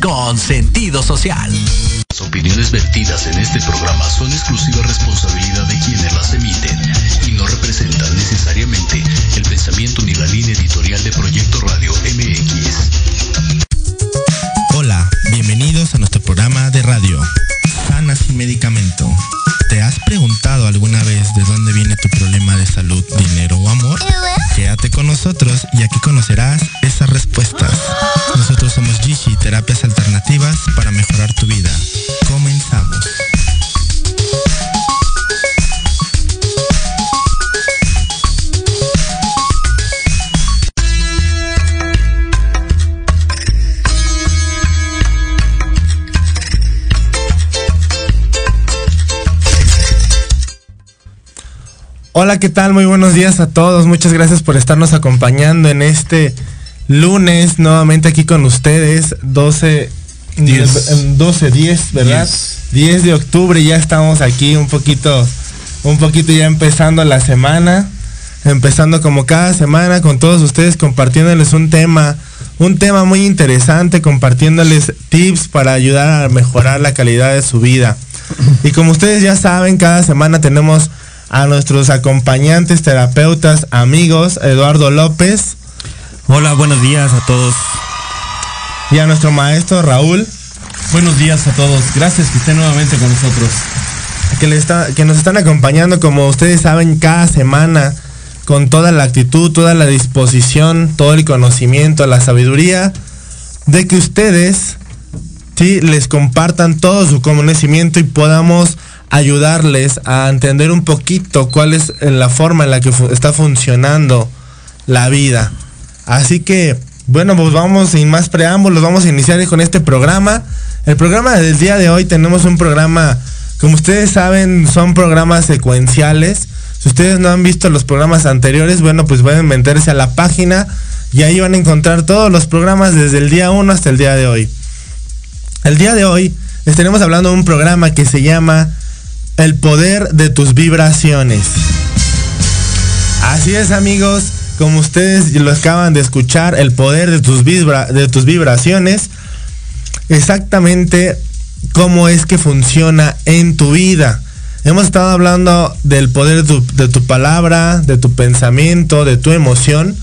Con sentido social. Las opiniones vertidas en este programa son exclusiva responsabilidad de quienes las emiten y no representan necesariamente el pensamiento ni la línea editorial de Proyecto Radio MX. Hola, bienvenidos a nuestro programa de radio, Sana sin medicamento. ¿Te has preguntado alguna vez de dónde viene tu problema de salud, dinero o amor? Quédate con nosotros y aquí conocerás esas respuestas. Terapias alternativas para mejorar tu vida. Comenzamos. Hola, ¿qué tal? Muy buenos días a todos. Muchas gracias por estarnos acompañando en este lunes nuevamente aquí con ustedes. 12 10. 12 10, ¿verdad? 10. de octubre ya estamos aquí un poquito un poquito ya empezando la semana, empezando como cada semana con todos ustedes compartiéndoles un tema, un tema muy interesante, compartiéndoles tips para ayudar a mejorar la calidad de su vida. Y como ustedes ya saben, cada semana tenemos a nuestros acompañantes, terapeutas, amigos, Eduardo López. Hola, buenos días a todos. Y a nuestro maestro Raúl. Buenos días a todos. Gracias que estén nuevamente con nosotros. Que, le está, que nos están acompañando, como ustedes saben, cada semana con toda la actitud, toda la disposición, todo el conocimiento, la sabiduría, de que ustedes sí les compartan todo su conocimiento y podamos ayudarles a entender un poquito cuál es la forma en la que está funcionando la vida. Así que, bueno, pues vamos sin más preámbulos, vamos a iniciar con este programa. El programa del día de hoy tenemos un programa, como ustedes saben, son programas secuenciales. Si ustedes no han visto los programas anteriores, bueno, pues pueden meterse a la página y ahí van a encontrar todos los programas desde el día 1 hasta el día de hoy. El día de hoy estaremos hablando de un programa que se llama el poder de tus vibraciones. Así es amigos, como ustedes lo acaban de escuchar, el poder de tus, de tus vibraciones, exactamente cómo es que funciona en tu vida. Hemos estado hablando del poder de tu, de tu palabra, de tu pensamiento, de tu emoción.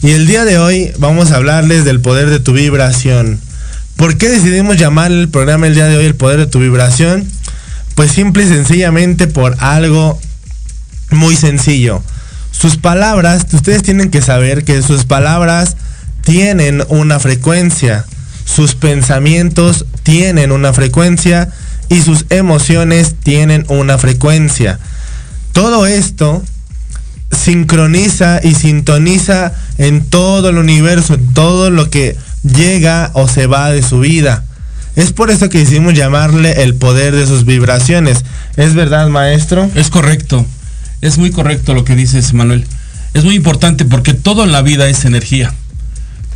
Y el día de hoy vamos a hablarles del poder de tu vibración. ¿Por qué decidimos llamar el programa el día de hoy el poder de tu vibración? Pues simple y sencillamente por algo muy sencillo. Sus palabras, ustedes tienen que saber que sus palabras tienen una frecuencia. Sus pensamientos tienen una frecuencia y sus emociones tienen una frecuencia. Todo esto sincroniza y sintoniza en todo el universo, en todo lo que llega o se va de su vida. Es por eso que decidimos llamarle el poder de sus vibraciones. ¿Es verdad, maestro? Es correcto. Es muy correcto lo que dices, Manuel. Es muy importante porque todo en la vida es energía.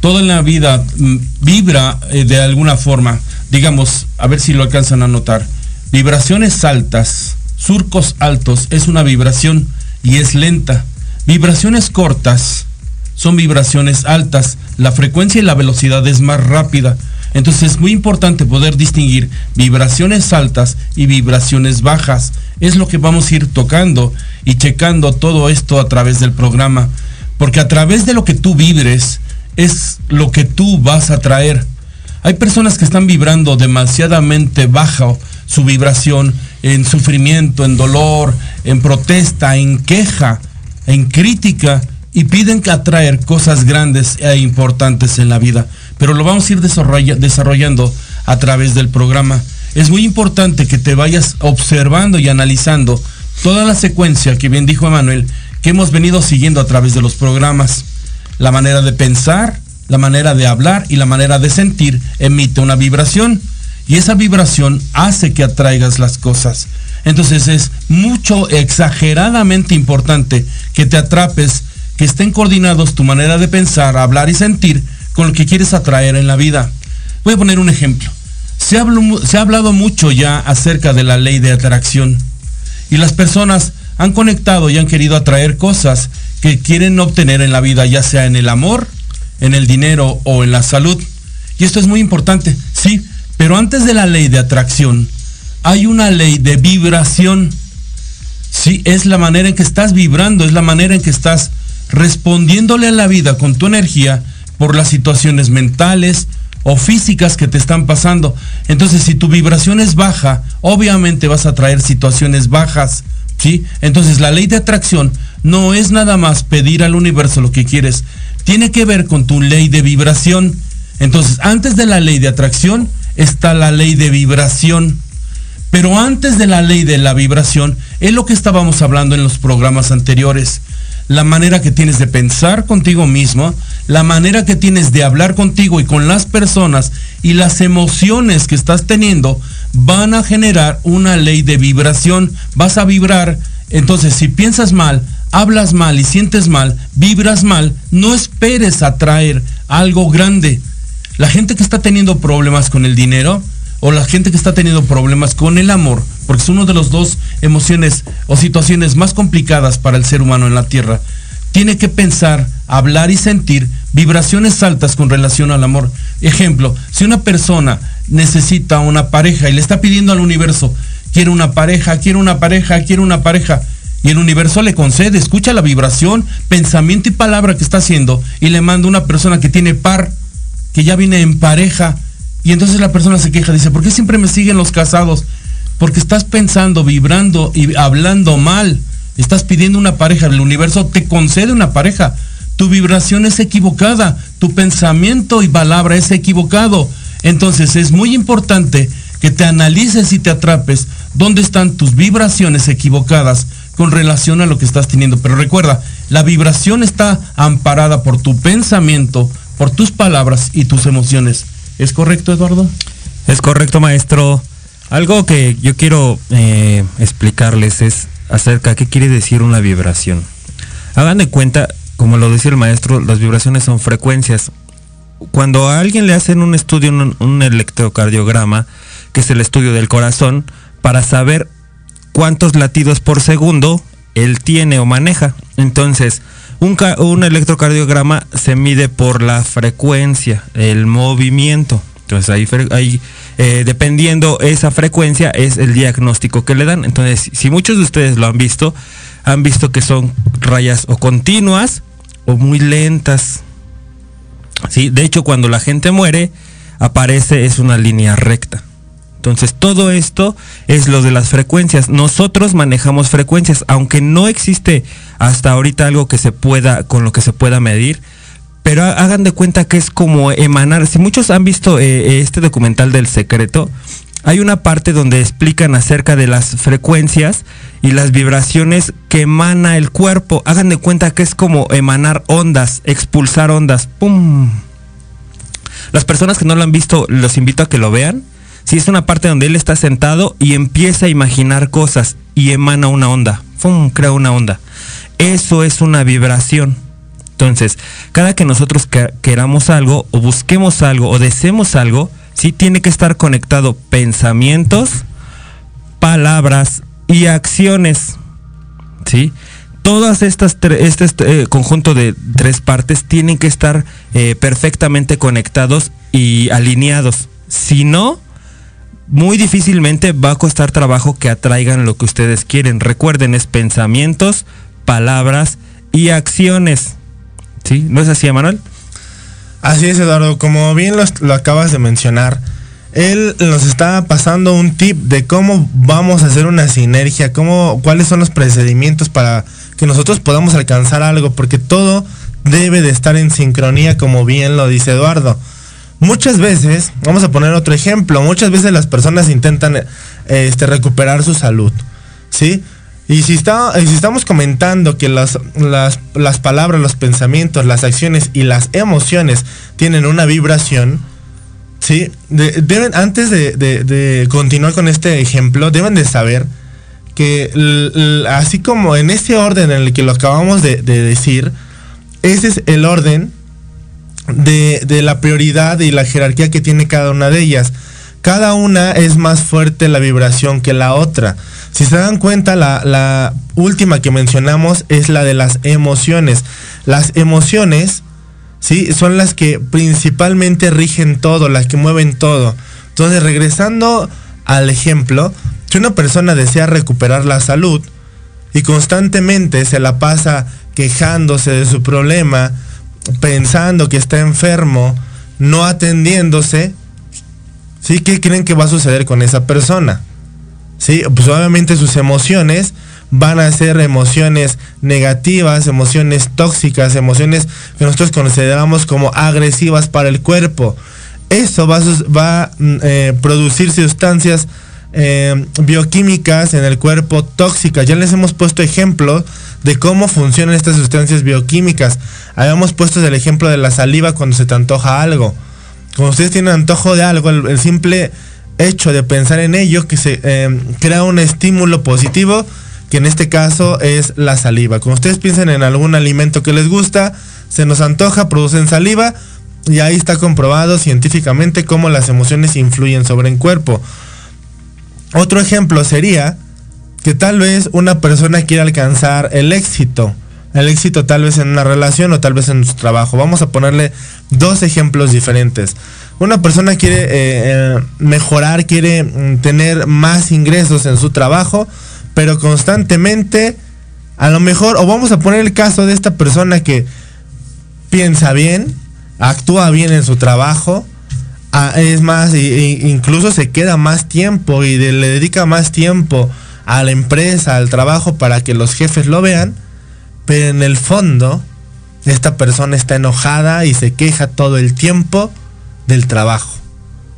Todo en la vida mm, vibra eh, de alguna forma. Digamos, a ver si lo alcanzan a notar. Vibraciones altas, surcos altos, es una vibración y es lenta. Vibraciones cortas son vibraciones altas. La frecuencia y la velocidad es más rápida. Entonces es muy importante poder distinguir vibraciones altas y vibraciones bajas. Es lo que vamos a ir tocando y checando todo esto a través del programa. Porque a través de lo que tú vibres es lo que tú vas a traer. Hay personas que están vibrando demasiadamente bajo su vibración en sufrimiento, en dolor, en protesta, en queja, en crítica y piden que atraer cosas grandes e importantes en la vida pero lo vamos a ir desarrollando a través del programa. Es muy importante que te vayas observando y analizando toda la secuencia que bien dijo Emanuel, que hemos venido siguiendo a través de los programas. La manera de pensar, la manera de hablar y la manera de sentir emite una vibración y esa vibración hace que atraigas las cosas. Entonces es mucho exageradamente importante que te atrapes, que estén coordinados tu manera de pensar, hablar y sentir con lo que quieres atraer en la vida. Voy a poner un ejemplo. Se, ha hablado mucho ya acerca de la ley de atracción y las personas han conectado y han querido atraer cosas que quieren obtener en la vida, ya sea en el amor, en el dinero o en la salud. Y esto es muy importante, sí, pero antes de la ley de atracción, hay una ley de vibración. Sí, es la manera en que estás vibrando, es la manera en que estás respondiéndole a la vida con tu energía por las situaciones mentales o físicas que te están pasando. Entonces, si tu vibración es baja, obviamente vas a traer situaciones bajas. ¿Sí? Entonces la ley de atracción no es nada más pedir al universo lo que quieres, tiene que ver con tu ley de vibración. Entonces, antes de la ley de atracción está la ley de vibración. Pero antes de la ley de la vibración es lo que estábamos hablando en los programas anteriores la manera que tienes de pensar contigo mismo, la manera que tienes de hablar contigo y con las personas y las emociones que estás teniendo van a generar una ley de vibración. Vas a vibrar. Entonces, si piensas mal, hablas mal y sientes mal, vibras mal, no esperes atraer algo grande. La gente que está teniendo problemas con el dinero, o la gente que está teniendo problemas con el amor, porque es uno de los dos emociones o situaciones más complicadas para el ser humano en la tierra, tiene que pensar, hablar y sentir vibraciones altas con relación al amor. Ejemplo, si una persona necesita una pareja y le está pidiendo al universo, quiere una pareja, quiere una pareja, quiere una pareja, y el universo le concede, escucha la vibración, pensamiento y palabra que está haciendo, y le manda una persona que tiene par, que ya viene en pareja, y entonces la persona se queja, dice, ¿por qué siempre me siguen los casados? Porque estás pensando, vibrando y hablando mal. Estás pidiendo una pareja, el universo te concede una pareja. Tu vibración es equivocada, tu pensamiento y palabra es equivocado. Entonces es muy importante que te analices y te atrapes dónde están tus vibraciones equivocadas con relación a lo que estás teniendo. Pero recuerda, la vibración está amparada por tu pensamiento, por tus palabras y tus emociones. ¿Es correcto, Eduardo? Es correcto, maestro. Algo que yo quiero eh, explicarles es acerca qué quiere decir una vibración. Hagan de cuenta, como lo decía el maestro, las vibraciones son frecuencias. Cuando a alguien le hacen un estudio, un, electrocardiograma, que es el estudio del corazón, para saber cuántos latidos por segundo él tiene o maneja. Entonces, un, electrocardiograma se mide por la frecuencia, el movimiento. Entonces ahí, ahí eh, dependiendo esa frecuencia es el diagnóstico que le dan. Entonces, si muchos de ustedes lo han visto, han visto que son rayas o continuas o muy lentas. ¿Sí? De hecho, cuando la gente muere, aparece es una línea recta. Entonces, todo esto es lo de las frecuencias. Nosotros manejamos frecuencias, aunque no existe hasta ahorita algo que se pueda, con lo que se pueda medir. Pero hagan de cuenta que es como emanar. Si muchos han visto eh, este documental del secreto, hay una parte donde explican acerca de las frecuencias y las vibraciones que emana el cuerpo. Hagan de cuenta que es como emanar ondas, expulsar ondas. ¡Pum! Las personas que no lo han visto, los invito a que lo vean si es una parte donde él está sentado y empieza a imaginar cosas y emana una onda, ¡fum! crea una onda. Eso es una vibración. Entonces, cada que nosotros queramos algo o busquemos algo o deseemos algo, sí tiene que estar conectado pensamientos, palabras y acciones. ¿Sí? Todas estas este, este conjunto de tres partes tienen que estar eh, perfectamente conectados y alineados. Si no, muy difícilmente va a costar trabajo que atraigan lo que ustedes quieren. Recuerden, es pensamientos, palabras y acciones. ¿Sí? ¿No es así, Emanuel? Así es, Eduardo. Como bien lo, acabas de mencionar, él nos está pasando un tip de cómo vamos a hacer una sinergia, cómo, cuáles son los procedimientos para que nosotros podamos alcanzar algo, porque todo debe de estar en sincronía, como bien lo dice Eduardo. Muchas veces, vamos a poner otro ejemplo, muchas veces las personas intentan este, recuperar su salud, ¿sí? Y si, está, si estamos comentando que las, las, palabras, los pensamientos, las acciones y las emociones tienen una vibración, ¿sí? deben, antes de, continuar con este ejemplo, deben de saber que así como en ese orden en el que lo acabamos de decir, ese es el orden de, la prioridad y la jerarquía que tiene cada una de ellas. Cada una es más fuerte la vibración que la otra. Si se dan cuenta, la, la última que mencionamos es la de las emociones. Las emociones ¿sí? Son las que principalmente rigen todo, las que mueven todo. Entonces, regresando al ejemplo, si una persona desea recuperar la salud y constantemente se la pasa quejándose de su problema, pensando que está enfermo, no atendiéndose, ¿sí? ¿Qué creen que va a suceder con esa persona? ¿Sí? Pues obviamente sus emociones van a ser emociones negativas, emociones tóxicas, emociones que nosotros consideramos como agresivas para el cuerpo. Eso va a, mm, eh, producir sustancias eh, bioquímicas en el cuerpo tóxicas. Ya les hemos puesto ejemplos de cómo funcionan estas sustancias bioquímicas. Habíamos puesto el ejemplo de la saliva cuando se te antoja algo. Cuando ustedes tienen antojo de algo, el, simple hecho de pensar en ello que se eh, crea un estímulo positivo que en este caso es la saliva. Cuando ustedes piensan en algún alimento que les gusta, se nos antoja, producen saliva y ahí está comprobado científicamente cómo las emociones influyen sobre el cuerpo. Otro ejemplo sería que tal vez una persona quiere alcanzar el éxito. El éxito tal vez en una relación o tal vez en su trabajo. Vamos a ponerle dos ejemplos diferentes. Una persona quiere eh, eh, mejorar, quiere mm, tener más ingresos en su trabajo, pero constantemente, a lo mejor, o vamos a poner el caso de esta persona que piensa bien, actúa bien en su trabajo, es más, incluso se queda más tiempo y le dedica más tiempo a la empresa, al trabajo para que los jefes lo vean, pero en el fondo esta persona está enojada y se queja todo el tiempo del trabajo.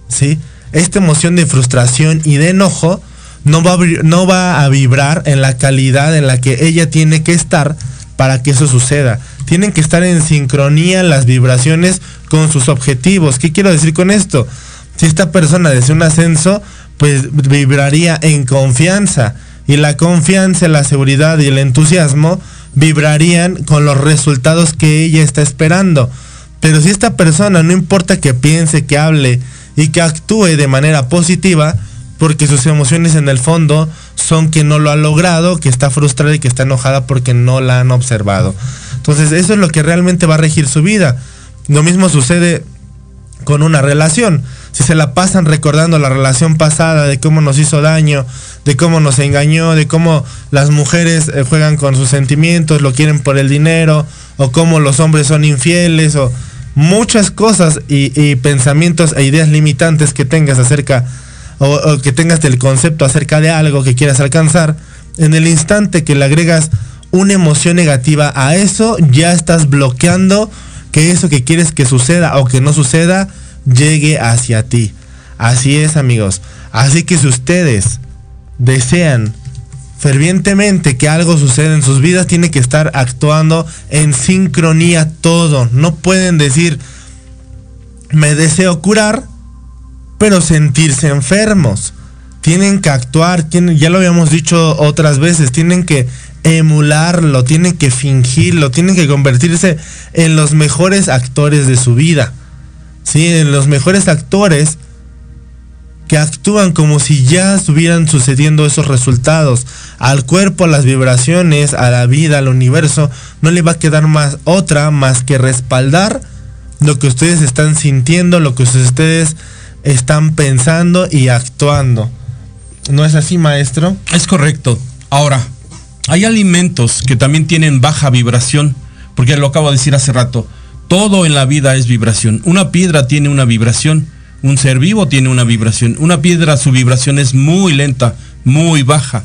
¿Sí? Esta emoción de frustración y de enojo no va, a, no va a vibrar en la calidad en la que ella tiene que estar para que eso suceda. Tienen que estar en sincronía las vibraciones con sus objetivos. ¿Qué quiero decir con esto? Si esta persona desea un ascenso, pues vibraría en confianza. Y la confianza, la seguridad y el entusiasmo vibrarían con los resultados que ella está esperando. Pero si esta persona no importa que piense, que hable y que actúe de manera positiva, porque sus emociones en el fondo son que no lo ha logrado, que está frustrada y que está enojada porque no la han observado. Entonces eso es lo que realmente va a regir su vida. Lo mismo sucede con una relación. Si se la pasan recordando la relación pasada, de cómo nos hizo daño, de cómo nos engañó, de cómo las mujeres eh, juegan con sus sentimientos, lo quieren por el dinero, o cómo los hombres son infieles, o muchas cosas y, pensamientos e ideas limitantes que tengas acerca o, que tengas el concepto acerca de algo que quieras alcanzar, en el instante que le agregas una emoción negativa a eso, ya estás bloqueando que eso que quieres que suceda o que no suceda llegue hacia ti. Así es amigos. Así que si ustedes desean fervientemente que algo suceda en sus vidas, tiene que estar actuando en sincronía todo. No pueden decir, me deseo curar, pero sentirse enfermos. Tienen que actuar, ya lo habíamos dicho otras veces, tienen que emularlo, tienen que fingirlo, tienen que convertirse en los mejores actores de su vida. ¿Sí? Los mejores actores que actúan como si ya estuvieran sucediendo esos resultados. Al cuerpo, a las vibraciones, a la vida, al universo, no le va a quedar más otra más que respaldar lo que ustedes están sintiendo, lo que ustedes están pensando y actuando. ¿No es así, maestro? Es correcto. Ahora, hay alimentos que también tienen baja vibración, porque lo acabo de decir hace rato. Todo en la vida es vibración. Una piedra tiene una vibración, un ser vivo tiene una vibración. Una piedra su vibración es muy lenta, muy baja.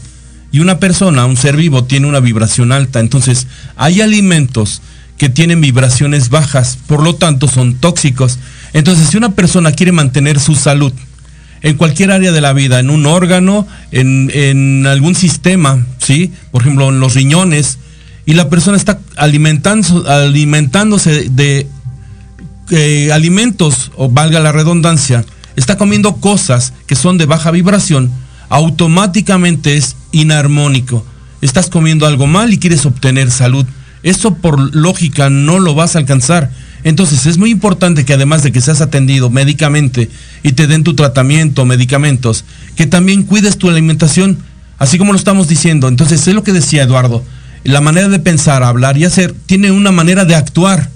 Y una persona, un ser vivo, tiene una vibración alta. Entonces, hay alimentos que tienen vibraciones bajas, por lo tanto son tóxicos. Entonces, si una persona quiere mantener su salud en cualquier área de la vida, en un órgano, en, algún sistema, ¿sí? Por ejemplo, en los riñones, y la persona está alimentando, alimentándose de eh, alimentos, o valga la redundancia, está comiendo cosas que son de baja vibración, automáticamente es inarmónico. Estás comiendo algo mal y quieres obtener salud. Eso por lógica no lo vas a alcanzar. Entonces es muy importante que además de que seas atendido médicamente y te den tu tratamiento, medicamentos, que también cuides tu alimentación, así como lo estamos diciendo. Entonces es lo que decía Eduardo, la manera de pensar, hablar y hacer tiene una manera de actuar.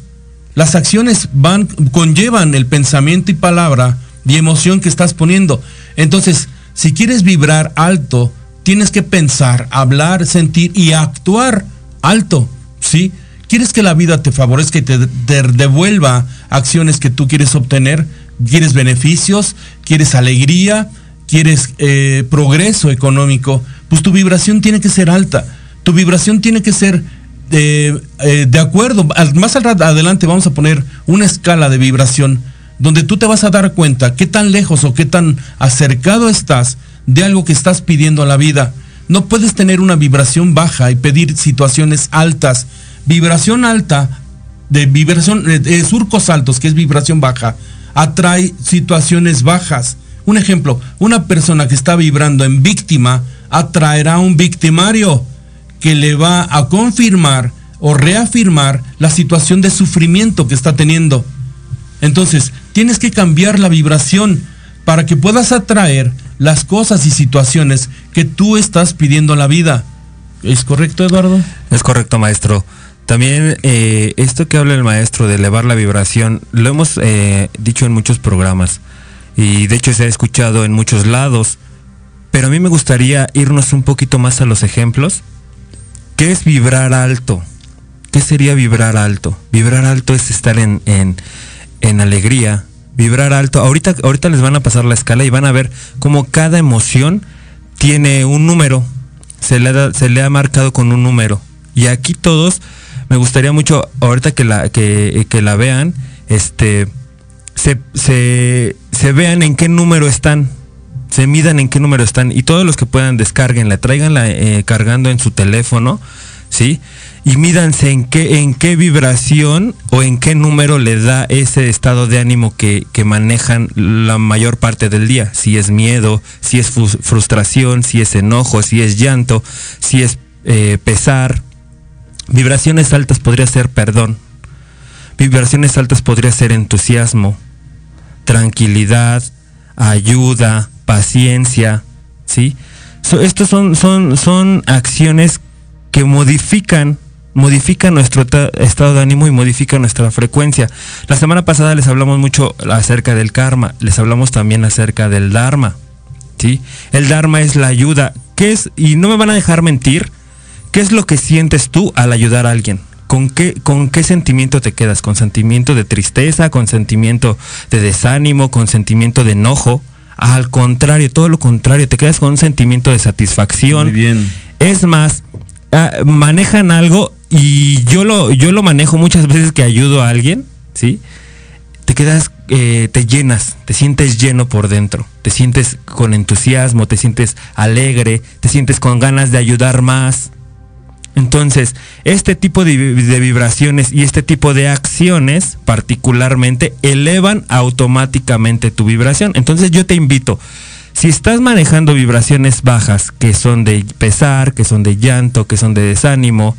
Las acciones van, conllevan el pensamiento y palabra y emoción que estás poniendo. Entonces, si quieres vibrar alto, tienes que pensar, hablar, sentir y actuar alto, ¿sí? ¿Quieres que la vida te favorezca y te, devuelva acciones que tú quieres obtener? ¿Quieres beneficios? ¿Quieres alegría? ¿Quieres eh, progreso económico? Pues tu vibración tiene que ser alta. Tu vibración tiene que ser eh, eh, de acuerdo. Más adelante vamos a poner una escala de vibración donde tú te vas a dar cuenta qué tan lejos o qué tan acercado estás de algo que estás pidiendo a la vida. No puedes tener una vibración baja y pedir situaciones altas. Vibración alta, de vibración, de surcos altos, que es vibración baja, atrae situaciones bajas. Un ejemplo, una persona que está vibrando en víctima atraerá a un victimario que le va a confirmar o reafirmar la situación de sufrimiento que está teniendo. Entonces, tienes que cambiar la vibración para que puedas atraer las cosas y situaciones que tú estás pidiendo a la vida. ¿Es correcto, Eduardo? Es correcto, maestro. También eh, esto que habla el maestro de elevar la vibración, lo hemos eh, dicho en muchos programas y de hecho se ha escuchado en muchos lados, pero a mí me gustaría irnos un poquito más a los ejemplos. ¿Qué es vibrar alto? ¿Qué sería vibrar alto? Vibrar alto es estar en, en, en alegría, vibrar alto. Ahorita, ahorita les van a pasar la escala y van a ver cómo cada emoción tiene un número. Se le, se le ha marcado con un número. Y aquí todos, me gustaría mucho, ahorita que la, que, la vean, este, se, se, vean en qué número están. Se midan en qué número están. Y todos los que puedan descarguenla, traiganla eh, cargando en su teléfono, ¿sí? y mídanse en qué, en qué vibración o en qué número le da ese estado de ánimo que, manejan la mayor parte del día. Si es miedo, si es frustración, si es enojo, si es llanto, si es eh, pesar. Vibraciones altas podría ser perdón. Vibraciones altas podría ser entusiasmo, tranquilidad, ayuda, paciencia, ¿sí? estos son, son, son acciones que modifican modifica nuestro estado de ánimo y modifica nuestra frecuencia. La semana pasada les hablamos mucho acerca del karma, les hablamos también acerca del dharma. ¿sí? El dharma es la ayuda. ¿Qué es? Y no me van a dejar mentir. ¿Qué es lo que sientes tú al ayudar a alguien? ¿Con qué, ¿Con qué sentimiento te quedas? ¿Con sentimiento de tristeza? ¿Con sentimiento de desánimo? ¿Con sentimiento de enojo? Al contrario, todo lo contrario, te quedas con un sentimiento de satisfacción. Muy bien. Es más, ah, manejan algo y yo lo, yo lo manejo muchas veces que ayudo a alguien, ¿sí? Te quedas, eh, te llenas, te sientes lleno por dentro, te sientes con entusiasmo, te sientes alegre, te sientes con ganas de ayudar más. Entonces, este tipo de, vibraciones y este tipo de acciones particularmente elevan automáticamente tu vibración. Entonces yo te invito, si estás manejando vibraciones bajas que son de pesar, que son de llanto, que son de desánimo,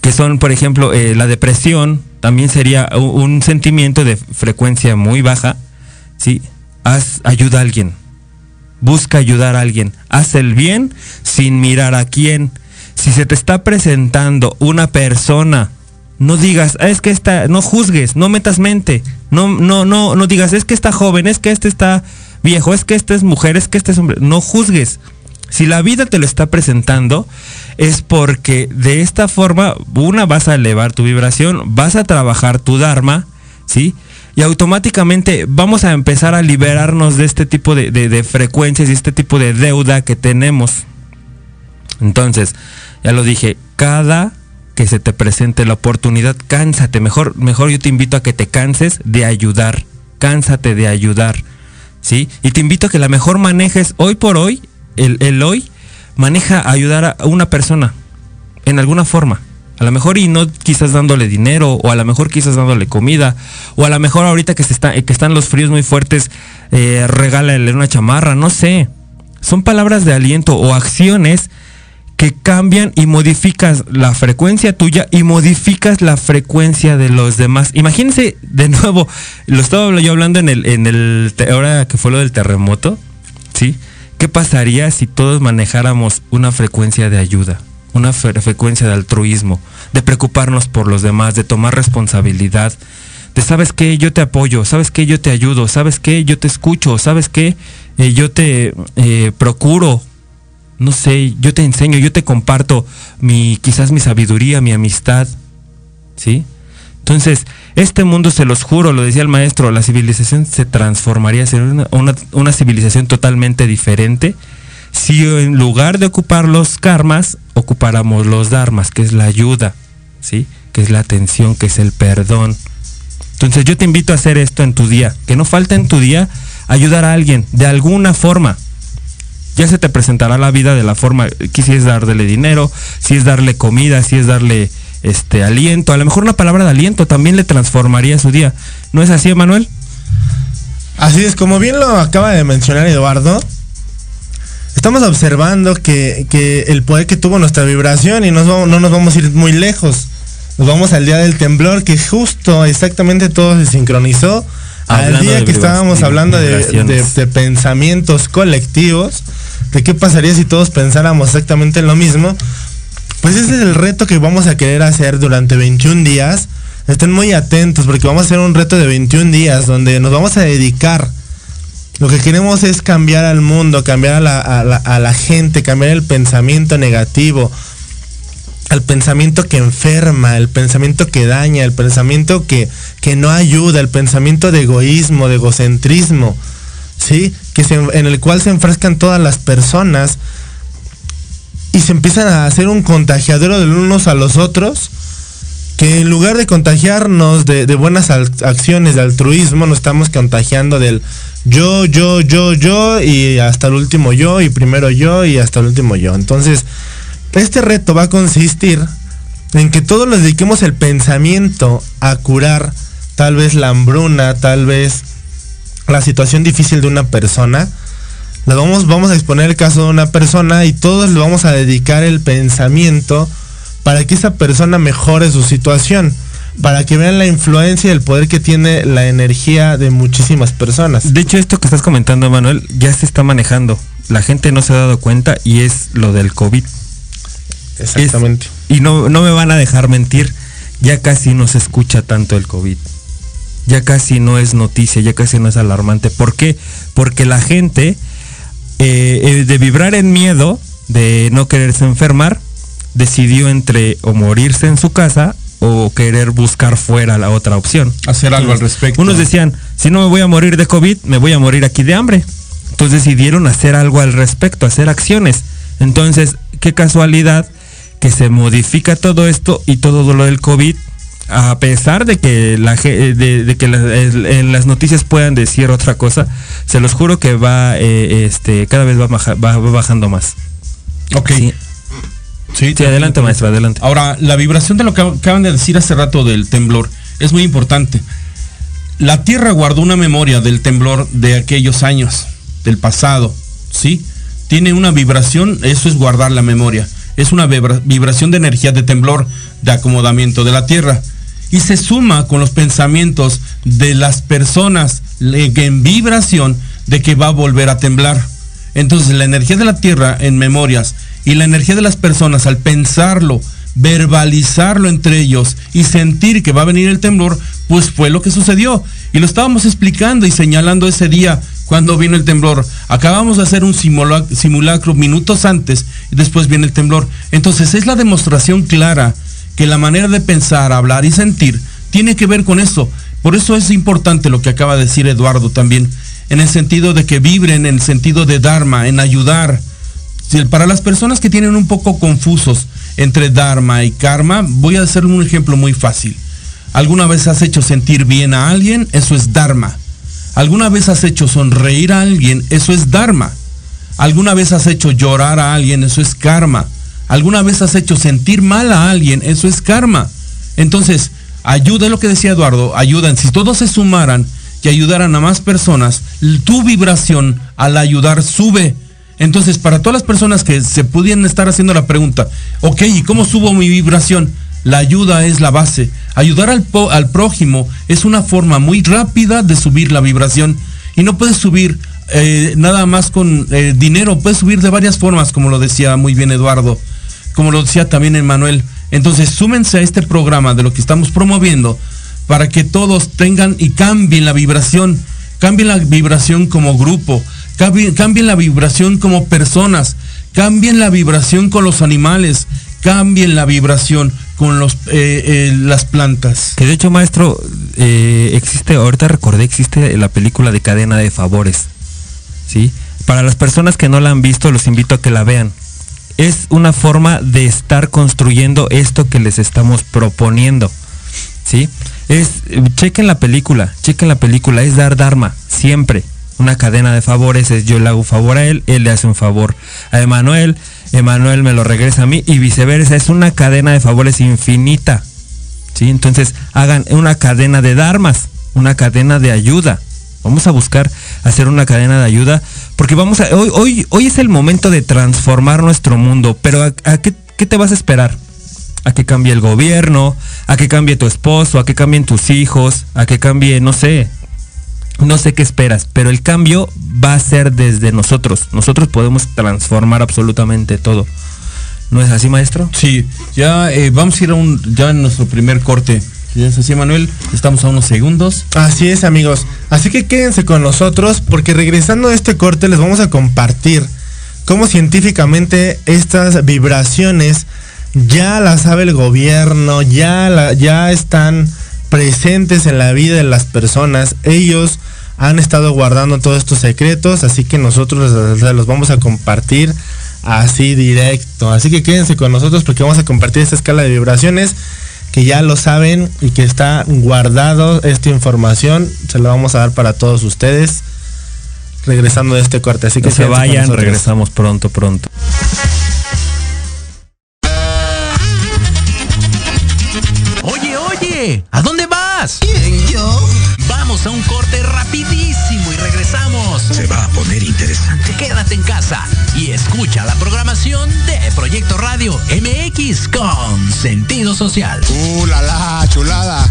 que son, por ejemplo, eh, la depresión, también sería un, sentimiento de frecuencia muy baja, ¿sí? Haz, ayuda a alguien, busca ayudar a alguien, haz el bien sin mirar a quién. Si se te está presentando una persona, no digas, ah, es que esta, no juzgues, no metas mente, no, no, no, no digas, es que está joven, es que este está viejo, es que este es mujer, es que este es hombre, no juzgues. Si la vida te lo está presentando, es porque de esta forma, una, vas a elevar tu vibración, vas a trabajar tu Dharma, ¿sí? Y automáticamente vamos a empezar a liberarnos de este tipo de, frecuencias y este tipo de deuda que tenemos. Entonces, ya lo dije, cada que se te presente la oportunidad, cánsate. Mejor, mejor yo te invito a que te canses de ayudar. Cánsate de ayudar. ¿Sí? Y te invito a que la mejor manejes hoy por hoy, el, el hoy, maneja ayudar a una persona en alguna forma. A lo mejor y no quizás dándole dinero, o a lo mejor quizás dándole comida, o a lo mejor ahorita que, se está, que están los fríos muy fuertes, eh, regálale una chamarra, no sé. Son palabras de aliento o acciones que cambian y modificas la frecuencia tuya y modificas la frecuencia de los demás. Imagínense de nuevo, lo estaba yo hablando en el, en el, ahora que fue lo del terremoto, ¿sí? ¿Qué pasaría si todos manejáramos una frecuencia de ayuda? una frecuencia de altruismo, de preocuparnos por los demás, de tomar responsabilidad, de sabes que yo te apoyo, sabes que yo te ayudo, sabes que yo te escucho, sabes que eh, yo te eh, procuro, no sé, yo te enseño, yo te comparto mi, quizás mi sabiduría, mi amistad, ¿sí? Entonces, este mundo, se los juro, lo decía el maestro, la civilización se transformaría, sería una, una civilización totalmente diferente si en lugar de ocupar los karmas, ocupáramos los dharmas, que es la ayuda, ¿sí? Que es la atención, que es el perdón. Entonces yo te invito a hacer esto en tu día, que no falta en tu día ayudar a alguien de alguna forma. Ya se te presentará la vida de la forma, que si es darle dinero, si es darle comida, si es darle este aliento, a lo mejor una palabra de aliento también le transformaría su día. ¿No es así, Manuel? Así es, como bien lo acaba de mencionar Eduardo, estamos observando que, el poder que tuvo nuestra vibración y no nos vamos a ir muy lejos. Nos vamos al día del temblor que justo exactamente todo se sincronizó al día que estábamos hablando de, pensamientos colectivos, de qué pasaría si todos pensáramos exactamente lo mismo. Pues ese es el reto que vamos a querer hacer durante 21 días. Estén muy atentos porque vamos a hacer un reto de 21 días donde nos vamos a dedicar lo que queremos es cambiar al mundo, cambiar a la, gente, cambiar el pensamiento negativo, al pensamiento que enferma, el pensamiento que daña, el pensamiento que, que no ayuda, el pensamiento de egoísmo, de egocentrismo, ¿sí? En el cual se enfrascan todas las personas y se empiezan a hacer un contagiadero de unos a los otros, que en lugar de contagiarnos de, buenas acciones, de altruismo, nos estamos contagiando del yo, yo, yo, yo y hasta el último yo y primero yo y hasta el último yo. Entonces, este reto va a consistir en que todos le dediquemos el pensamiento a curar tal vez la hambruna, tal vez la situación difícil de una persona. Le vamos, vamos a exponer el caso de una persona y todos le vamos a dedicar el pensamiento para que esa persona mejore su situación para que vean la influencia y el poder que tiene la energía de muchísimas personas. De hecho, esto que estás comentando, Manuel, ya se está manejando. La gente no se ha dado cuenta y es lo del COVID. Exactamente. y no, no me van a dejar mentir, ya casi no se escucha tanto el COVID. Ya casi no es noticia, ya casi no es alarmante. ¿Por qué? Porque la gente, eh, eh, de vibrar en miedo, de no quererse enfermar, decidió entre o morirse en su casa o querer buscar fuera la otra opción. Hacer algo al respecto. Unos decían, si no me voy a morir de COVID, me voy a morir aquí de hambre. Entonces decidieron hacer algo al respecto, hacer acciones. Entonces, qué casualidad que se modifica todo esto y todo lo del COVID, a pesar de que, la, de, que en las noticias puedan decir otra cosa, se los juro que va, eh, este, cada vez va, bajando más. Ok. Sí, adelante, maestra, adelante. Ahora, la vibración de lo que acaban de decir hace rato del temblor es muy importante. La Tierra guardó una memoria del temblor de aquellos años, del pasado, ¿sí? Tiene una vibración, eso es guardar la memoria. Es una vibración de energía de temblor, de acomodamiento de la Tierra. Y se suma con los pensamientos de las personas en vibración de que va a volver a temblar. Entonces la energía de la Tierra en memorias y la energía de las personas al pensarlo, verbalizarlo entre ellos y sentir que va a venir el temblor, pues fue lo que sucedió. Y lo estábamos explicando y señalando ese día cuando vino el temblor. Acabamos de hacer un simulacro minutos antes y después viene el temblor. Entonces es la demostración clara que la manera de pensar, hablar y sentir tiene que ver con eso. Por eso es importante lo que acaba de decir Eduardo también, en el sentido de que vibren, en el sentido de Dharma, en ayudar, para las personas que tienen un poco confusos entre Dharma y Karma, voy a hacer un ejemplo muy fácil. ¿Alguna vez has hecho sentir bien a alguien? Eso es Dharma. ¿Alguna vez has hecho sonreír a alguien? Eso es Dharma. ¿Alguna vez has hecho llorar a alguien? Eso es Karma. ¿Alguna vez has hecho sentir mal a alguien? Eso es Karma. Entonces, ayuda lo que decía Eduardo, ayudan. Si todos se sumaran y ayudaran a más personas, tu vibración al ayudar sube entonces, para todas las personas que se pudieran estar haciendo la pregunta, ok, ¿y cómo subo mi vibración? La ayuda es la base. Ayudar al, al prójimo es una forma muy rápida de subir la vibración. Y no puedes subir eh, nada más con eh, dinero, puedes subir de varias formas, como lo decía muy bien Eduardo como lo decía también Emanuel. Entonces, súmense a este programa de lo que estamos promoviendo para que todos tengan y cambien la vibración, cambien la vibración como grupo, cambien, la vibración como personas, cambien la vibración con los animales, cambien la vibración con los, eh, eh, las plantas. Que de hecho, maestro, eh, existe, ahorita recordé, existe la película de cadena de favores. ¿Sí? Para las personas que no la han visto, los invito a que la vean. Es una forma de estar construyendo esto que les estamos proponiendo. ¿Sí? Es, chequen la película, chequen la película, es dar Dharma, siempre. Una cadena de favores es yo le hago un favor a él, él le hace un favor a Emanuel, Emanuel me lo regresa a mí y viceversa. Es una cadena de favores infinita. ¿sí? Entonces hagan una cadena de dharmas, una cadena de ayuda. Vamos a buscar hacer una cadena de ayuda porque vamos a hoy hoy hoy es el momento de transformar nuestro mundo, pero ¿a, qué, qué, te vas a esperar? A que cambie el gobierno, a que cambie tu esposo, a que cambien tus hijos, a que cambie, no sé, no sé qué esperas, pero el cambio va a ser desde nosotros. Nosotros podemos transformar absolutamente todo. ¿No es así, maestro? Sí, ya eh, vamos a ir a un, ya en nuestro primer corte. ¿Ya es así, Manuel? Estamos a unos segundos. Así es, amigos. Así que quédense con nosotros porque regresando a este corte les vamos a compartir cómo científicamente estas vibraciones ya las sabe el gobierno, ya, ya están presentes en la vida de las personas. Ellos han estado guardando todos estos secretos, así que nosotros los vamos a compartir así directo. Así que quédense con nosotros porque vamos a compartir esta escala de vibraciones que ya lo saben y que está guardado esta información. Se la vamos a dar para todos ustedes regresando de este corte. Así que se vayan, regresamos pronto, pronto. Oye, oye, ¿a dónde vas? ¿Quién, yo? Vamos a un corte rapidísimo regresamos. Se va a poner interesante. Quédate en casa y escucha la programación de Proyecto Radio MX con sentido social. ¡Uh, la, la chulada!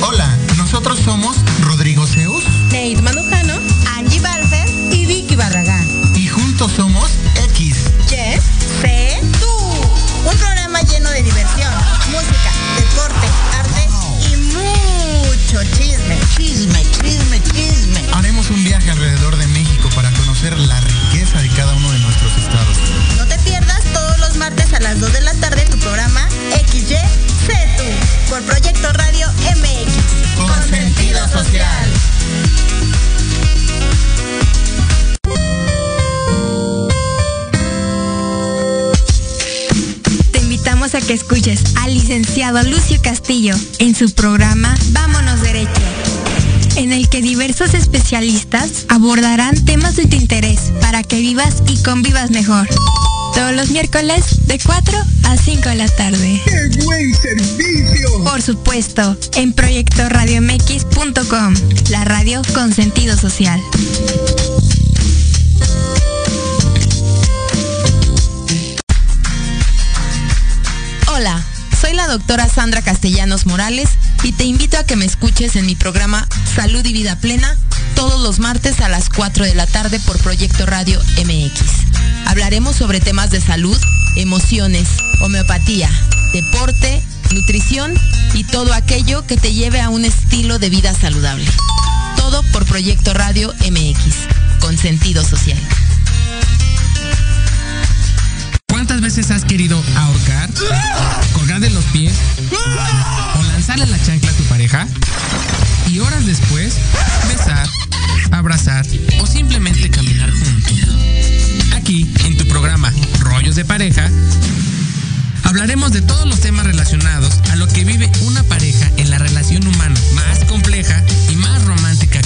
Hola, nosotros somos Rodrigo Zeus, Nate Manujano, Angie Balcer y Vicky Barragán. Y juntos somos Proyecto Radio MX. Con, sentido social. Te invitamos a que escuches al licenciado Lucio Castillo en su programa Vámonos Derecho, en el que diversos especialistas abordarán temas de tu interés para que vivas y convivas mejor. Todos los miércoles de 4 a 5 de la tarde. ¡Qué buen servicio! Por supuesto, en proyectoradiomx.com, la radio con sentido social. Doctora Sandra Castellanos Morales y te invito a que me escuches en mi programa Salud y Vida Plena todos los martes a las 4 de la tarde por Proyecto Radio MX. Hablaremos sobre temas de salud, emociones, homeopatía, deporte, nutrición y todo aquello que te lleve a un estilo de vida saludable. Todo por Proyecto Radio MX, con sentido social. ¿Cuántas veces has querido ahorcar, colgar de los pies o lanzarle la chancla a tu pareja? Y horas después, besar, abrazar o simplemente caminar juntos. Aquí, en tu programa Rollos de Pareja, hablaremos de todos los temas relacionados a lo que vive una pareja en la relación humana más compleja y más romántica.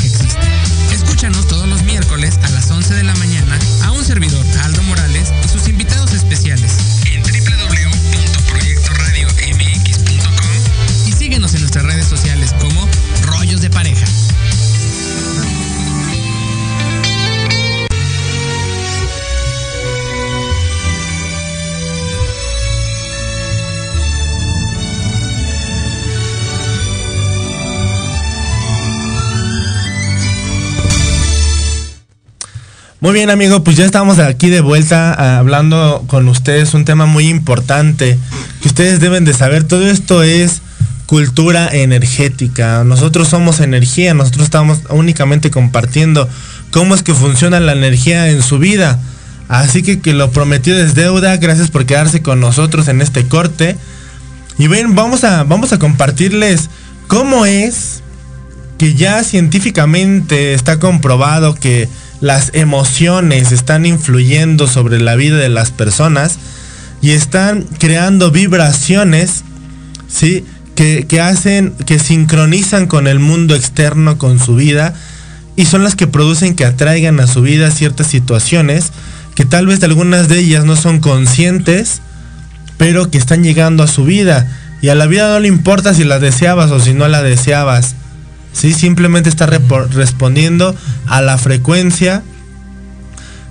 Escúchanos todos los miércoles a las 11 de la mañana a un servidor, Aldo Morales, y sus invitados especiales en www.proyectoradiomx.com y síguenos en nuestras redes sociales como Rollos de Pareja. Muy bien, amigo, pues ya estamos aquí de vuelta ah, hablando con ustedes un tema muy importante que ustedes deben de saber. Todo esto es cultura energética. Nosotros somos energía, nosotros estamos únicamente compartiendo cómo es que funciona la energía en su vida. Así que que lo prometido es deuda. Gracias por quedarse con nosotros en este corte. Y ven, vamos a, vamos a compartirles cómo es que ya científicamente está comprobado que las emociones están influyendo sobre la vida de las personas y están creando vibraciones, ¿sí? Que, que hacen, que sincronizan con el mundo externo, con su vida, y son las que producen que atraigan a su vida ciertas situaciones que tal vez algunas de ellas no son conscientes, pero que están llegando a su vida. Y a la vida no le importa si la deseabas o si no la deseabas. ¿Sí? Simplemente está respondiendo a la frecuencia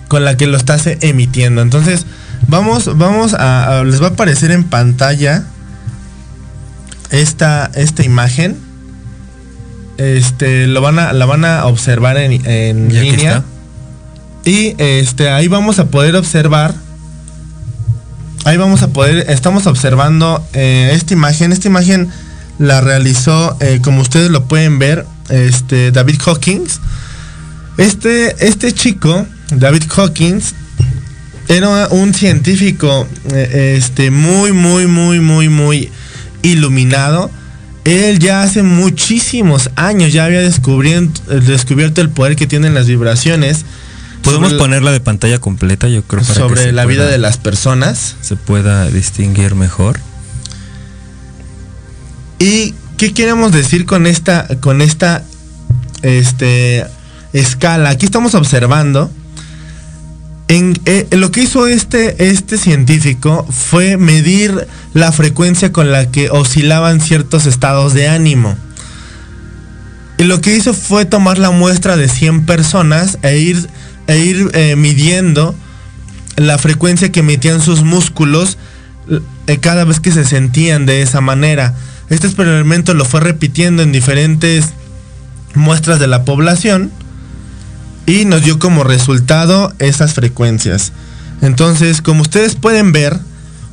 con la que lo estás emitiendo. Entonces, vamos, vamos a, les va a aparecer en pantalla esta, esta imagen. Este, lo van a, la van a observar en, en línea. Y este, ahí vamos a poder observar. Ahí vamos a poder, estamos observando eh, esta imagen. Esta imagen la realizó, eh, como ustedes lo pueden ver, este, David Hawkins. Este, este chico, David Hawkins, era un científico eh, este, muy, muy, muy, muy, muy iluminado. Él ya hace muchísimos años ya había descubierto el poder que tienen las vibraciones Podemos ponerla de pantalla completa, yo creo. Para sobre la vida de las personas. Se pueda distinguir mejor. ¿Y qué queremos decir con esta, con esta este, escala? Aquí estamos observando. En, eh, lo que hizo este, este científico fue medir la frecuencia con la que oscilaban ciertos estados de ánimo. Y lo que hizo fue tomar la muestra de 100 personas e ir e ir eh, midiendo la frecuencia que emitían sus músculos eh, cada vez que se sentían de esa manera. Este experimento lo fue repitiendo en diferentes muestras de la población y nos dio como resultado esas frecuencias. Entonces, como ustedes pueden ver,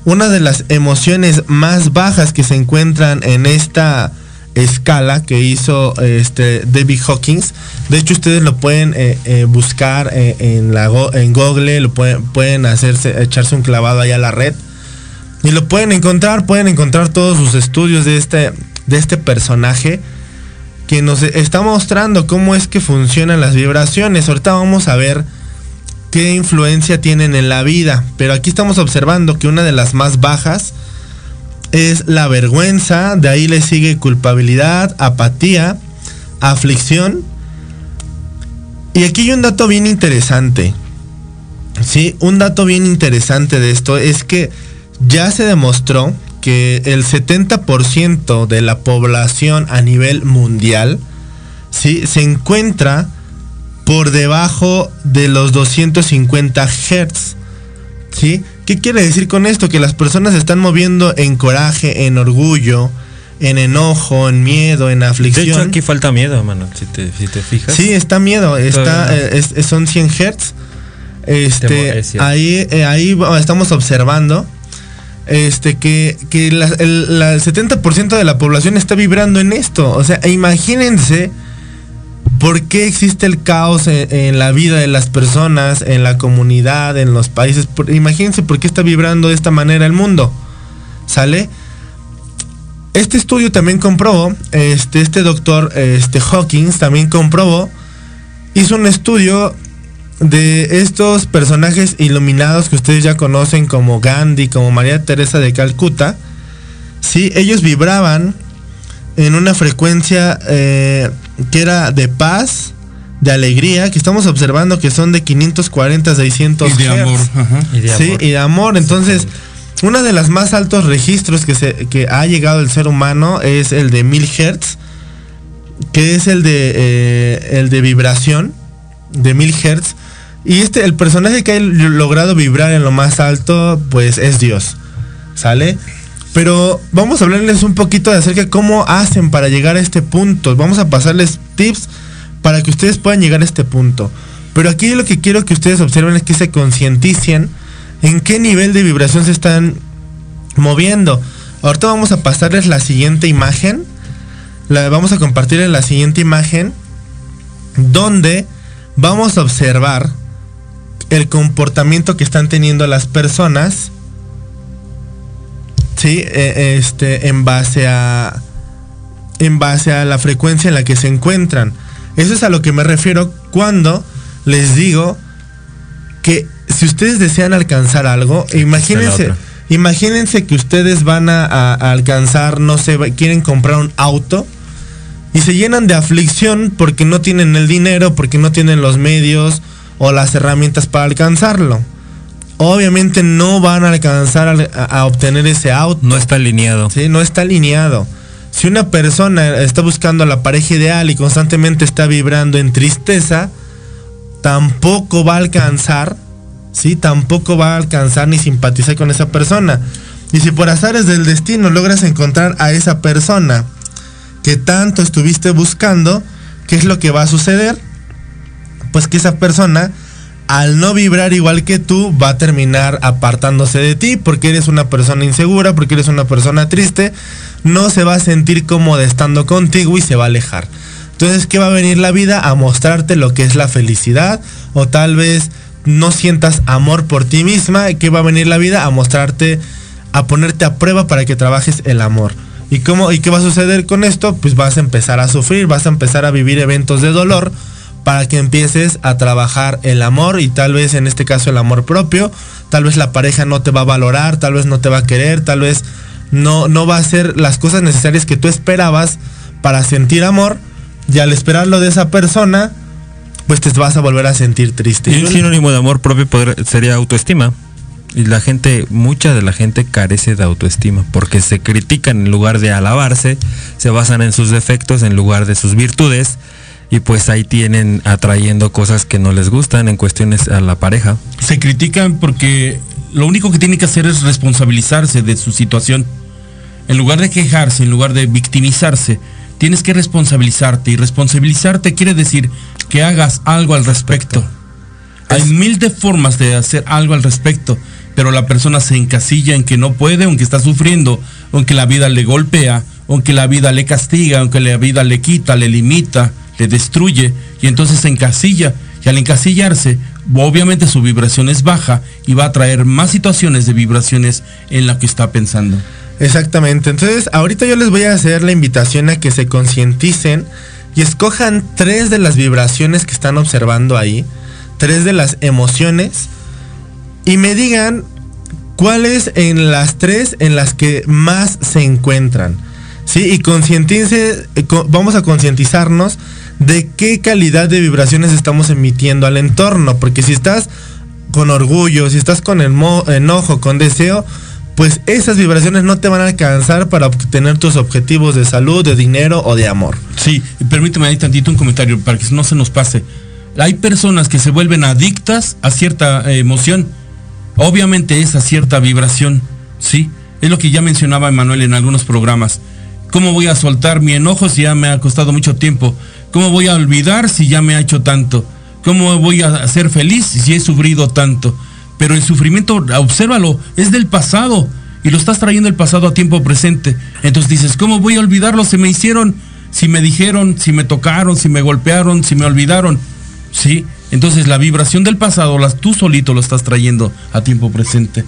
una de las emociones más bajas que se encuentran en esta escala que hizo este David Hawkins. De hecho, ustedes lo pueden eh, eh, buscar eh, en, Google, lo pueden, echarse un clavado allá a la red. Y lo pueden encontrar, pueden encontrar todos sus estudios de este, de este personaje que nos está mostrando cómo es que funcionan las vibraciones. Ahorita vamos a ver qué influencia tienen en la vida. Pero aquí estamos observando que una de las más bajas es la vergüenza, de ahí le sigue culpabilidad, apatía, aflicción. Y aquí hay un dato bien interesante. Sí, un dato bien interesante de esto es que ya se demostró que el 70% de la población a nivel mundial ¿sí? se encuentra por debajo de los 250 Hz. ¿sí? ¿Qué quiere decir con esto? Que las personas se están moviendo en coraje, en orgullo, en enojo, en miedo, en aflicción. De hecho, aquí falta miedo, mano, si te, fijas. Sí, está miedo, está, eh, son 100 Hz. Este, ahí, eh, ahí estamos observando este, que, el, el 70% de la población está vibrando en esto. O sea, imagínense ¿Por qué existe el caos en, la vida de las personas, en la comunidad, en los países? imagínense por qué está vibrando de esta manera el mundo. ¿Sale? Este estudio también comprobó, este, este doctor este, Hawkins también comprobó, hizo un estudio de estos personajes iluminados que ustedes ya conocen como Gandhi, como María Teresa de Calcuta. Sí, ellos vibraban en una frecuencia eh, que era de paz, de alegría, que estamos observando que son de 540 a 600 y de amor, Y de sí, y de amor. Entonces, uno de los más altos registros que, se, que ha llegado el ser humano es el de 1000 Hz, que es el de, eh, el de vibración, de 1000 Hz. Y este, el personaje que ha logrado vibrar en lo más alto, pues es Dios. ¿Sale? Pero vamos a hablarles un poquito de acerca de cómo hacen para llegar a este punto. Vamos a pasarles tips para que ustedes puedan llegar a este punto. Pero aquí lo que quiero que ustedes observen es que se concienticien en qué nivel de vibración se están moviendo. Ahorita vamos a pasarles la siguiente imagen. La, vamos a compartirles la siguiente imagen donde vamos a observar el comportamiento que están teniendo las personas. Sí, eh, este, en base a. En base a la frecuencia en la que se encuentran. Eso es a lo que me refiero cuando les digo que si ustedes desean alcanzar algo, imagínense, imagínense que ustedes van a, a- a alcanzar, no sé, quieren comprar un auto y se llenan de aflicción porque no tienen el dinero, porque no tienen los medios o las herramientas para alcanzarlo. Obviamente no van a alcanzar al- a, a obtener ese auto. No está alineado. Sí, no está alineado. Si una persona está buscando a la pareja ideal y constantemente está vibrando en tristeza, tampoco va a alcanzar, ¿sí? Tampoco va a alcanzar ni simpatizar con esa persona. Y si por azares del destino logras encontrar a esa persona que tanto estuviste buscando, ¿qué es lo que va a suceder? Pues que esa persona, al no vibrar igual que tú, va a terminar apartándose de ti porque eres una persona insegura, porque eres una persona triste, no se va a sentir cómoda estando contigo y se va a alejar. Entonces, ¿qué va a venir la vida? A mostrarte lo que es la felicidad o tal vez no sientas amor por ti misma. ¿Qué va a venir la vida? A mostrarte, a ponerte a prueba para que trabajes el amor. ¿Y, cómo, ¿Y qué va a suceder con esto? Pues vas a empezar a sufrir, vas a empezar a vivir eventos de dolor para que empieces a trabajar el amor y tal vez en este caso el amor propio, tal vez la pareja no te va a valorar, tal vez no te va a querer, tal vez no, no va a hacer las cosas necesarias que tú esperabas para sentir amor y al esperarlo de esa persona, pues te vas a volver a sentir triste. Y un sinónimo de amor propio sería autoestima. Y la gente, mucha de la gente carece de autoestima porque se critican en lugar de alabarse, se basan en sus defectos en lugar de sus virtudes y pues ahí tienen atrayendo cosas que no les gustan en cuestiones a la pareja. Se critican porque lo único que tienen que hacer es responsabilizarse de su situación. En lugar de quejarse, en lugar de victimizarse, tienes que responsabilizarte. Y responsabilizarte quiere decir que hagas algo al respecto. Hay mil de formas de hacer algo al respecto, pero la persona se encasilla en que no puede, aunque está sufriendo, aunque la vida le golpea, aunque la vida le castiga, aunque la vida le quita, le limita, le destruye, y entonces se encasilla. Y al encasillarse, obviamente su vibración es baja y va a traer más situaciones de vibraciones en la que está pensando. Exactamente. Entonces, ahorita yo les voy a hacer la invitación a que se concienticen y escojan tres de las vibraciones que están observando ahí, tres de las emociones, y me digan cuáles en las tres en las que más se encuentran. Sí, y concientice, eh, vamos a concientizarnos de qué calidad de vibraciones estamos emitiendo al entorno, porque si estás con orgullo, si estás con enojo, con deseo, pues esas vibraciones no te van a alcanzar para obtener tus objetivos de salud, de dinero o de amor. Sí, permíteme ahí tantito un comentario para que no se nos pase. Hay personas que se vuelven adictas a cierta eh, emoción. Obviamente es a cierta vibración, ¿sí? Es lo que ya mencionaba Emanuel en algunos programas. ¿Cómo voy a soltar mi enojo si ya me ha costado mucho tiempo? ¿Cómo voy a olvidar si ya me ha hecho tanto? ¿Cómo voy a ser feliz si he sufrido tanto? Pero el sufrimiento, obsérvalo, es del pasado y lo estás trayendo el pasado a tiempo presente. Entonces dices, ¿cómo voy a olvidarlo? Se me hicieron, si me dijeron, si me tocaron, si me golpearon, si me olvidaron. ¿Sí? Entonces la vibración del pasado, las, tú solito lo estás trayendo a tiempo presente.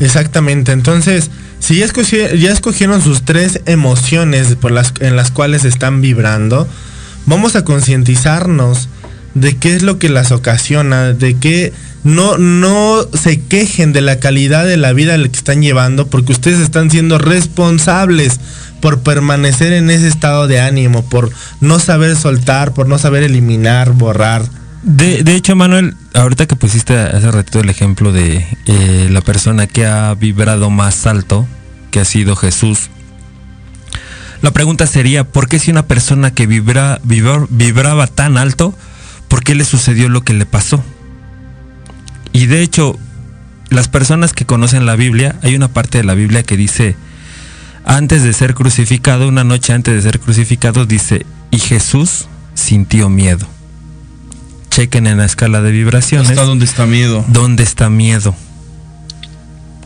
Exactamente. Entonces, si ya, escogi- ya escogieron sus tres emociones por las, en las cuales están vibrando, vamos a concientizarnos de qué es lo que las ocasiona, de que no, no se quejen de la calidad de la vida que están llevando, porque ustedes están siendo responsables por permanecer en ese estado de ánimo, por no saber soltar, por no saber eliminar, borrar. De, hecho, Manuel, ahorita que pusiste hace ratito el ejemplo de eh, la persona que ha vibrado más alto, que ha sido Jesús, la pregunta sería, ¿por qué si una persona que vibra, vibra- vibraba tan alto, por qué le sucedió lo que le pasó? Y de hecho, las personas que conocen la Biblia, hay una parte de la Biblia que dice, antes de ser crucificado, una noche antes de ser crucificado, dice, y Jesús sintió miedo. Chequen en la escala de vibraciones. ¿Hasta dónde está miedo? ¿Dónde está miedo?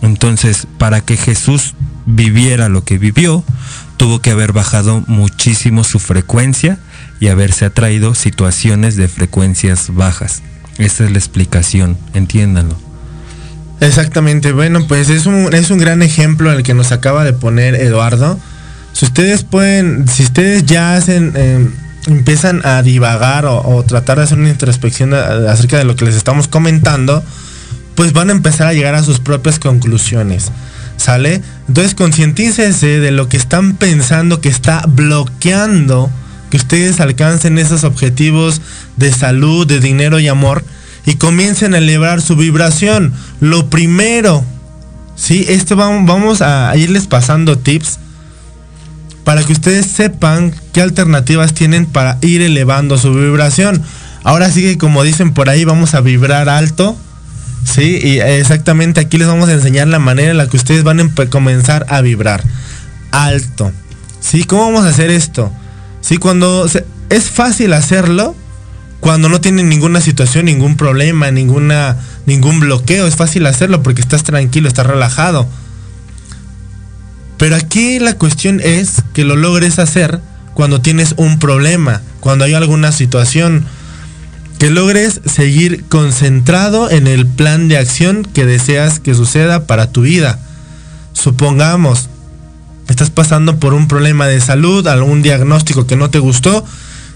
Entonces, para que Jesús viviera lo que vivió, tuvo que haber bajado muchísimo su frecuencia y haberse atraído situaciones de frecuencias bajas. Esa es la explicación, entiéndanlo. Exactamente, bueno, pues es un, es un gran ejemplo el que nos acaba de poner Eduardo. Si ustedes pueden, si ustedes ya hacen, eh, empiezan a divagar o, tratar de hacer una introspección acerca de lo que les estamos comentando, pues van a empezar a llegar a sus propias conclusiones. ¿Sale? Entonces concientícense de lo que están pensando que está bloqueando que ustedes alcancen esos objetivos de salud, de dinero y amor y comiencen a elevar su vibración. Lo primero, ¿sí? Esto vamos a irles pasando tips para que ustedes sepan qué alternativas tienen para ir elevando su vibración. Ahora sí que como dicen por ahí, vamos a vibrar alto. Sí, y exactamente aquí les vamos a enseñar la manera en la que ustedes van a comenzar a vibrar alto. ¿Sí? ¿Cómo vamos a hacer esto? Sí, cuando es fácil hacerlo cuando no tienen ninguna situación, ningún problema, ninguna ningún bloqueo, es fácil hacerlo porque estás tranquilo, estás relajado. Pero aquí la cuestión es que lo logres hacer cuando tienes un problema, cuando hay alguna situación, que logres seguir concentrado en el plan de acción que deseas que suceda para tu vida. Supongamos, estás pasando por un problema de salud, algún diagnóstico que no te gustó,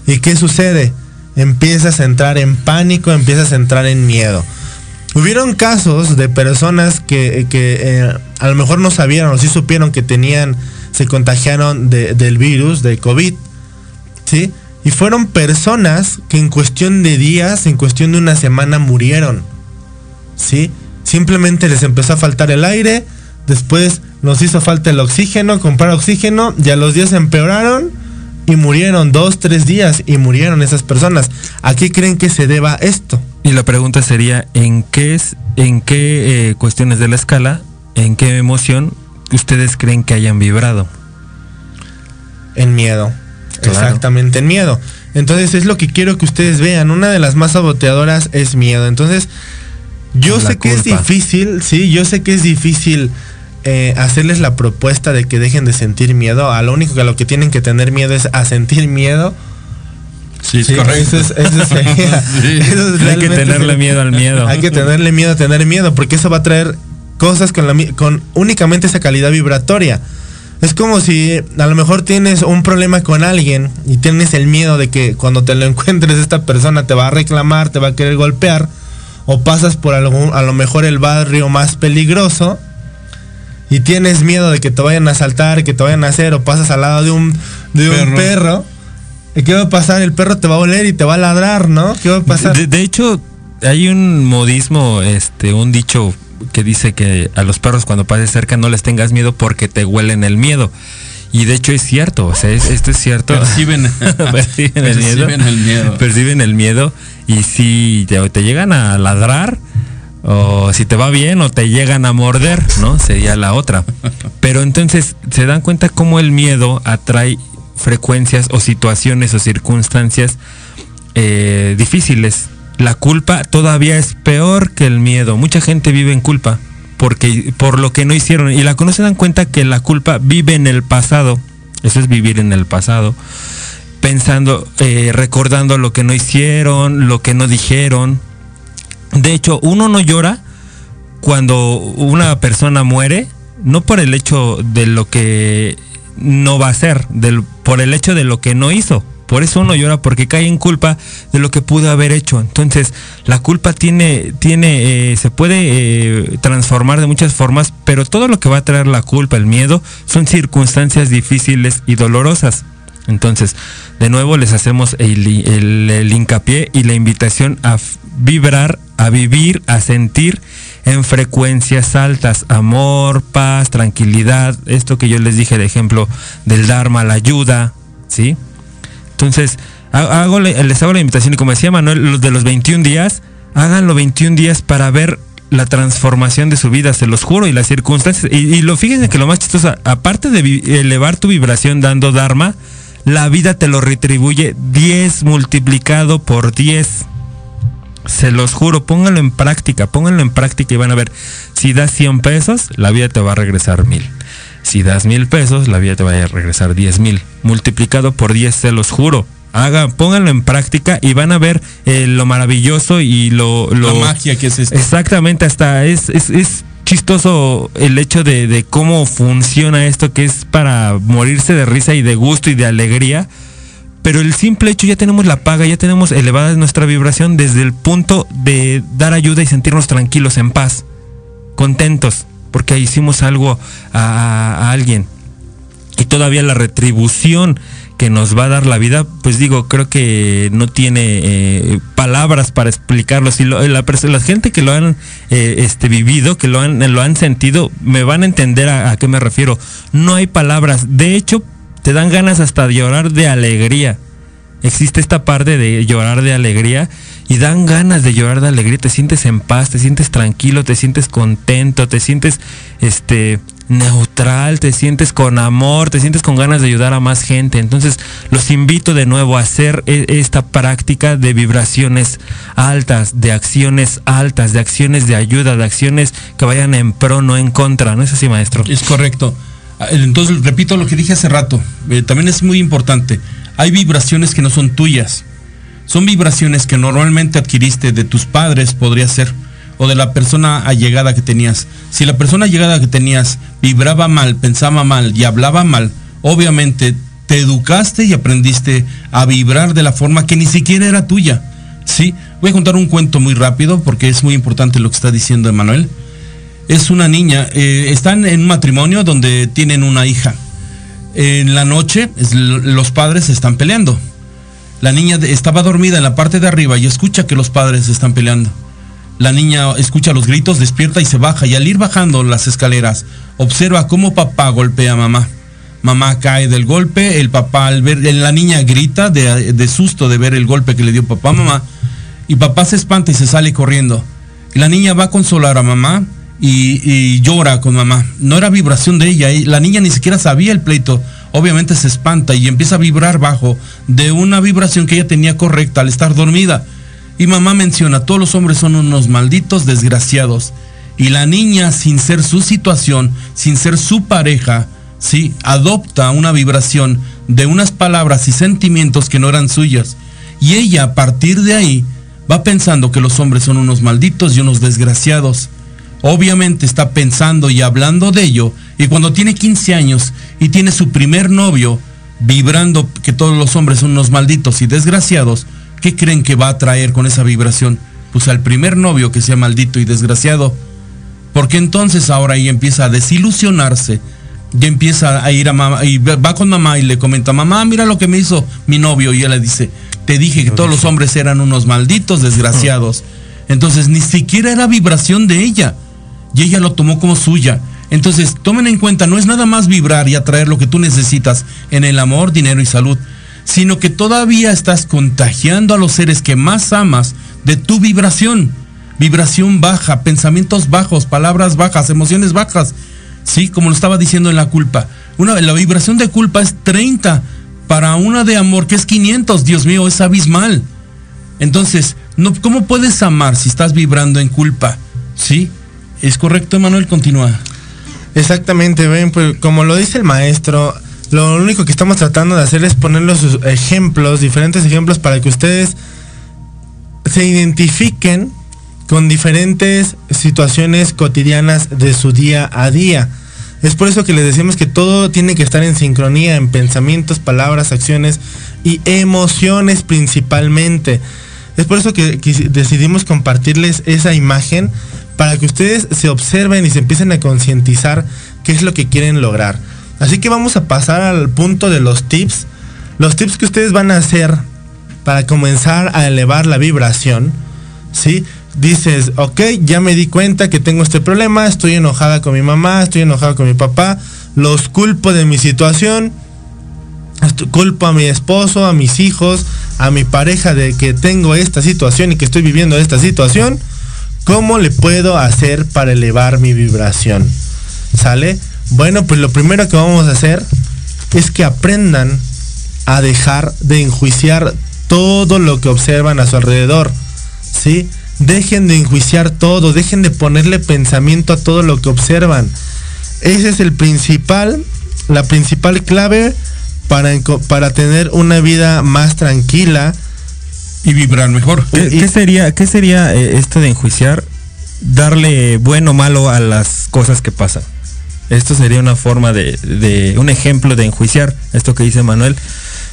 ¿y qué sucede? Empiezas a entrar en pánico, empiezas a entrar en miedo. Hubieron casos de personas que, que, eh, a lo mejor no sabían o sí supieron que tenían, se contagiaron de- del virus, de COVID, ¿sí? Y fueron personas que en cuestión de días, en cuestión de una semana murieron, ¿sí? Simplemente les empezó a faltar el aire, después nos hizo falta el oxígeno, comprar oxígeno, y a los días empeoraron y murieron, dos, tres días y murieron esas personas. ¿A qué creen que se deba esto? Y la pregunta sería, ¿en qué, es, en qué eh, cuestiones de la escala, en qué emoción ustedes creen que hayan vibrado? En miedo. Claro. Exactamente, en miedo. Entonces es lo que quiero que ustedes vean. Una de las más saboteadoras es miedo. Entonces, yo sé que es difícil, sí, yo sé que es difícil eh, hacerles la propuesta de que dejen de sentir miedo. A lo único que a lo que tienen que tener miedo es a sentir miedo. Sí, es Sí, correcto. Eso es, eso sería- Sí. eso es Hay que tenerle miedo al miedo. Hay que tenerle miedo a tener miedo, porque eso va a traer cosas con, la, mi- con únicamente esa calidad vibratoria. Es como si a lo mejor tienes un problema con alguien y tienes el miedo de que cuando te lo encuentres esta persona te va a reclamar, te va a querer golpear, o pasas por algún, a lo mejor el barrio más peligroso y tienes miedo de que te vayan a asaltar, que te vayan a hacer, o pasas al lado de un, de un Perro. Perro. ¿Y ¿Qué va a pasar? El perro te va a oler y te va a ladrar, ¿no? ¿Qué va a pasar? De, de hecho, hay un modismo, este, un dicho que dice que a los perros cuando pases cerca no les tengas miedo porque te huelen el miedo. Y de hecho es cierto, o sea, es- esto es cierto. Perciben, perciben el miedo. perciben el miedo. Perciben el miedo. Y si te, te llegan a ladrar, o si te va bien, o te llegan a morder, ¿no? Sería la otra. Pero entonces se dan cuenta cómo el miedo atrae frecuencias o situaciones o circunstancias eh, difíciles. La culpa todavía es peor que el miedo. Mucha gente vive en culpa porque por lo que no hicieron y la conocen dan cuenta que la culpa vive en el pasado. Eso es vivir en el pasado. Pensando, eh, recordando lo que no hicieron, lo que no dijeron. De hecho, uno no llora cuando una persona muere, no por el hecho de lo que no va a hacer, del, por el hecho de lo que no hizo. Por eso uno llora porque cae en culpa de lo que pudo haber hecho. Entonces, la culpa tiene, tiene, eh, se puede eh, transformar de muchas formas, pero todo lo que va a traer la culpa, el miedo, son circunstancias difíciles y dolorosas. Entonces, de nuevo les hacemos el, el- el hincapié y la invitación a vibrar, a vivir, a sentir en frecuencias altas, amor, paz, tranquilidad, esto que yo les dije de ejemplo del Dharma, la ayuda, ¿sí? Entonces, ha- hago, les hago la invitación y como decía Manuel, los de los 21 días, háganlo 21 días para ver la transformación de su vida, se los juro, y las circunstancias. Y, lo fíjense que lo más chistoso, aparte de elevar tu vibración dando Dharma, la vida te lo retribuye 10 multiplicado por 10. Se los juro, pónganlo en práctica, pónganlo en práctica y van a ver, si das 100 pesos, la vida te va a regresar mil. Si das mil pesos, la vida te va a regresar 10 mil. Multiplicado por 10, se los juro. Hagan, pónganlo en práctica y van a ver eh, lo maravilloso y lo, lo- La magia que es esto. Exactamente, hasta es, es, es chistoso el hecho de, de cómo funciona esto, que es para morirse de risa y de gusto y de alegría. Pero el simple hecho, ya tenemos la paga, ya tenemos elevada nuestra vibración desde el punto de dar ayuda y sentirnos tranquilos, en paz, contentos, porque hicimos algo a, alguien. Y todavía la retribución que nos va a dar la vida, pues digo, creo que no tiene eh, palabras para explicarlo. Si lo- la, gente que lo han eh, este, vivido, que lo han, lo han sentido, me van a entender a qué me refiero. No hay palabras. De hecho, te dan ganas hasta de llorar de alegría. Existe esta parte de llorar de alegría y dan ganas de llorar de alegría. Te sientes en paz, te sientes tranquilo, te sientes contento, te sientes este neutral, te sientes con amor, te sientes con ganas de ayudar a más gente. Entonces, los invito de nuevo a hacer e- esta práctica de vibraciones altas, de acciones altas, de acciones de ayuda, de acciones que vayan en pro, no en contra. ¿No es así, maestro? Es correcto. Entonces, repito lo que dije hace rato. eh, también es muy importante. Hay vibraciones que no son tuyas. Son vibraciones que normalmente adquiriste de tus padres, podría ser, o de la persona allegada que tenías. Si la persona allegada que tenías vibraba mal, pensaba mal y hablaba mal, obviamente te educaste y aprendiste a vibrar de la forma que ni siquiera era tuya. Sí, voy a contar un cuento muy rápido porque es muy importante lo que está diciendo Emanuel. Es una niña, eh, están en un matrimonio donde tienen una hija. En la noche los padres están peleando. La niña estaba dormida en la parte de arriba y escucha que los padres están peleando. La niña escucha los gritos, despierta y se baja y al ir bajando las escaleras observa cómo papá golpea a mamá. Mamá cae del golpe, el papá al ver, la niña grita de, de susto de ver el golpe que le dio papá a mamá y papá se espanta y se sale corriendo. La niña va a consolar a mamá y, llora con mamá. No era vibración de ella, la niña ni siquiera sabía el pleito. Obviamente se espanta y empieza a vibrar bajo de una vibración que ella tenía correcta al estar dormida. Y mamá menciona, todos los hombres son unos malditos desgraciados. Y la niña, sin ser su situación, sin ser su pareja, sí, adopta una vibración de unas palabras y sentimientos que no eran suyas. Y ella, a partir de ahí, va pensando que los hombres son unos malditos y unos desgraciados. Obviamente está pensando y hablando de ello. Y cuando tiene 15 años y tiene su primer novio, vibrando que todos los hombres son unos malditos y desgraciados, ¿qué creen que va a traer con esa vibración? Pues al primer novio que sea maldito y desgraciado. Porque entonces ahora ella empieza a desilusionarse. Y empieza a ir a mamá y va con mamá y le comenta, mamá, mira lo que me hizo mi novio. Y ella le dice, te dije que todos los hombres eran unos malditos desgraciados. Entonces ni siquiera era vibración de ella. Y ella lo tomó como suya. Entonces tomen en cuenta, no es nada más vibrar y atraer lo que tú necesitas en el amor, dinero y salud, sino que todavía estás contagiando a los seres que más amas de tu vibración. Vibración baja, pensamientos bajos, palabras bajas, emociones bajas. Sí, como lo estaba diciendo en la culpa. Una, la vibración de culpa es 30 para una de amor que es 500. Dios mío, es abismal. Entonces, no, ¿cómo puedes amar si estás vibrando en culpa? ¿Sí? ¿Es correcto, Manuel? Continúa. Exactamente, ven, pues como lo dice el maestro, lo único que estamos tratando de hacer es ponerle sus ejemplos, diferentes ejemplos para que ustedes se identifiquen con diferentes situaciones cotidianas de su día a día. Es por eso que les decimos que todo tiene que estar en sincronía en pensamientos, palabras, acciones y emociones principalmente. Es por eso que decidimos compartirles esa imagen para que ustedes se observen y se empiecen a concientizar qué es lo que quieren lograr. Así que vamos a pasar al punto de los tips. Los tips que ustedes van a hacer para comenzar a elevar la vibración. ¿Sí? Dices, ok, ya me di cuenta que tengo este problema, estoy enojada con mi mamá, estoy enojada con mi papá, los culpo de mi situación, culpo a mi esposo, a mis hijos, a mi pareja de que tengo esta situación y que estoy viviendo esta situación. ¿Cómo le puedo hacer para elevar mi vibración? ¿Sale? Bueno, pues lo primero que vamos a hacer es que aprendan a dejar de enjuiciar todo lo que observan a su alrededor. ¿sí? Dejen de enjuiciar todo, dejen de ponerle pensamiento a todo lo que observan. Ese es el principal, la principal clave para, para tener una vida más tranquila. Y vibrar mejor. ¿Qué, qué sería, qué sería eh, esto de enjuiciar? Darle bueno o malo a las cosas que pasan. Esto sería una forma de, de- un ejemplo de enjuiciar, esto que dice Manuel.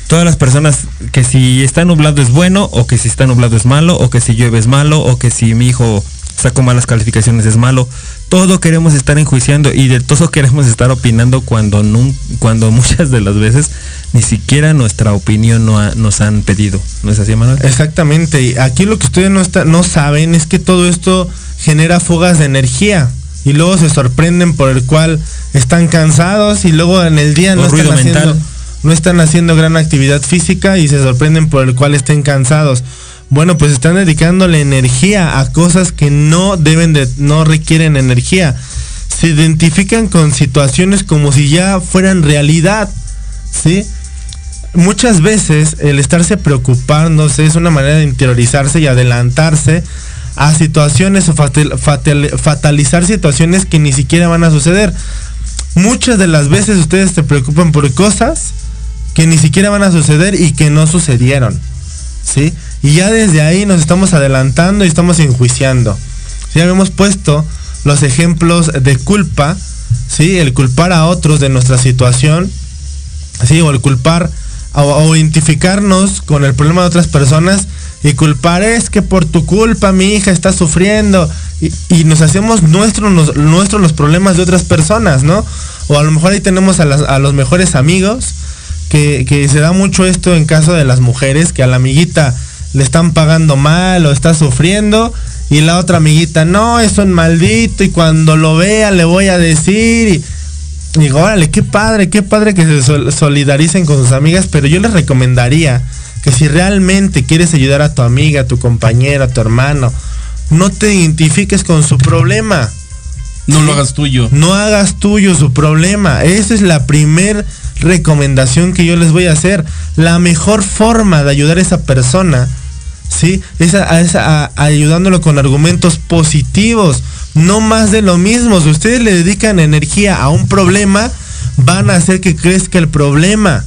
Todas las personas que si está nublado es bueno, o que si está nublado es malo, o que si llueve es malo, o que si mi hijo sacó malas calificaciones es malo. Todo queremos estar enjuiciando y de todo queremos estar opinando cuando, nun- cuando muchas de las veces ni siquiera nuestra opinión no ha- nos han pedido. ¿No es así, Manuel? Exactamente. Y aquí lo que ustedes no, está- no saben es que todo esto genera fugas de energía. Y luego se sorprenden por el cual están cansados y luego en el día no están, haciendo, no están haciendo gran actividad física y se sorprenden por el cual estén cansados. Bueno, pues están dedicándole energía a cosas que no deben de, no requieren energía. Se identifican con situaciones como si ya fueran realidad. ¿Sí? muchas veces el estarse preocupándose es una manera de interiorizarse y adelantarse a situaciones o fatal- fatal- fatalizar situaciones que ni siquiera van a suceder. Muchas de las veces ustedes se preocupan por cosas que ni siquiera van a suceder y que no sucedieron. ¿Sí? Y ya desde ahí nos estamos adelantando y estamos enjuiciando. Ya habíamos puesto los ejemplos de culpa, ¿sí? El culpar a otros de nuestra situación, ¿sí? O el culpar o, identificarnos con el problema de otras personas y culpar es que por tu culpa mi hija está sufriendo y, y nos hacemos nuestros nuestros los problemas de otras personas, ¿no? O a lo mejor ahí tenemos a los mejores amigos que, se da mucho esto en caso de las mujeres, que a la amiguita le están pagando mal o está sufriendo y la otra amiguita, no, es un maldito y cuando lo vea le voy a decir y, Digo, órale, qué padre, qué padre que se sol- solidaricen con sus amigas, pero yo les recomendaría que si realmente quieres ayudar a tu amiga, a tu compañera, a tu hermano, no te identifiques con su problema. No lo hagas tuyo. No hagas tuyo su problema. Esa es la primer recomendación que yo les voy a hacer. La mejor forma de ayudar a esa persona, ¿sí? Es ayudándolo con argumentos positivos. No más de lo mismo. Si ustedes le dedican energía a un problema, van a hacer que crezca el problema.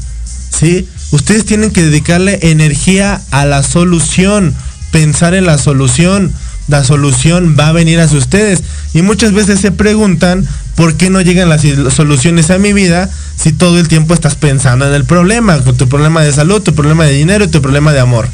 ¿Sí? Ustedes tienen que dedicarle energía a la solución, pensar en la solución. La solución va a venir hacia ustedes. Y muchas veces se preguntan por qué no llegan las soluciones a mi vida si todo el tiempo estás pensando en el problema, tu problema de salud, tu problema de dinero y tu problema de amor.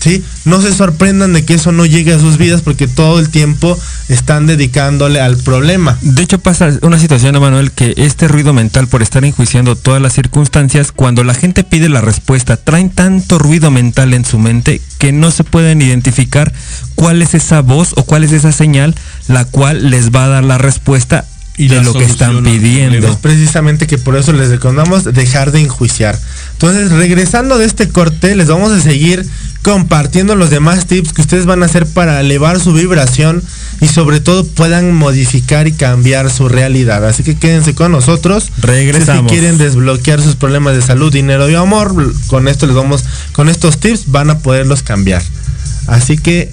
¿Sí? No se sorprendan de que eso no llegue a sus vidas porque todo el tiempo están dedicándole al problema. De hecho pasa una situación, Emanuel, que este ruido mental por estar enjuiciando todas las circunstancias, cuando la gente pide la respuesta, traen tanto ruido mental en su mente que no se pueden identificar cuál es esa voz o cuál es esa señal la cual les va a dar la respuesta Y de la lo que están pidiendo. Es precisamente que por eso les recomendamos dejar de enjuiciar. Entonces, regresando de este corte, les vamos a seguir compartiendo los demás tips que ustedes van a hacer para elevar su vibración y sobre todo puedan modificar y cambiar su realidad. Así que quédense con nosotros. Regresamos. Si quieren desbloquear sus problemas de salud, dinero y amor, con esto les vamos, con estos tips van a poderlos cambiar. Así que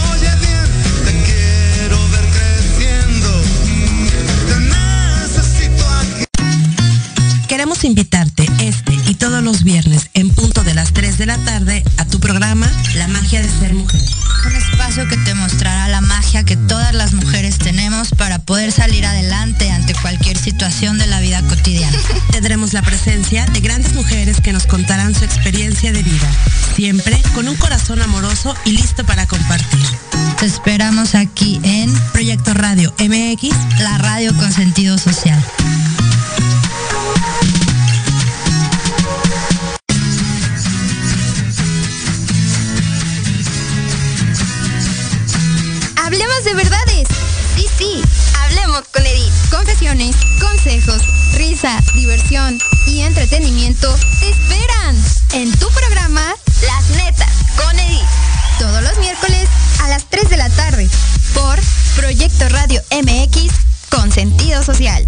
Queremos invitarte este y todos los viernes en punto de las 3 de la tarde a tu programa La magia de ser mujer. Un espacio que te mostrará la magia que todas las mujeres tenemos para poder salir adelante ante cualquier situación de la vida cotidiana. Tendremos la presencia de grandes mujeres que nos contarán su experiencia de vida, siempre con un corazón amoroso y listo para compartir. Te esperamos aquí en Proyecto Radio MX, la radio con sentido social. de verdades. Sí, sí, hablemos con Edith. Confesiones, consejos, risa, diversión y entretenimiento te esperan en tu programa Las Netas con Edith. Todos los miércoles a las 3 de la tarde por Proyecto Radio MX con sentido social.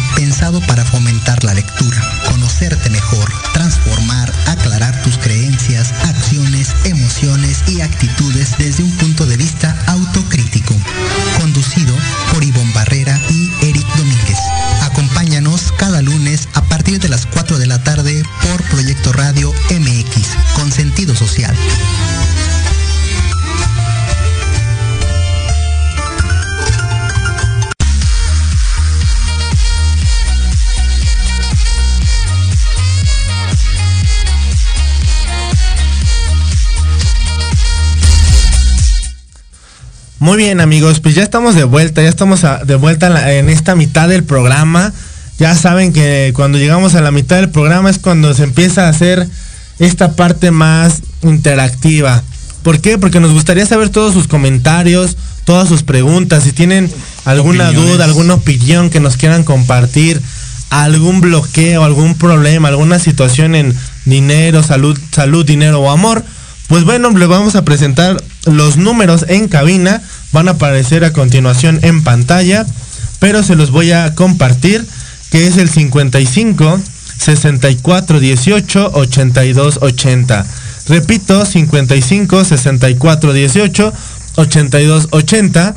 para fomentar la lectura, conocerte mejor, transformar, aclarar tus creencias, acciones, emociones y actitudes desde un punto de vista autocrítico. Conducido por Ivonne Barrera y Eric Domínguez. Acompáñanos cada lunes a partir de las 4 de la tarde por Proyecto Radio MX, con sentido social. Muy bien amigos, pues ya estamos de vuelta, ya estamos a- de vuelta en, la- en esta mitad del programa. Ya saben que cuando llegamos a la mitad del programa es cuando se empieza a hacer esta parte más interactiva. ¿Por qué? Porque nos gustaría saber todos sus comentarios, todas sus preguntas, si tienen alguna Opiniones. duda, alguna opinión que nos quieran compartir, algún bloqueo, algún problema, alguna situación en dinero, salud, salud, dinero o amor, pues bueno, le vamos a presentar los números en cabina, van a aparecer a continuación en pantalla, pero se los voy a compartir, que es el 55 64 18 82 80. Repito, 55 64 18 82 80.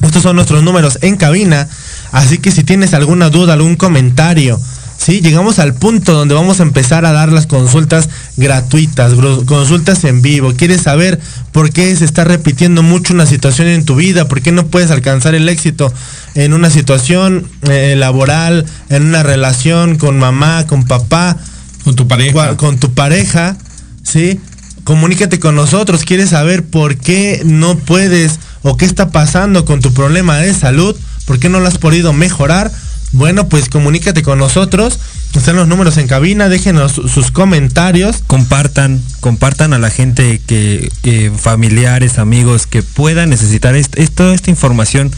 Estos son nuestros números en cabina. Así que si tienes alguna duda, algún comentario, ¿sí? Llegamos al punto donde vamos a empezar a dar las consultas gratuitas, consultas en vivo. ¿Quieres saber por qué se está repitiendo mucho una situación en tu vida? ¿Por qué no puedes alcanzar el éxito en una situación eh, laboral, en una relación con mamá, con papá? Con tu pareja. Con tu pareja, ¿sí? Comunícate con nosotros. ¿Quieres saber por qué no puedes o qué está pasando con tu problema de salud? ¿Por qué no lo has podido mejorar? Bueno, pues comunícate con nosotros. Están los números en cabina, déjenos su- sus comentarios. compartan, compartan a la gente que, que familiares, amigos que puedan necesitar est- es- toda esta información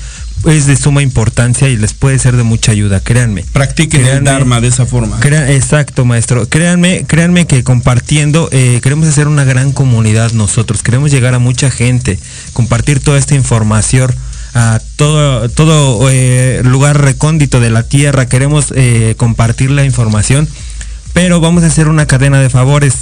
es de suma importancia y les puede ser de mucha ayuda, créanme. Practiquen el. Dharma de esa forma. Crea- exacto, maestro. Créanme, créanme que compartiendo eh, queremos hacer una gran comunidad nosotros. Queremos llegar a mucha gente, compartir toda esta información a todo todo eh, lugar recóndito de la tierra. Queremos eh, compartir la información, pero vamos a hacer una cadena de favores.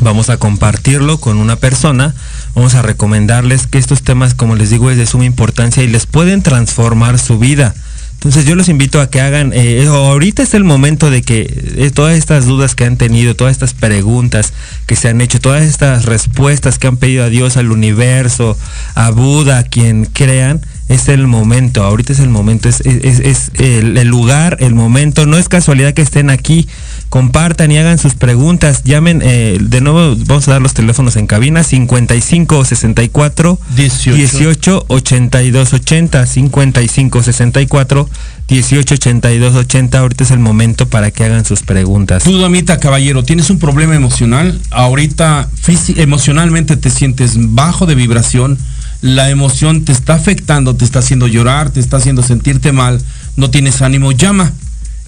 Vamos a compartirlo con una persona, vamos a recomendarles que estos temas, como les digo, es de suma importancia y les pueden transformar su vida. Entonces yo los invito a que hagan, eh, ahorita es el momento de que eh, todas estas dudas que han tenido, todas estas preguntas que se han hecho, todas estas respuestas que han pedido a Dios, al universo, a Buda, a quien crean, es el momento, ahorita es el momento, es, es- es- es el, el lugar, el momento, no es casualidad que estén aquí, compartan y hagan sus preguntas, llamen, eh, de nuevo vamos a dar los teléfonos en cabina, 55 64 18. 18 82 80, 55 64 18 82 80, ahorita es el momento para que hagan sus preguntas. Tú, damita, caballero, tienes un problema emocional. Ahorita emocionalmente te sientes bajo de vibración. La emoción te está afectando, te está haciendo llorar, te está haciendo sentirte mal. No tienes ánimo. Llama.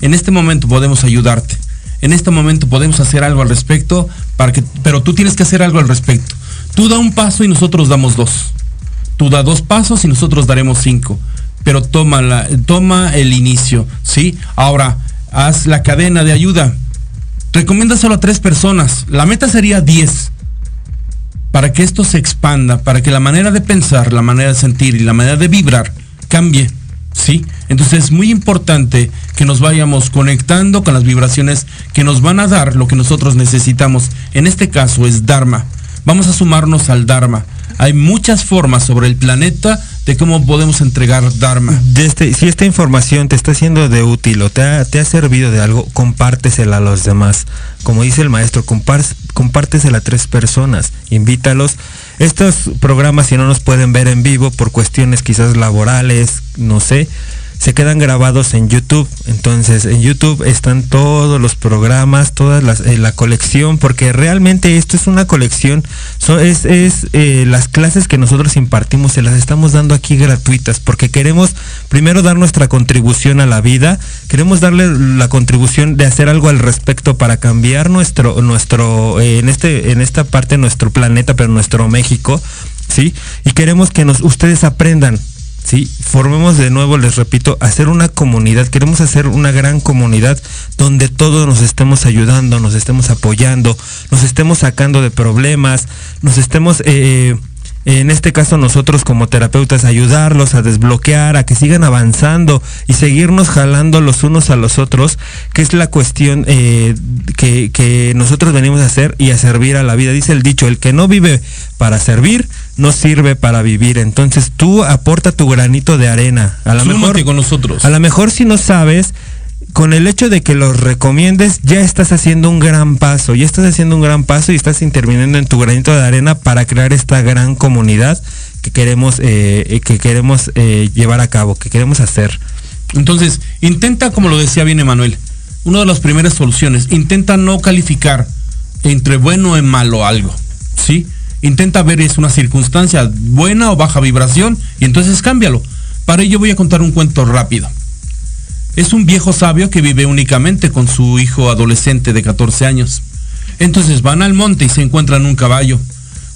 En este momento podemos ayudarte. En este momento podemos hacer algo al respecto, para que, pero tú tienes que hacer algo al respecto. Tú da un paso y nosotros damos dos. Tú da dos pasos y nosotros daremos cinco. Pero toma, toma el inicio, ¿sí? Ahora, haz la cadena de ayuda. Recomiéndaselo a tres personas. La meta sería 10. Para que esto se expanda, para que la manera de pensar, la manera de sentir y la manera de vibrar cambie. ¿Sí? Entonces es muy importante que nos vayamos conectando con las vibraciones que nos van a dar lo que nosotros necesitamos. En este caso es Dharma. Vamos a sumarnos al Dharma. hay muchas formas sobre el planeta de cómo podemos entregar Dharma. Este- si esta información te está siendo de útil o te ha, servido de algo, compártesela a los demás. Como dice el maestro, compár- compártesela a tres personas, invítalos. Estos programas, si no nos pueden ver en vivo por cuestiones quizás laborales, no sé, se quedan grabados en YouTube. Entonces, en YouTube están todos los programas, toda eh, la colección, porque realmente esto es una colección. So- es es, eh, las clases que nosotros impartimos, se las estamos dando aquí gratuitas, porque queremos primero dar nuestra contribución a la vida, queremos darle la contribución de hacer algo al respecto para cambiar nuestro, nuestro, eh, en este, en esta parte nuestro planeta, pero nuestro México, ¿sí? Y queremos que nos, ustedes aprendan, ¿sí? Formemos de nuevo, les repito, hacer una comunidad, queremos hacer una gran comunidad donde todos nos estemos ayudando, nos estemos apoyando, nos estemos sacando de problemas, nos estemos, eh, en este caso nosotros como terapeutas, ayudarlos a desbloquear, a que sigan avanzando y seguirnos jalando los unos a los otros, que es la cuestión eh, que, que nosotros venimos a hacer y a servir a la vida. Dice el dicho, el que no vive para servir, no sirve para vivir. Entonces tú aporta tu granito de arena. A lo mejor con nosotros. A lo mejor si no sabes, con el hecho de que los recomiendes, ya estás haciendo un gran paso, ya estás haciendo un gran paso y estás interviniendo en tu granito de arena para crear esta gran comunidad que queremos, eh, eh, que queremos eh, llevar a cabo, que queremos hacer. Entonces, intenta, como lo decía bien Emanuel, una de las primeras soluciones, intenta no calificar entre bueno y malo algo, ¿sí? Intenta ver es una circunstancia buena o baja vibración y entonces cámbialo. Para ello voy a contar un cuento rápido. Es un viejo sabio que vive únicamente con su hijo adolescente de 14 años. Entonces van al monte y se encuentran un caballo.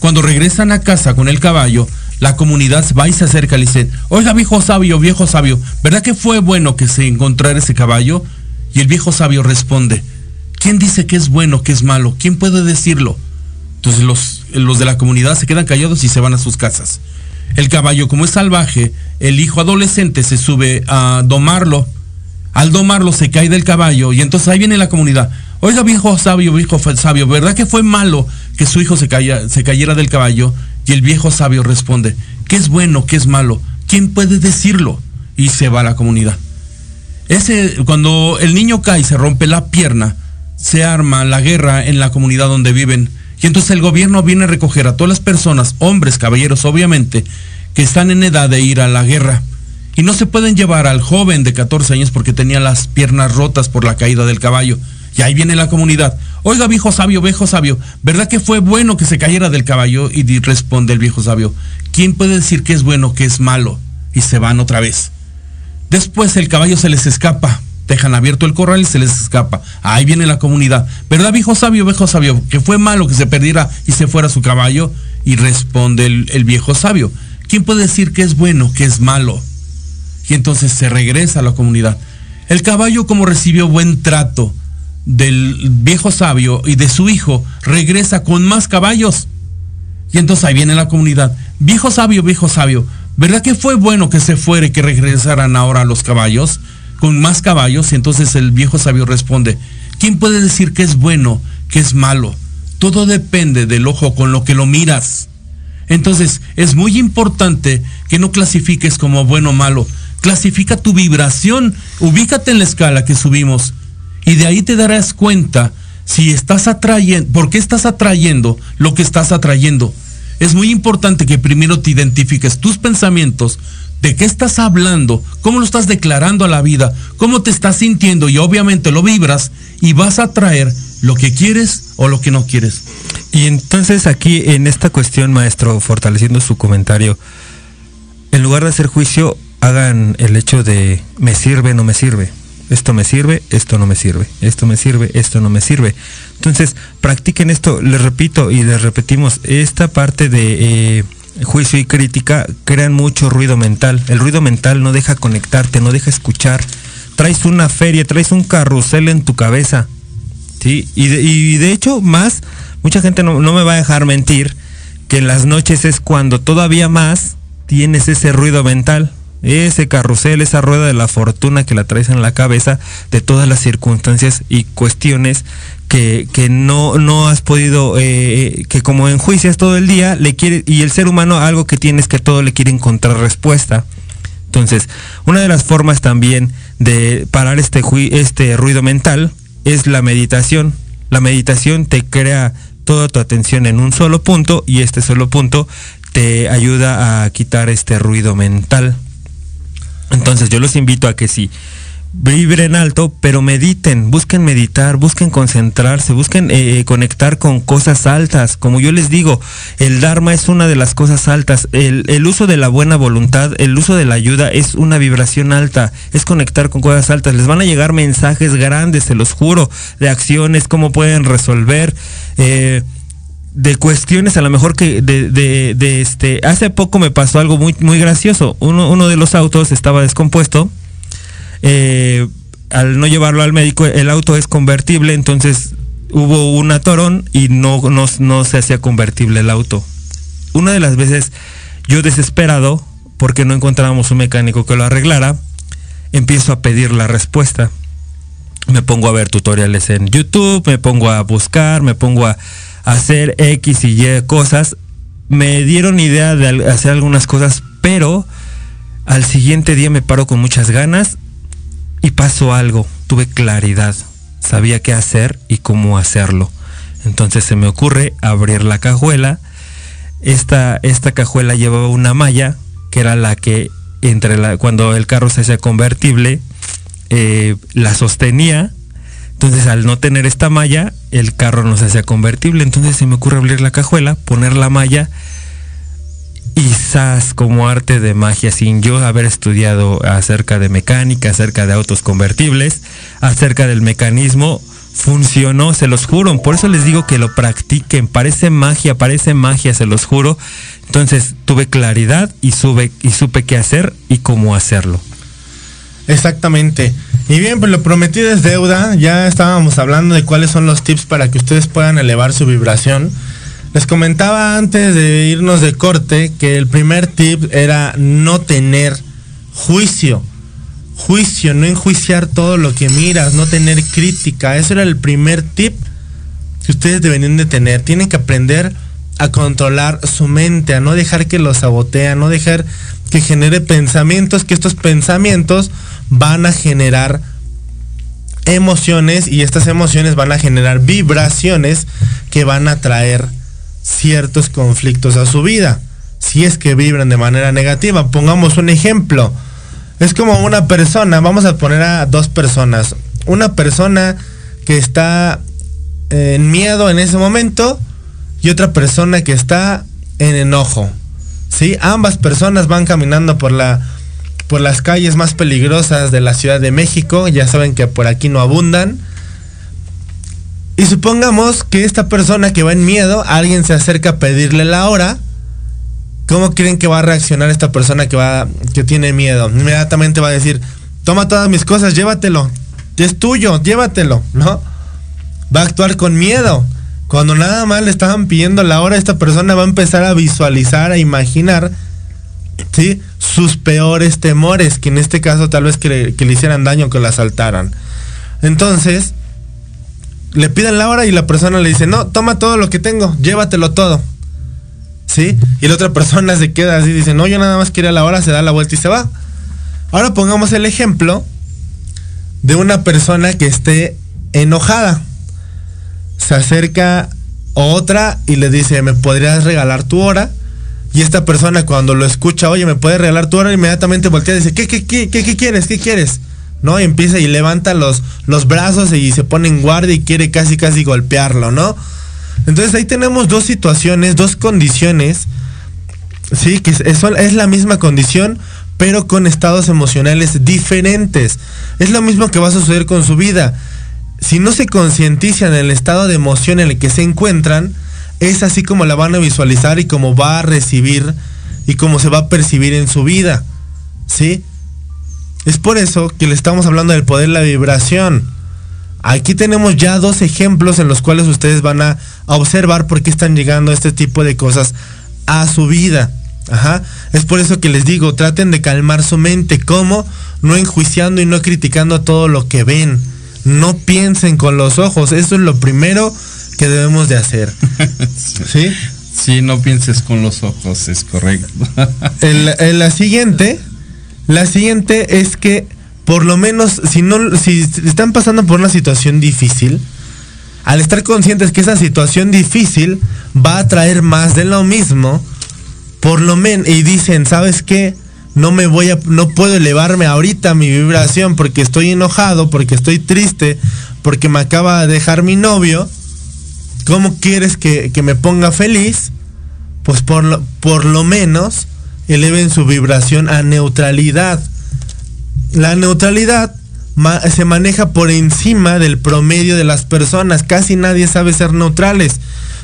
Cuando regresan a casa con el caballo, la comunidad va y se acerca y dice, oiga viejo sabio, viejo sabio, ¿verdad que fue bueno que se encontrara ese caballo? Y el viejo sabio responde, ¿quién dice que es bueno, que es malo? ¿Quién puede decirlo? Entonces los, los de la comunidad se quedan callados y se van a sus casas. El caballo, como es salvaje, el hijo adolescente se sube a domarlo. Al domarlo se cae del caballo y entonces ahí viene la comunidad. Oiga, viejo sabio, viejo sabio, ¿verdad que fue malo que su hijo se cayera del caballo? Y el viejo sabio responde, ¿qué es bueno, qué es malo? ¿Quién puede decirlo? Y se va a la comunidad. Ese, cuando el niño cae y se rompe la pierna, se arma la guerra en la comunidad donde viven. Y entonces el gobierno viene a recoger a todas las personas, hombres, caballeros, obviamente, que están en edad de ir a la guerra. Y no se pueden llevar al joven de 14 años porque tenía las piernas rotas por la caída del caballo. Y ahí viene la comunidad. Oiga, viejo sabio, viejo sabio, ¿verdad que fue bueno que se cayera del caballo? Y responde el viejo sabio, ¿quién puede decir que es bueno, que es malo? Y se van otra vez. Después el caballo se les escapa. Dejan abierto el corral y se les escapa. Ahí viene la comunidad. ¿Verdad, viejo sabio, viejo sabio? Que fue malo que se perdiera y se fuera su caballo. Y responde el, el viejo sabio. ¿Quién puede decir que es bueno, que es malo? Y entonces se regresa a la comunidad. El caballo, como recibió buen trato del viejo sabio y de su hijo, regresa con más caballos. Y entonces ahí viene la comunidad. Viejo sabio, viejo sabio, ¿verdad que fue bueno que se fuera y que regresaran ahora los caballos? Con más caballos. Y entonces el viejo sabio responde, ¿quién puede decir que es bueno, que es malo? Todo depende del ojo con lo que lo miras. Entonces es muy importante que no clasifiques como bueno o malo. Clasifica tu vibración, ubícate en la escala que subimos y de ahí te darás cuenta si estás atrayendo, por qué estás atrayendo lo que estás atrayendo. Es muy importante que primero te identifiques tus pensamientos, de qué estás hablando, cómo lo estás declarando a la vida, cómo te estás sintiendo y obviamente lo vibras y vas a atraer lo que quieres o lo que no quieres. Y entonces aquí en esta cuestión, maestro, fortaleciendo su comentario, en lugar de hacer juicio, hagan el hecho de me sirve, no me sirve. Esto me sirve, esto no me sirve. Esto me sirve, esto no me sirve. Entonces, practiquen esto, les repito y les repetimos, esta parte de eh, juicio y crítica crean mucho ruido mental. El ruido mental no deja conectarte, no deja escuchar. Traes una feria, traes un carrusel en tu cabeza. ¿sí? Y de, hecho, más, mucha gente no me va a dejar mentir, que en las noches es cuando todavía más tienes ese ruido mental, ese carrusel, esa rueda de la fortuna que la traes en la cabeza de todas las circunstancias y cuestiones que, que no, no has podido, eh, que como enjuicias todo el día, le quiere, y el ser humano algo que tiene es que todo le quiere encontrar respuesta. Entonces, una de las formas también de parar este, este ruido mental es la meditación. La meditación te crea toda tu atención en un solo punto y este solo punto te ayuda a quitar este ruido mental. Entonces yo los invito a que sí, vibren alto, pero mediten, busquen meditar, busquen concentrarse, busquen eh, conectar con cosas altas. Como yo les digo, el Dharma es una de las cosas altas. El, el uso de la buena voluntad, el uso de la ayuda es una vibración alta, es conectar con cosas altas. Les van a llegar mensajes grandes, se los juro, de acciones, cómo pueden resolver. eh, de cuestiones a lo mejor que de, este hace poco me pasó algo muy muy gracioso. Uno, uno de los autos estaba descompuesto eh, al no llevarlo al médico el auto es convertible entonces hubo un atorón y no, no, no se hacía convertible el auto. Una de las veces yo desesperado porque no encontrábamos un mecánico que lo arreglara empiezo a pedir la respuesta. Me pongo a ver tutoriales en YouTube, me pongo a buscar, me pongo a hacer X y Y cosas. Me dieron idea de hacer algunas cosas, pero al siguiente día me paro con muchas ganas y pasó algo. Tuve claridad, sabía qué hacer y cómo hacerlo. Entonces se me ocurre abrir la cajuela. Esta, esta cajuela llevaba una malla que era la que entre la, cuando el carro se hacía convertible, eh, la sostenía. Entonces al no tener esta malla, el carro no se hacía convertible. Entonces se me ocurre abrir la cajuela, poner la malla y zas, como arte de magia, sin yo haber estudiado acerca de mecánica, acerca de autos convertibles, acerca del mecanismo, funcionó, se los juro. Por eso les digo que lo practiquen. Parece magia, parece magia, se los juro. Entonces tuve claridad y, sube, y supe qué hacer y cómo hacerlo. Exactamente. Y bien, pues lo prometido es deuda. Ya estábamos hablando de cuáles son los tips para que ustedes puedan elevar su vibración. Les comentaba antes de irnos de corte que el primer tip era no tener juicio. Juicio, no enjuiciar todo lo que miras, no tener crítica. Eso era el primer tip que ustedes deberían de tener. Tienen que aprender a controlar su mente, a no dejar que lo sabotea, a no dejar que genere pensamientos, que estos pensamientos van a generar emociones y estas emociones van a generar vibraciones que van a traer ciertos conflictos a su vida. Si es que vibran de manera negativa, pongamos un ejemplo. Es como una persona, vamos a poner a dos personas. Una persona que está en miedo en ese momento y otra persona que está en enojo. ¿Sí? Ambas personas van caminando por la por las calles más peligrosas de la Ciudad de México, ya saben que por aquí no abundan. Y supongamos que esta persona que va en miedo, alguien se acerca a pedirle la hora. ¿Cómo creen que va a reaccionar esta persona que va que tiene miedo? Inmediatamente va a decir, "Toma todas mis cosas, llévatelo. Es tuyo, llévatelo", ¿no? Va a actuar con miedo. Cuando nada más le estaban pidiendo la hora, esta persona va a empezar a visualizar, a imaginar, ¿sí? Sus peores temores, que en este caso tal vez que le, hicieran daño, que la asaltaran. Entonces, le piden la hora y la persona le dice, no, toma todo lo que tengo, llévatelo todo. ¿Sí? Y la otra persona se queda así, dice, no, yo nada más quería la hora, se da la vuelta y se va. Ahora pongamos el ejemplo de una persona que esté enojada. Se acerca otra y le dice, ¿me podrías regalar tu hora? Y esta persona cuando lo escucha, oye, ¿me puedes regalar tu hora? Inmediatamente voltea y dice, ¿qué, qué, qué, qué, qué quieres? ¿Qué quieres? ¿No? Y empieza y levanta los, los brazos y se pone en guardia y quiere casi, casi golpearlo, ¿no? Entonces ahí tenemos dos situaciones, dos condiciones, sí, que es, es la misma condición, pero con estados emocionales diferentes. Es lo mismo que va a suceder con su vida. Si no se concientizan en el estado de emoción en el que se encuentran, es así como la van a visualizar y como va a recibir y cómo se va a percibir en su vida. ¿Sí? Es por eso que le estamos hablando del poder de la vibración. Aquí tenemos ya dos ejemplos en los cuales ustedes van a, a observar por qué están llegando este tipo de cosas a su vida. Ajá. Es por eso que les digo, traten de calmar su mente. ¿Cómo? No enjuiciando y no criticando todo lo que ven. No piensen con los ojos. Eso es lo primero que debemos de hacer. ¿Sí? Sí, no pienses con los ojos, es correcto. El- la siguiente, la siguiente es que por lo menos si no, si están pasando por una situación difícil, al estar conscientes que esa situación difícil va a traer más de lo mismo, por lo menos, y dicen, ¿sabes qué? No me voy a, no puedo elevarme ahorita mi vibración porque estoy enojado, porque estoy triste, porque me acaba de dejar mi novio. ¿Cómo quieres que, que me ponga feliz? Pues por lo, por lo menos eleven su vibración a neutralidad. La neutralidad se maneja por encima del promedio de las personas. Casi nadie sabe ser neutrales.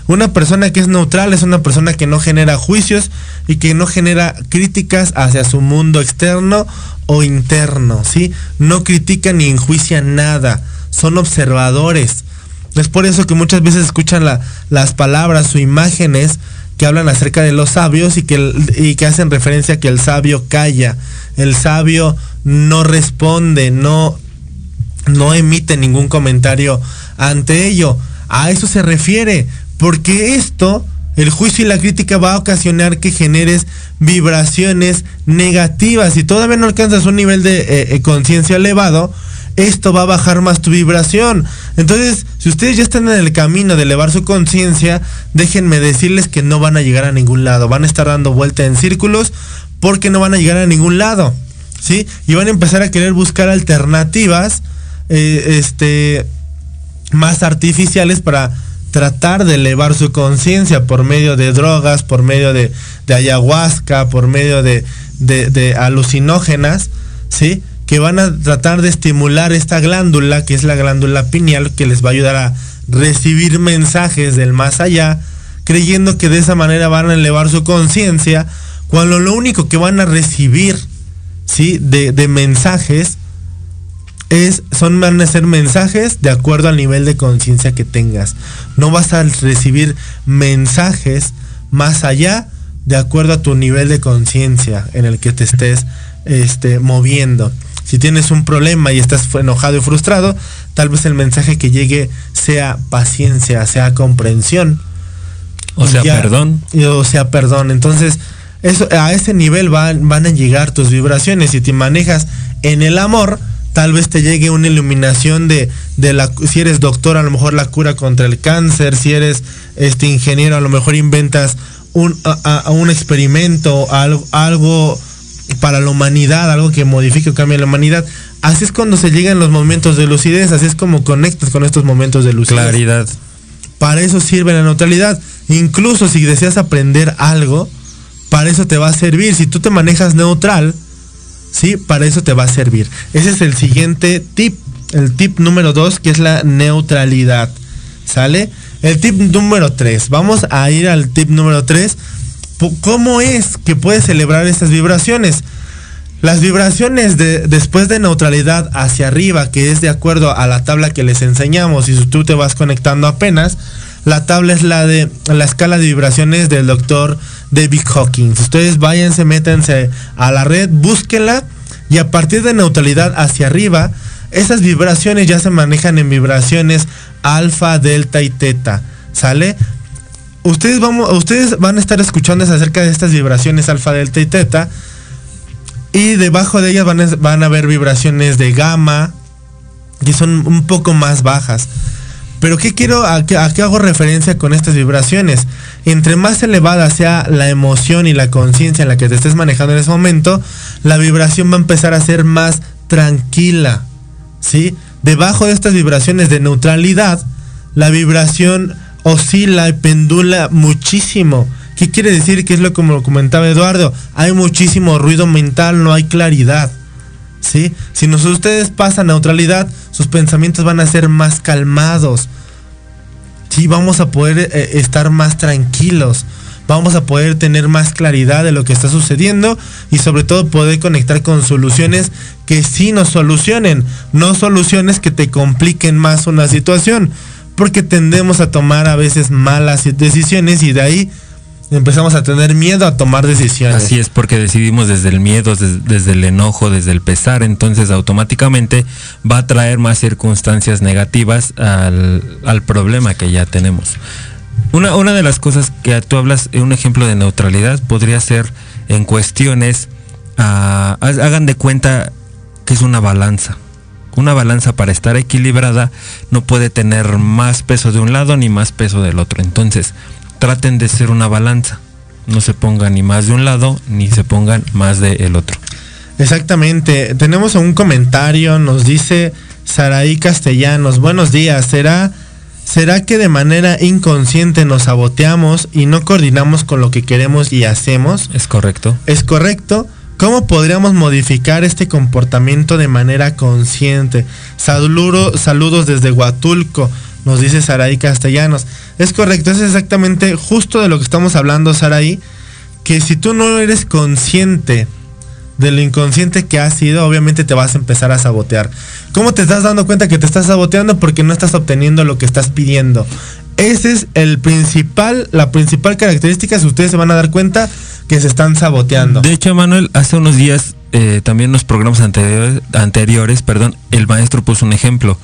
Una persona que es neutral es una persona que no genera juicios y que no genera críticas hacia su mundo externo o interno, ¿sí? No critican ni enjuician nada, son observadores. Es por eso que muchas veces escuchan la- las palabras o imágenes que hablan acerca de los sabios y que, y que hacen referencia a que el sabio calla, el sabio no responde, no, no emite ningún comentario ante ello. A eso se refiere, porque esto, el juicio y la crítica va a ocasionar que generes vibraciones negativas. Si todavía no alcanzas un nivel de eh, eh, conciencia elevado, esto va a bajar más tu vibración. Entonces, si ustedes ya están en el camino de elevar su conciencia, déjenme decirles que no van a llegar a ningún lado. Van a estar dando vuelta en círculos porque no van a llegar a ningún lado. ¿Sí? Y van a empezar a querer buscar alternativas eh, este, más artificiales para tratar de elevar su conciencia por medio de drogas, por medio de, ayahuasca, por medio de, alucinógenas, ¿sí? Que van a tratar de estimular esta glándula, que es la glándula pineal, que les va a ayudar a recibir mensajes del más allá, creyendo que de esa manera van a elevar su conciencia, cuando lo único que van a recibir, ¿sí? De mensajes es, son, van a ser mensajes de acuerdo al nivel de conciencia que tengas. No vas a recibir mensajes más allá de acuerdo a tu nivel de conciencia en el que te estés este, moviendo. Si tienes un problema y estás enojado y frustrado, tal vez el mensaje que llegue sea paciencia, sea comprensión. O sea, perdón. y- O sea, perdón. Entonces, eso, a ese nivel van, van a llegar tus vibraciones. Si te manejas en el amor, tal vez te llegue una iluminación de, de la, si eres doctor, a lo mejor la cura contra el cáncer, si eres este ingeniero, a lo mejor inventas un, a- un experimento, algo, algo para la humanidad, algo que modifique o cambie la humanidad. Así es cuando se llegan los momentos de lucidez, así es como conectas con estos momentos de lucidez. Claridad. Para eso sirve la neutralidad. Incluso si deseas aprender algo, para eso te va a servir. Si tú te manejas neutral, sí, para eso te va a servir. Ese es el siguiente tip. El tip número dos, que es la neutralidad. ¿Sale? El tip número tres. Vamos a ir al tip número tres. Po- ¿Cómo es que puedes celebrar estas vibraciones? Las vibraciones de, después de neutralidad hacia arriba, que es de acuerdo a la tabla que les enseñamos, y si tú te vas conectando apenas, la tabla es la de la escala de vibraciones del doctor David Hawkins. Ustedes váyanse, métanse a la red, búsquenla, y a partir de neutralidad hacia arriba, esas vibraciones ya se manejan en vibraciones alfa, delta y teta. ¿Sale? Ustedes, van a estar escuchando acerca de estas vibraciones alfa, delta y teta. Y debajo de ellas van a, van a ver vibraciones de gamma, que son un poco más bajas. Pero ¿qué quiero, a qué, a qué hago referencia con estas vibraciones? Entre más elevada sea la emoción y la conciencia en la que te estés manejando en ese momento, la vibración va a empezar a ser más tranquila. ¿Sí? Debajo de estas vibraciones de neutralidad, la vibración oscila y pendula muchísimo. ¿Qué quiere decir? Que es lo como lo comentaba Eduardo. Hay muchísimo ruido mental, no hay claridad. ¿Sí? Si nos, ustedes pasan neutralidad, sus pensamientos van a ser más calmados. Sí, vamos a poder eh, estar más tranquilos. Vamos a poder tener más claridad de lo que está sucediendo y sobre todo poder conectar con soluciones que sí nos solucionen, no soluciones que te compliquen más una situación, porque tendemos a tomar a veces malas decisiones y de ahí empezamos a tener miedo a tomar decisiones. Así es, porque decidimos desde el miedo, des- desde, el enojo, desde el pesar, entonces automáticamente va a traer más circunstancias negativas al, problema que ya tenemos. Una, de las cosas que tú hablas, eh, un ejemplo de neutralidad, podría ser en cuestiones, ha- hagan de cuenta que es una balanza. Una balanza para estar equilibrada no puede tener más peso de un lado ni más peso del otro. Entonces, traten de ser una balanza. No se pongan ni más de un lado ni se pongan más del otro. Exactamente. Tenemos un comentario, nos dice Saraí Castellanos. Buenos días. ¿Será, ¿Será que de manera inconsciente nos saboteamos y no coordinamos con lo que queremos y hacemos? Es correcto. ¿Es correcto? ¿Cómo podríamos modificar este comportamiento de manera consciente? Saludo- saludos desde Huatulco, nos dice Saraí Castellanos. Es correcto, es exactamente justo de lo que estamos hablando, Saraí, que si tú no eres consciente de lo inconsciente que has sido, obviamente te vas a empezar a sabotear. ¿Cómo te estás dando cuenta que te estás saboteando? Porque no estás obteniendo lo que estás pidiendo. Ese es el principal, la principal característica, si ustedes se van a dar cuenta que se están saboteando. De hecho, Manuel, hace unos días, eh, también en los programas anteriores, anteriores, perdón, el maestro puso un ejemplo.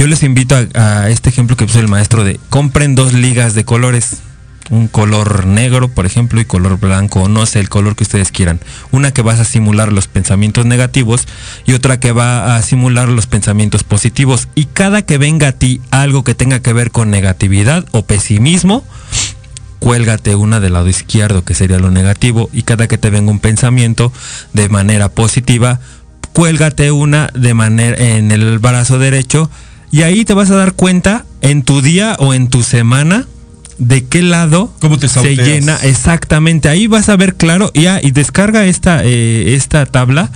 Yo les invito a, este ejemplo que puso el maestro de compren dos ligas de colores. Un color negro, por ejemplo, y color blanco, o no sé, el color que ustedes quieran. Una que va a simular los pensamientos negativos y otra que va a simular los pensamientos positivos. Y cada que venga a ti algo que tenga que ver con negatividad o pesimismo, cuélgate una del lado izquierdo, que sería lo negativo, y cada que te venga un pensamiento de manera positiva, cuélgate una de manera en el brazo derecho, y ahí te vas a dar cuenta en tu día o en tu semana de qué lado te se llena exactamente. Ahí vas a ver claro, y, ah, y descarga esta, eh, esta tabla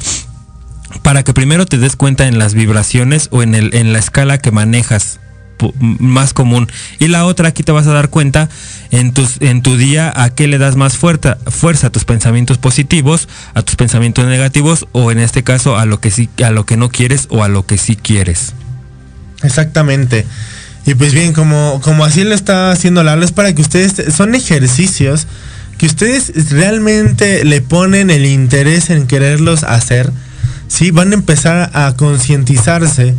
para que primero te des cuenta en las vibraciones o en, el, en la escala que manejas más común. Y la otra aquí te vas a dar cuenta en, tus, en tu día a qué le das más fuerza, fuerza, a tus pensamientos positivos, a tus pensamientos negativos o en este caso a lo que sí, a lo que no quieres o a lo que sí quieres. Exactamente. Y pues bien, como, como así lo está haciendo Lalo, es para que ustedes, son ejercicios que ustedes realmente le ponen el interés en quererlos hacer, ¿sí? Van a empezar a concientizarse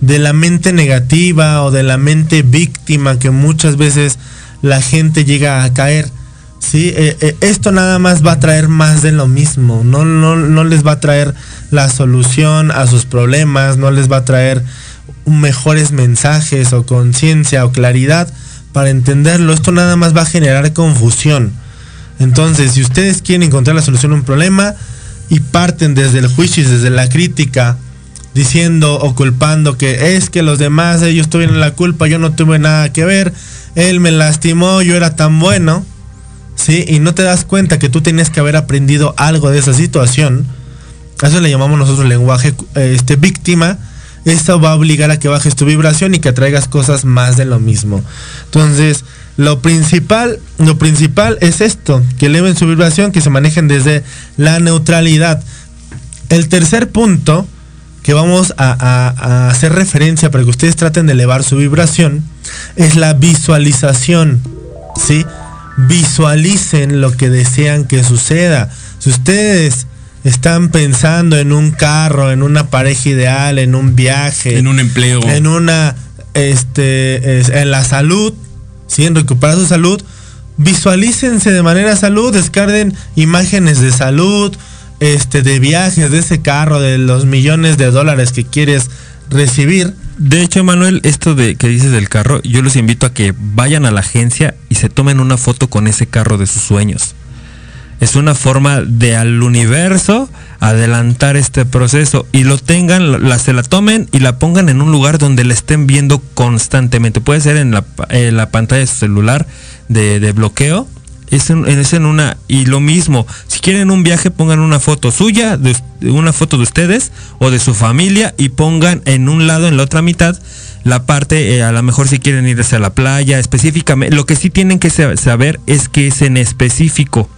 de la mente negativa o de la mente víctima que muchas veces la gente llega a caer. Sí, Eh, eh, esto nada más va a traer más de lo mismo, no, no, no les va a traer la solución a sus problemas, no les va a traer mejores mensajes o conciencia o claridad para entenderlo. Esto nada más va a generar confusión. Entonces, si ustedes quieren encontrar la solución a un problema y parten desde el juicio y desde la crítica, diciendo o culpando que es que los demás, ellos tuvieron la culpa, yo no tuve nada que ver, él me lastimó, yo era tan bueno, ¿sí? Y no te das cuenta que tú tenías que haber aprendido algo de esa situación. A eso le llamamos nosotros lenguaje eh, este, víctima. Esto va a obligar a que bajes tu vibración y que atraigas cosas más de lo mismo. Entonces, lo principal, lo principal es esto, que eleven su vibración, que se manejen desde la neutralidad. El tercer punto que vamos a, a- a hacer referencia para que ustedes traten de elevar su vibración es la visualización. ¿Sí? Visualicen lo que desean que suceda. Si ustedes están pensando en un carro, en una pareja ideal, en un viaje, En un empleo. en una, este, es- en la salud, ¿sí? en recuperar su salud, visualícense de manera salud, descarguen imágenes de salud, este, de viajes, de ese carro, de los millones de dólares que quieres recibir. De hecho, Manuel, esto de que dices del carro, yo los invito a que vayan a la agencia y se tomen una foto con ese carro de sus sueños. Es una forma de al universo adelantar este proceso y lo tengan, la, se la tomen y la pongan en un lugar donde la estén viendo constantemente. Puede ser en la, la pantalla de su celular de, bloqueo. Es en, en una y lo mismo. Si quieren un viaje, pongan una foto suya, de, una foto de ustedes o de su familia y pongan en un lado, en la otra mitad, la parte, eh, a lo mejor si quieren irse a la playa específicamente. Lo que sí tienen que sa- saber es que es en específico.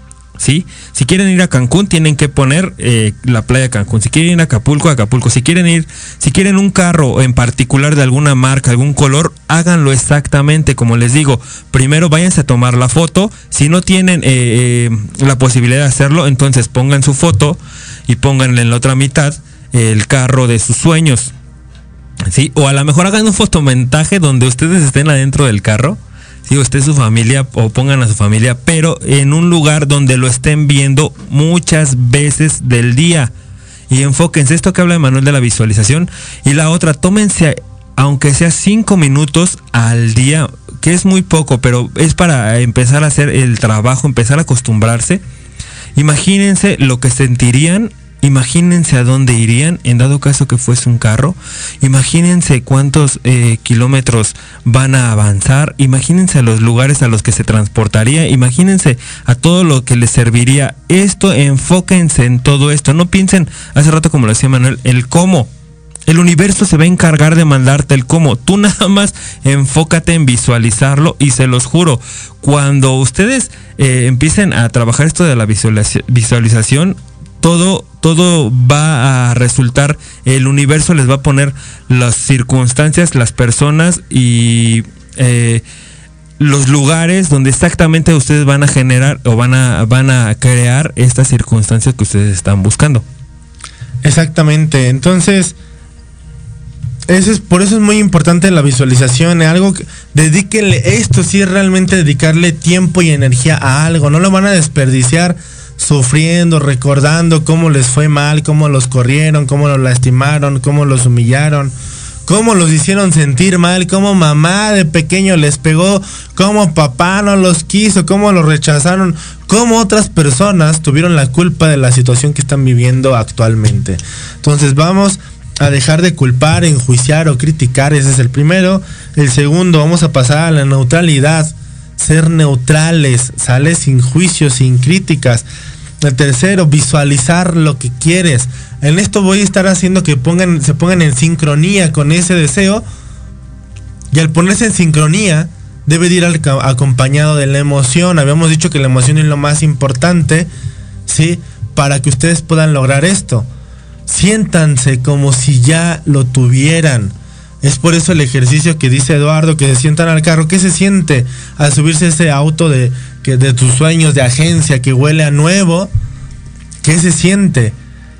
Si quieren ir a Cancún, tienen que poner eh, la playa Cancún. Si quieren ir a Acapulco, Acapulco. Si quieren ir, si quieren un carro en particular de alguna marca, algún color, háganlo exactamente como les digo. Primero váyanse a tomar la foto. Si no tienen eh, eh, la posibilidad de hacerlo, entonces pongan su foto y pónganle en la otra mitad el carro de sus sueños. ¿Sí? O a lo mejor hagan un fotomentaje donde ustedes estén adentro del carro. Sí, usted su familia o pongan a su familia, pero en un lugar donde lo estén viendo muchas veces del día. Y enfóquense, esto que habla Manuel de la visualización. Y la otra, tómense, aunque sea cinco minutos al día, que es muy poco, pero es para empezar a hacer el trabajo, empezar a acostumbrarse. Imagínense lo que sentirían Imagínense a dónde irían en dado caso que fuese un carro. Imagínense cuántos eh, kilómetros van a avanzar. Imagínense a los lugares a los que se transportaría. Imagínense a todo lo que les serviría. Esto, enfóquense en todo esto. No piensen, hace rato como lo decía Manuel, el cómo. El universo se va a encargar de mandarte el cómo. Tú nada más enfócate en visualizarlo y se los juro, cuando ustedes eh, empiecen a trabajar esto de la visualización, todo, todo va a resultar, el universo les va a poner las circunstancias, las personas y eh, los lugares donde exactamente ustedes van a generar o van a, van a crear estas circunstancias que ustedes están buscando. Exactamente, entonces, es, por eso es muy importante la visualización, algo que, dedíquenle, esto sí realmente dedicarle tiempo y energía a algo, no lo van a desperdiciar sufriendo, recordando cómo les fue mal, cómo los corrieron, cómo los lastimaron, cómo los humillaron, cómo los hicieron sentir mal, cómo mamá de pequeño les pegó, cómo papá no los quiso, cómo los rechazaron, cómo otras personas tuvieron la culpa de la situación que están viviendo actualmente. Entonces vamos a dejar de culpar, enjuiciar o criticar, ese es el primero. El segundo, vamos a pasar a la neutralidad ser neutrales, sale sin juicios, sin críticas. El tercero, visualizar lo que quieres. En esto voy a estar haciendo que pongan, se pongan en sincronía con ese deseo. Y al ponerse en sincronía, debe ir acompañado de la emoción. Habíamos dicho que la emoción es lo más importante, ¿sí? Para que ustedes puedan lograr esto. Siéntanse como si ya lo tuvieran. Es por eso el ejercicio que dice Eduardo, que se sientan al carro. ¿Qué se siente al subirse ese auto de, que, de tus sueños de agencia que huele a nuevo? ¿Qué se siente?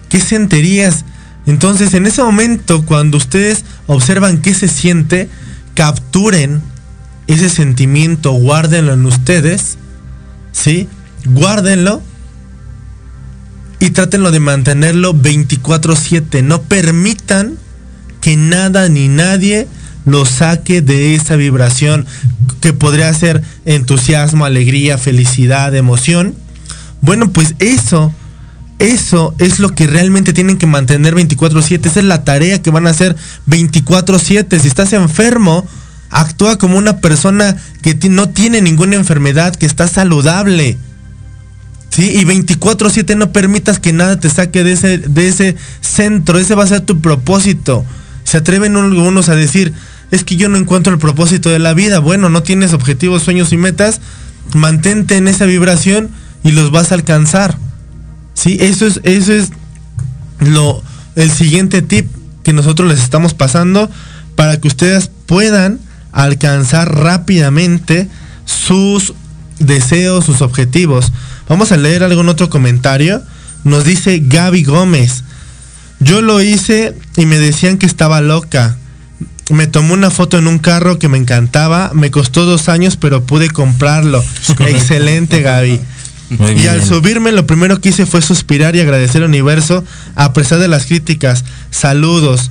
¿Qué sentirías? Entonces, en ese momento, cuando ustedes observan qué se siente, capturen ese sentimiento, guárdenlo en ustedes, ¿sí? Guárdenlo y trátenlo de mantenerlo 24/7. No permitan que nada ni nadie lo saque de esa vibración que podría ser entusiasmo, alegría, felicidad, emoción. Bueno, pues eso, eso es lo que realmente tienen que mantener 24/7. Esa es la tarea que van a hacer 24/7. Si estás enfermo, actúa como una persona que no tiene ninguna enfermedad, que está saludable. ¿Sí? Y 24/7 no permitas que nada te saque de ese, de ese centro. Ese va a ser tu propósito. Se atreven algunos a decir, es que yo no encuentro el propósito de la vida. Bueno, no tienes objetivos, sueños y metas. Mantente en esa vibración y los vas a alcanzar. Sí, eso es, eso es lo, el siguiente tip que nosotros les estamos pasando para que ustedes puedan alcanzar rápidamente sus deseos, sus objetivos. Vamos a leer algún otro comentario. Nos dice Gaby Gómez. Yo lo hice y me decían que estaba loca. Me tomó una foto en un carro que me encantaba. Me costó dos años, pero pude comprarlo. Excelente, Gaby. y al subirme, lo primero que hice fue suspirar y agradecer al universo a pesar de las críticas. Saludos.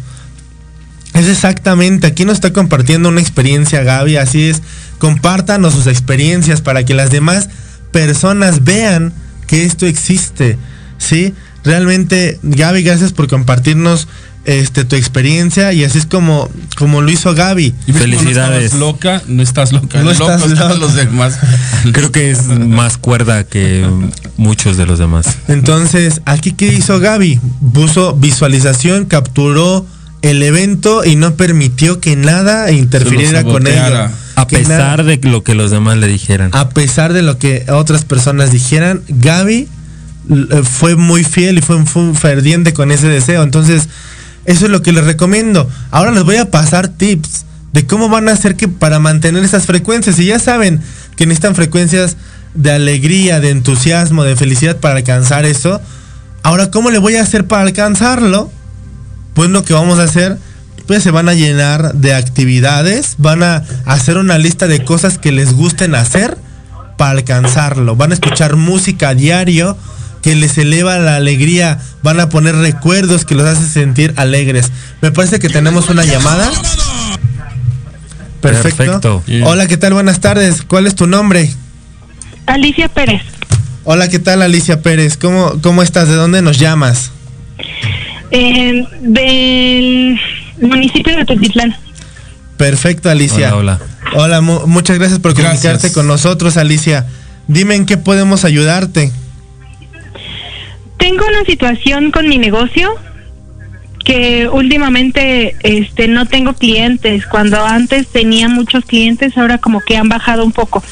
Es exactamente, aquí nos está compartiendo una experiencia Gaby, así es. Compártanos sus experiencias para que las demás personas vean que esto existe. ¿Sí? Realmente, Gaby, gracias por compartirnos este tu experiencia y así es como como lo hizo Gaby. Felicidades. No loca, no estás loca. No estás loca. los demás. Creo que es más cuerda que muchos de los demás. Entonces, aquí qué hizo Gaby? Puso visualización, capturó el evento y no permitió que nada interfiriera con ella. A pesar de lo que los demás le dijeran. A pesar de lo que otras personas dijeran, Gaby fue muy fiel y fue, un ferviente con ese deseo. Entonces, eso es lo que les recomiendo. Ahora les voy a pasar tips de cómo van a hacer que para mantener esas frecuencias. Y ya saben que necesitan frecuencias de alegría, de entusiasmo, de felicidad para alcanzar eso. Ahora, ¿cómo le voy a hacer para alcanzarlo? Pues lo que vamos a hacer, pues se van a llenar de actividades, van a hacer una lista de cosas que les gusten hacer para alcanzarlo. Van a escuchar música a diario que les eleva la alegría, van a poner recuerdos que los hace sentir alegres. Me parece que tenemos una llamada. Perfecto. Hola, ¿qué tal? Buenas tardes. ¿Cuál es tu nombre? Alicia Pérez. Hola, ¿qué tal Alicia Pérez? ¿Cómo, cómo estás? ¿De dónde nos llamas? Eh, del municipio de Tetitlán. Perfecto, Alicia. Hola, Hola, mu- muchas gracias por Gracias. comunicarte con nosotros, Alicia. Dime en qué podemos ayudarte. Tengo una situación con mi negocio que últimamente este no tengo clientes. Cuando antes tenía muchos clientes, ahora como que han bajado un poco.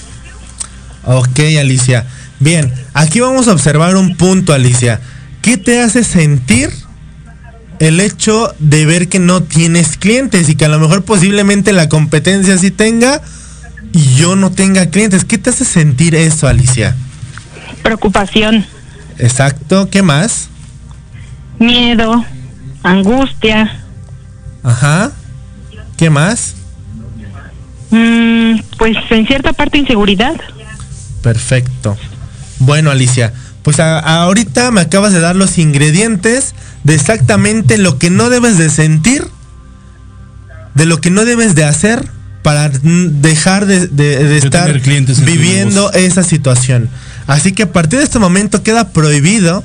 Ok, Alicia. Bien, aquí vamos a observar un punto, Alicia. ¿Qué te hace sentir el hecho de ver que no tienes clientes y que a lo mejor posiblemente la competencia sí tenga y yo no tenga clientes? ¿Qué te hace sentir eso, Alicia? Preocupación, Exacto, ¿qué más? miedo, angustia, Ajá. ¿Qué más? mm, pues en cierta parte inseguridad. Perfecto. Bueno, Alicia, pues a- ahorita me acabas de dar los ingredientes de exactamente lo que no debes de sentir, de lo que no debes de hacer para dejar de, de- de estar viviendo esa situación. Así que a partir de este momento queda prohibido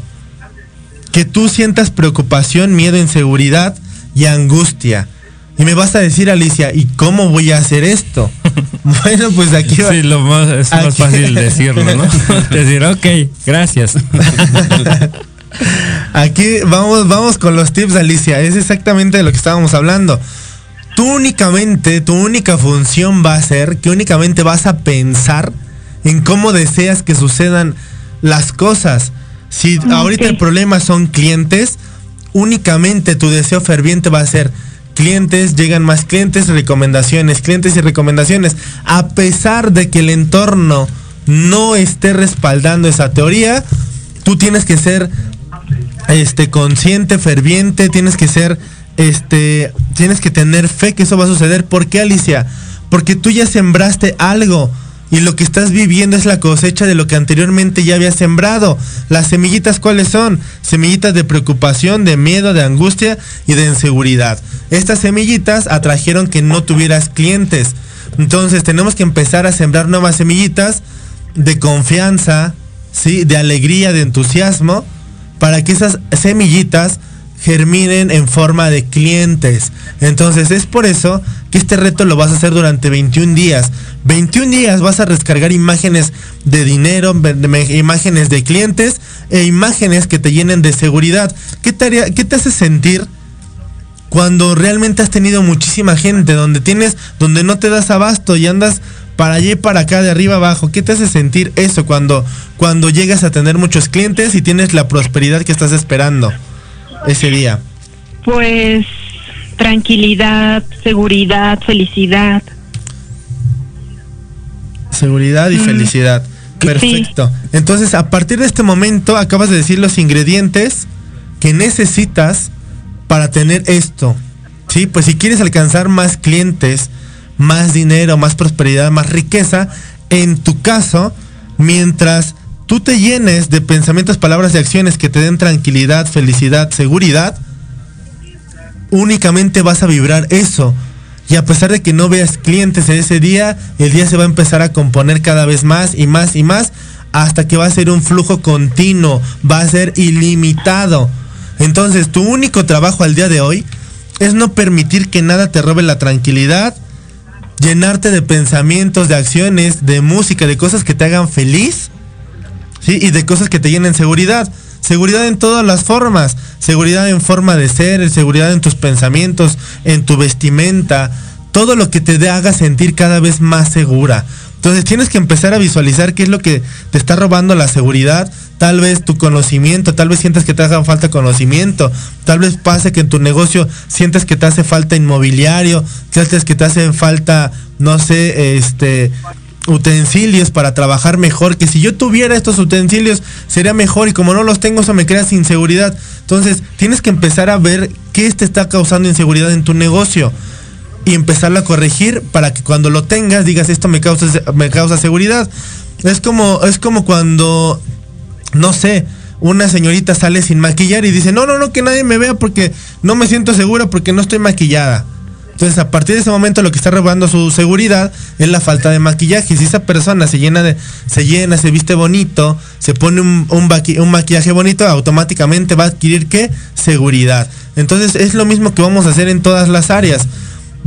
que tú sientas preocupación, miedo, inseguridad y angustia. Y me vas a decir, Alicia, ¿y cómo voy a hacer esto? bueno, pues aquí va. Sí, lo más, es más fácil decirlo, ¿no? Decir, ok, gracias. Aquí vamos, vamos con los tips, Alicia. Es exactamente de lo que estábamos hablando. Tú únicamente, tu única función va a ser que únicamente vas a pensar en cómo deseas que sucedan las cosas. Si ahorita el problema son clientes, únicamente tu deseo ferviente va a ser clientes, llegan más clientes, recomendaciones, clientes y recomendaciones. A pesar de que el entorno no esté respaldando esa teoría, tú tienes que ser este consciente, ferviente, tienes que ser este tienes que tener fe que eso va a suceder. ¿Por qué, Alicia? Porque tú ya sembraste algo y lo que estás viviendo es la cosecha de lo que anteriormente ya habías sembrado. Las semillitas cuáles son? Semillitas de preocupación, de miedo, de angustia y de inseguridad. Estas semillitas atrajeron que no tuvieras clientes. Entonces tenemos que empezar a sembrar nuevas semillitas de confianza, ¿sí? de alegría, de entusiasmo, para que esas semillitas germinen en forma de clientes. Entonces es por eso que este reto lo vas a hacer durante 21 días. 21 días vas a descargar imágenes de dinero, imágenes de clientes e imágenes que te llenen de seguridad. ¿Qué te, qué te hace sentir cuando realmente has tenido muchísima gente, donde tienes, donde no te das abasto y andas para allá y para acá, de arriba abajo? ¿Qué te hace sentir eso cuando, cuando llegas a tener muchos clientes y tienes la prosperidad que estás esperando ese día? Pues tranquilidad, seguridad, felicidad. Seguridad y Mm. felicidad. Perfecto. Entonces, a partir de este momento, acabas de decir los ingredientes que necesitas para tener esto. Sí, pues si quieres alcanzar más clientes, más dinero, más prosperidad, más riqueza, en tu caso, mientras tú te llenes de pensamientos, palabras y acciones que te den tranquilidad, felicidad, seguridad, únicamente vas a vibrar eso. Y a pesar de que no veas clientes en ese día, el día se va a empezar a componer cada vez más y más y más hasta que va a ser un flujo continuo, va a ser ilimitado. Entonces, tu único trabajo al día de hoy es no permitir que nada te robe la tranquilidad, llenarte de pensamientos, de acciones, de música, de cosas que te hagan feliz, ¿sí? Y de cosas que te llenen seguridad. Seguridad en todas las formas. Seguridad en forma de ser, seguridad en tus pensamientos, en tu vestimenta. Todo lo que te haga sentir cada vez más segura. Entonces tienes que empezar a visualizar qué es lo que te está robando la seguridad, tal vez tu conocimiento, tal vez sientes que te hace falta conocimiento, tal vez pase que en tu negocio sientes que te hace falta inmobiliario, sientes que te hace falta, no sé, este utensilios para trabajar mejor, que si yo tuviera estos utensilios sería mejor y como no los tengo eso me crea inseguridad. Entonces tienes que empezar a ver qué te está causando inseguridad en tu negocio y empezarlo a corregir para que cuando lo tengas digas esto me causa, me causa seguridad. Es como, es como cuando, no sé, una señorita sale sin maquillar y dice, no, no, no, que nadie me vea porque no me siento segura porque no estoy maquillada. Entonces, a partir de ese momento lo que está robando su seguridad es la falta de maquillaje. Si esa persona se llena de, se llena, se viste bonito, se pone un, un, un maquillaje bonito, automáticamente va a adquirir qué? Seguridad. Entonces, es lo mismo que vamos a hacer en todas las áreas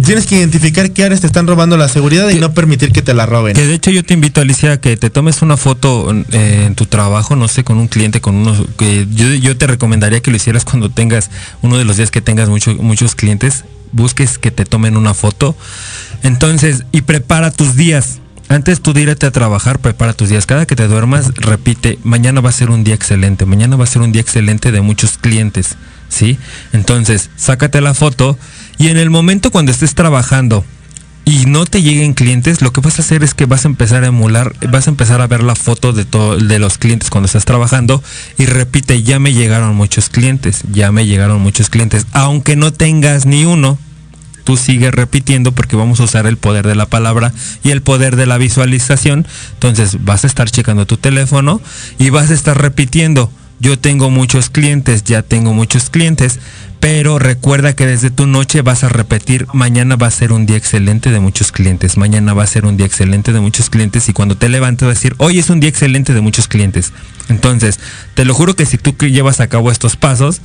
tienes que identificar qué áreas te están robando la seguridad y no permitir que te la roben. Que de hecho yo te invito, Alicia, a que te tomes una foto eh, en tu trabajo, no sé, con un cliente, con unos, que yo, yo, te recomendaría que lo hicieras cuando tengas, uno de los días que tengas mucho, muchos clientes, busques que te tomen una foto. Entonces, y prepara tus días. Antes tú de a trabajar, prepara tus días. Cada que te duermas, repite, mañana va a ser un día excelente, mañana va a ser un día excelente de muchos clientes, ¿sí? Entonces, sácate la foto y en el momento cuando estés trabajando y no te lleguen clientes, lo que vas a hacer es que vas a empezar a emular, vas a empezar a ver la foto de, de los clientes cuando estás trabajando y repite, ya me llegaron muchos clientes, ya me llegaron muchos clientes, aunque no tengas ni uno, tú sigues repitiendo porque vamos a usar el poder de la palabra y el poder de la visualización. Entonces vas a estar checando tu teléfono y vas a estar repitiendo. Yo tengo muchos clientes, ya tengo muchos clientes, pero recuerda que desde tu noche vas a repetir, mañana va a ser un día excelente de muchos clientes, mañana va a ser un día excelente de muchos clientes y cuando te levantes vas a decir, hoy es un día excelente de muchos clientes. Entonces, te lo juro que si tú llevas a cabo estos pasos,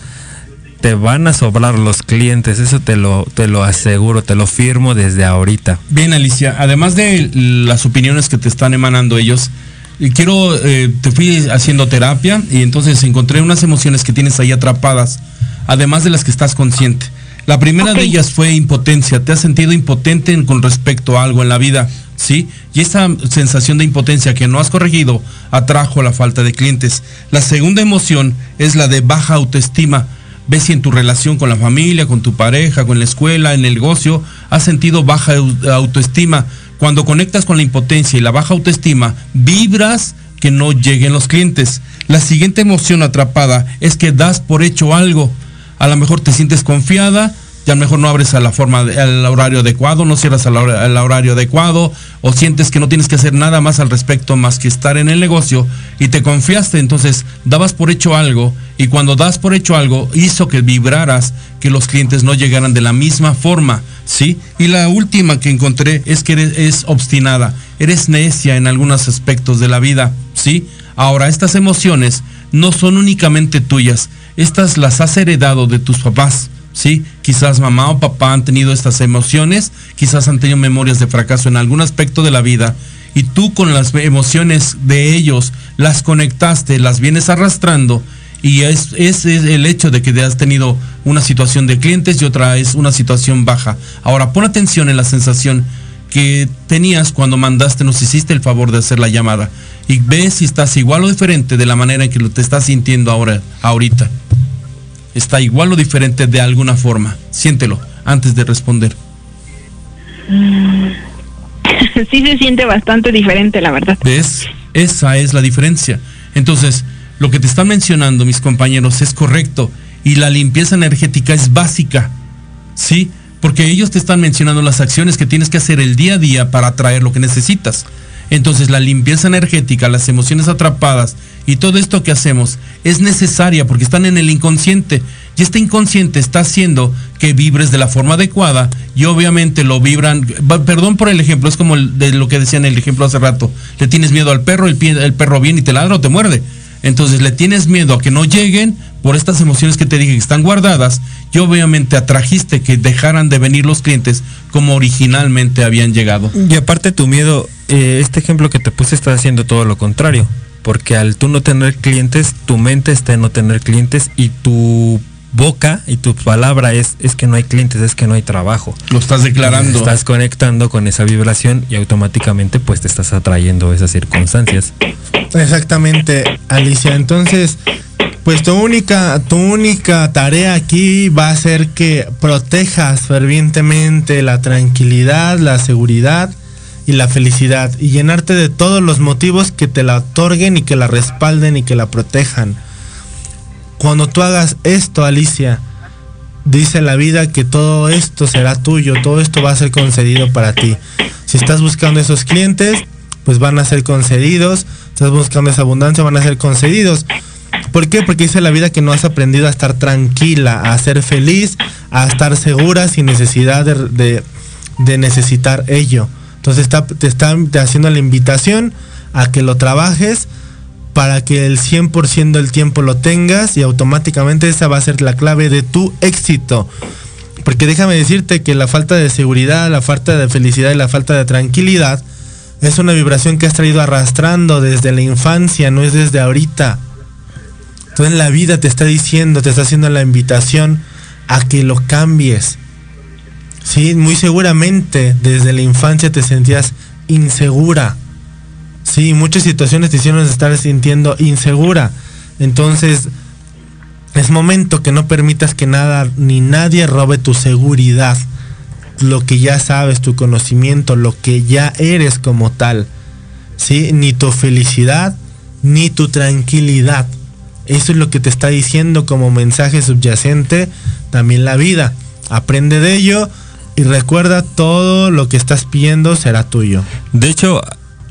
te van a sobrar los clientes, eso te lo, te lo aseguro, te lo firmo desde ahorita. Bien, Alicia, además de las opiniones que te están emanando ellos, quiero, eh, te fui haciendo terapia y entonces encontré unas emociones que tienes ahí atrapadas además de las que estás consciente. La primera de ellas fue impotencia. Te has sentido impotente con respecto a algo en la vida, ¿sí? Y esa sensación de impotencia que no has corregido atrajo la falta de clientes. La segunda emoción es la de baja autoestima. Ves si en tu relación con la familia, con tu pareja, con la escuela, en el negocio, has sentido baja autoestima. Cuando conectas con la impotencia y la baja autoestima, vibras que no lleguen los clientes. La siguiente emoción atrapada es que das por hecho algo a lo mejor te sientes confiada, y a lo mejor no abres a la forma, al horario adecuado, no cierras al, horario adecuado, o sientes que no tienes que hacer nada más al respecto más que estar en el negocio y te confiaste, entonces dabas por hecho algo y cuando das por hecho algo hizo que vibraras que los clientes no llegaran de la misma forma, ¿sí? Y la última que encontré es que eres es obstinada, eres necia en algunos aspectos de la vida, ¿sí? Ahora, estas emociones no son únicamente tuyas, estas las has heredado de tus papás, ¿sí? Quizás mamá o papá han tenido estas emociones, quizás han tenido memorias de fracaso en algún aspecto de la vida y tú con las emociones de ellos las conectaste, las vienes arrastrando y es, es, el hecho de que has tenido una situación de clientes y otra es una situación baja. Ahora pon atención en la sensación que tenías cuando mandaste, nos hiciste el favor de hacer la llamada y ve si estás igual o diferente de la manera en que lo te estás sintiendo ahora, ahorita. Está igual o diferente de alguna forma. Siéntelo antes de responder. Sí se siente bastante diferente, la verdad. ¿Ves? Esa es la diferencia. Entonces, lo que te están mencionando mis compañeros es correcto y la limpieza energética es básica. ¿Sí? Porque ellos te están mencionando las acciones que tienes que hacer el día a día para atraer lo que necesitas. Entonces la limpieza energética, las emociones atrapadas y todo esto que hacemos es necesaria porque están en el inconsciente. Y este inconsciente está haciendo que vibres de la forma adecuada y obviamente lo vibran, perdón por el ejemplo, es como de lo que decía en el ejemplo hace rato, le tienes miedo al perro, el, el perro viene y te ladra o te muerde. Entonces le tienes miedo a que no lleguen por estas emociones que te dije que están guardadas y obviamente atrajiste que dejaran de venir los clientes como originalmente habían llegado. Y aparte tu miedo, eh, este ejemplo que te puse está haciendo todo lo contrario, porque al tú no tener clientes, tu mente está en no tener clientes y tu boca y tu palabra es es que no hay clientes, es que no hay trabajo. Lo estás declarando. Estás conectando con esa vibración y automáticamente pues te estás atrayendo esas circunstancias. Exactamente, Alicia. Entonces, pues tu única, tu única tarea aquí va a ser que protejas fervientemente la tranquilidad, la seguridad y la felicidad y llenarte de todos los motivos que te la otorguen y que la respalden y que la protejan. Cuando tú hagas esto, Alicia, dice la vida que todo esto será tuyo, todo esto va a ser concedido para ti. Si estás buscando esos clientes, pues van a ser concedidos. Estás buscando esa abundancia, van a ser concedidos. ¿Por qué? Porque dice la vida que no has aprendido a estar tranquila, a ser feliz, a estar segura sin necesidad de, de- necesitar ello. Entonces está- te están haciendo la invitación a que lo trabajes para que el 100% del tiempo lo tengas y automáticamente esa va a ser la clave de tu éxito. Porque déjame decirte que la falta de seguridad, la falta de felicidad y la falta de tranquilidad es una vibración que has traído arrastrando desde la infancia, no es desde ahorita. Entonces la vida te está diciendo, te está haciendo la invitación a que lo cambies. Sí, muy seguramente desde la infancia te sentías insegura. Sí, muchas situaciones te hicieron estar sintiendo insegura. Entonces, es momento que no permitas que nada ni nadie robe tu seguridad. Lo que ya sabes, tu conocimiento, lo que ya eres como tal. ¿Sí? Ni tu felicidad, ni tu tranquilidad. Eso es lo que te está diciendo como mensaje subyacente también la vida. Aprende de ello y recuerda todo lo que estás pidiendo será tuyo. De hecho,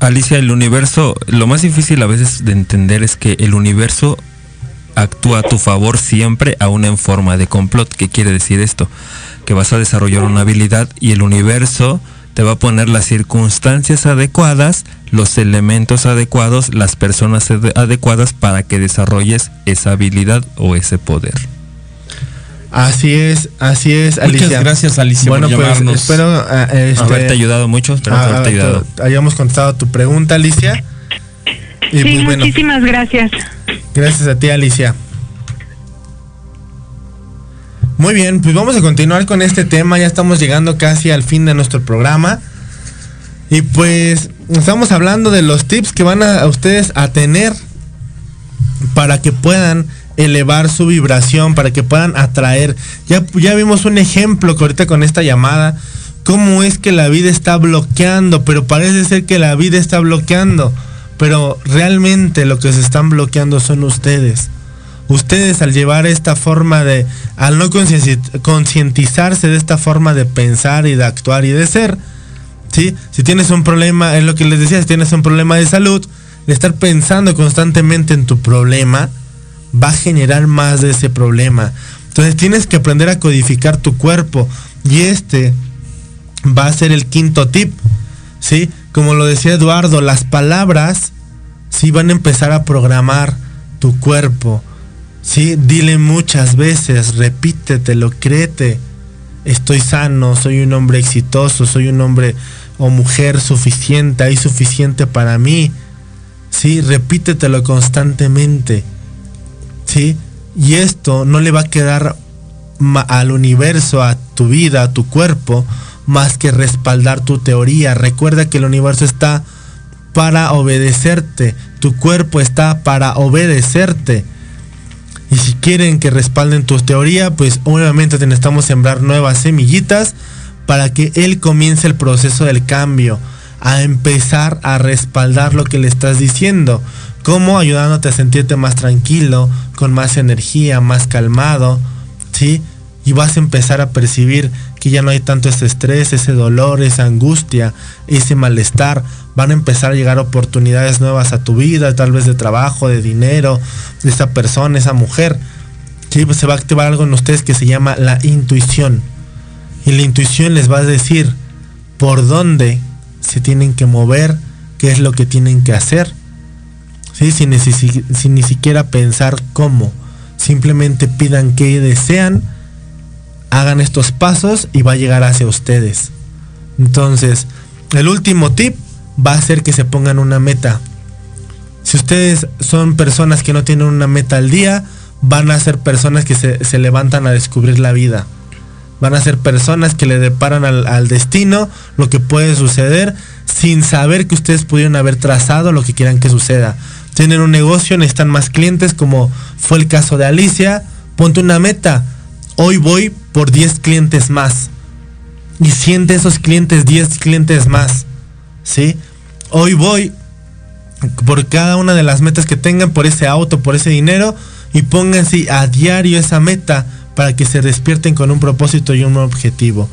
Alicia, el universo, lo más difícil a veces de entender es que el universo actúa a tu favor siempre, aún en forma de complot. ¿Qué quiere decir esto? Que vas a desarrollar una habilidad y el universo te va a poner las circunstancias adecuadas, los elementos adecuados, las personas ade- adecuadas para que desarrolles esa habilidad o ese poder. Así es, así es, Muchas Alicia. gracias, Alicia, Bueno, por pues llamarnos. espero ah, este, Haberte ayudado mucho, espero ah, haberte ayudado. te- hayamos contestado tu pregunta, Alicia. Y Sí, pues bueno, muchísimas gracias. gracias a ti, Alicia. Muy bien, pues vamos a continuar con este tema. Ya estamos llegando casi al fin de nuestro programa. Y pues estamos hablando de los tips que van a, a ustedes a tener para que puedan elevar su vibración, para que puedan atraer. Ya, ya vimos un ejemplo ahorita con esta llamada, cómo es que la vida está bloqueando, pero parece ser que la vida está bloqueando, pero realmente lo que se están bloqueando son ustedes. Ustedes al llevar esta forma de, al no concientizarse de esta forma de pensar y de actuar y de ser, ¿sí? Si tienes un problema, es lo que les decía, si tienes un problema de salud, de estar pensando constantemente en tu problema, va a generar más de ese problema. Entonces tienes que aprender a codificar tu cuerpo. Y este va a ser el quinto tip. ¿Sí? Como lo decía Eduardo, las palabras sí van a empezar a programar tu cuerpo. Sí, dile muchas veces, repítetelo, créete. Estoy sano, soy un hombre exitoso, soy un hombre o mujer suficiente, hay suficiente para mí. Sí, repítetelo constantemente. ¿Sí? Y esto no le va a quedar al universo, a tu vida, a tu cuerpo, más que respaldar tu teoría. Recuerda que el universo está para obedecerte. Tu cuerpo está para obedecerte. Y si quieren que respalden tu teoría, pues obviamente te necesitamos sembrar nuevas semillitas para que él comience el proceso del cambio, a empezar a respaldar lo que le estás diciendo, como ayudándote a sentirte más tranquilo, con más energía, más calmado, ¿sí? Y vas a empezar a percibir que ya no hay tanto ese estrés, ese dolor, esa angustia, ese malestar. Van a empezar a llegar oportunidades nuevas a tu vida, tal vez de trabajo, de dinero, de esa persona, esa mujer. Sí, pues se va a activar algo en ustedes que se llama la intuición. Y la intuición les va a decir por dónde se tienen que mover, qué es lo que tienen que hacer. ¿Sí? Sin, ni siquiera pensar cómo. Simplemente pidan qué desean, hagan estos pasos y va a llegar hacia ustedes. Entonces, el último tip va a ser que se pongan una meta. Si ustedes son personas que no tienen una meta al día, van a ser personas que se, se levantan a descubrir la vida. Van a ser personas que le deparan al, al destino lo que puede suceder sin saber que ustedes pudieron haber trazado lo que quieran que suceda. Tienen un negocio, necesitan más clientes, como fue el caso de Alicia. Ponte una meta. Hoy voy por 10 clientes más. Y siente esos clientes, 10 clientes más. ¿Sí? Hoy voy por cada una de las metas que tengan, por ese auto, por ese dinero, y pónganse a diario esa meta para que se despierten con un propósito y un objetivo.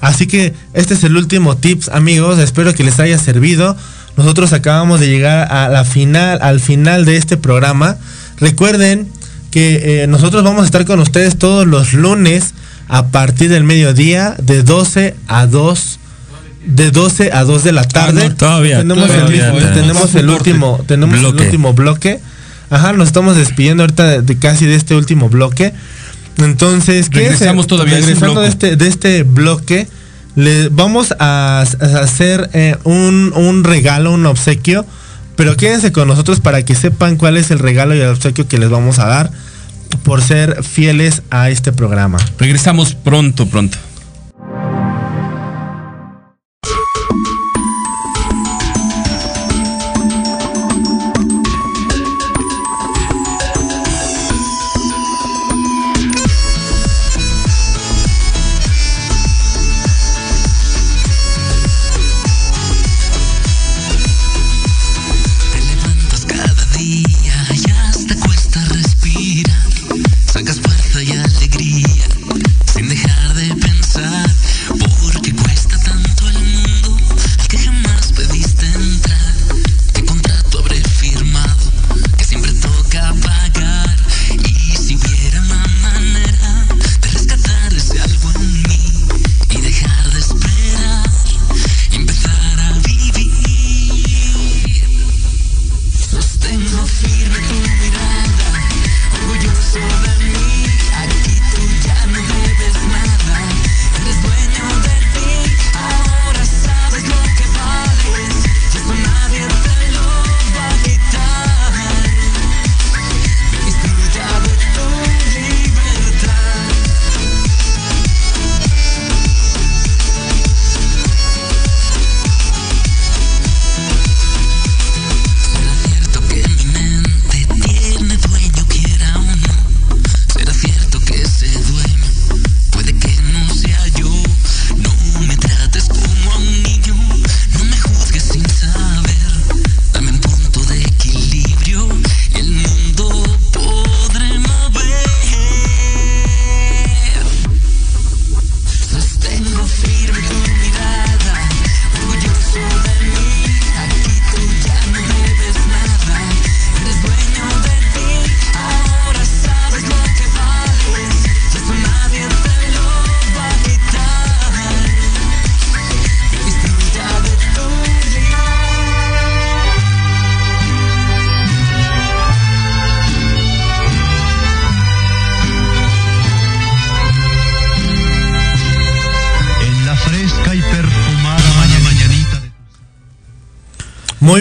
Así que este es el último tips, amigos. Espero que les haya servido. Nosotros acabamos de llegar a la final, al final de este programa. Recuerden que eh, nosotros vamos a estar con ustedes todos los lunes a partir del mediodía de 12 a 2 de 12 a 2 de la tarde. Ah, no, todavía, tenemos todavía el, tenemos último, tenemos Bloque. el último bloque. Ajá, nos estamos despidiendo ahorita de, de casi de este último bloque. Entonces, ¿qué es? Regresamos todavía, es un regresando de este, de este bloque, le vamos a, a hacer eh, un, un regalo, un obsequio. Pero quédense con nosotros para que sepan cuál es el regalo y el obsequio que les vamos a dar por ser fieles a este programa. Regresamos pronto, pronto.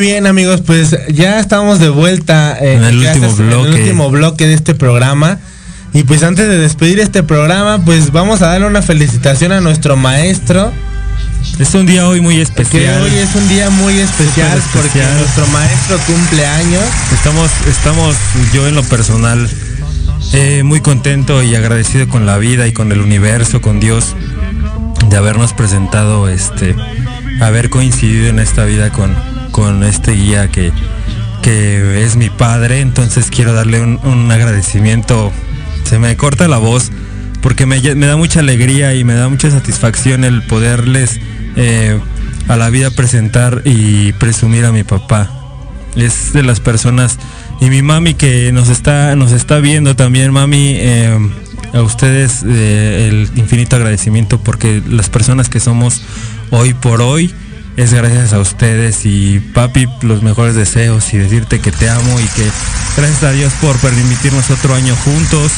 Bien amigos, pues ya estamos de vuelta eh, En el último bloque. el último bloque de este programa. Y pues antes de despedir este programa, pues vamos a darle una felicitación a nuestro maestro. Es un día hoy muy Que especial. hoy es un día muy especial, porque nuestro maestro cumple años. Estamos, estamos, yo en lo personal, eh, muy contento y agradecido con la vida y con el universo, con Dios, de habernos presentado, este, haber coincidido en esta vida con, con este guía que, que es mi padre. Entonces quiero darle un, agradecimiento. Se me corta la voz porque me, me da mucha alegría y me da mucha satisfacción el poderles eh, a la vida presentar y presumir a mi papá es de las personas y mi mami que nos está nos está viendo también mami eh, a ustedes eh, el infinito agradecimiento porque las personas que somos hoy por hoy es gracias a ustedes y papi los mejores deseos y decirte que te amo y que gracias a Dios por permitirnos otro año juntos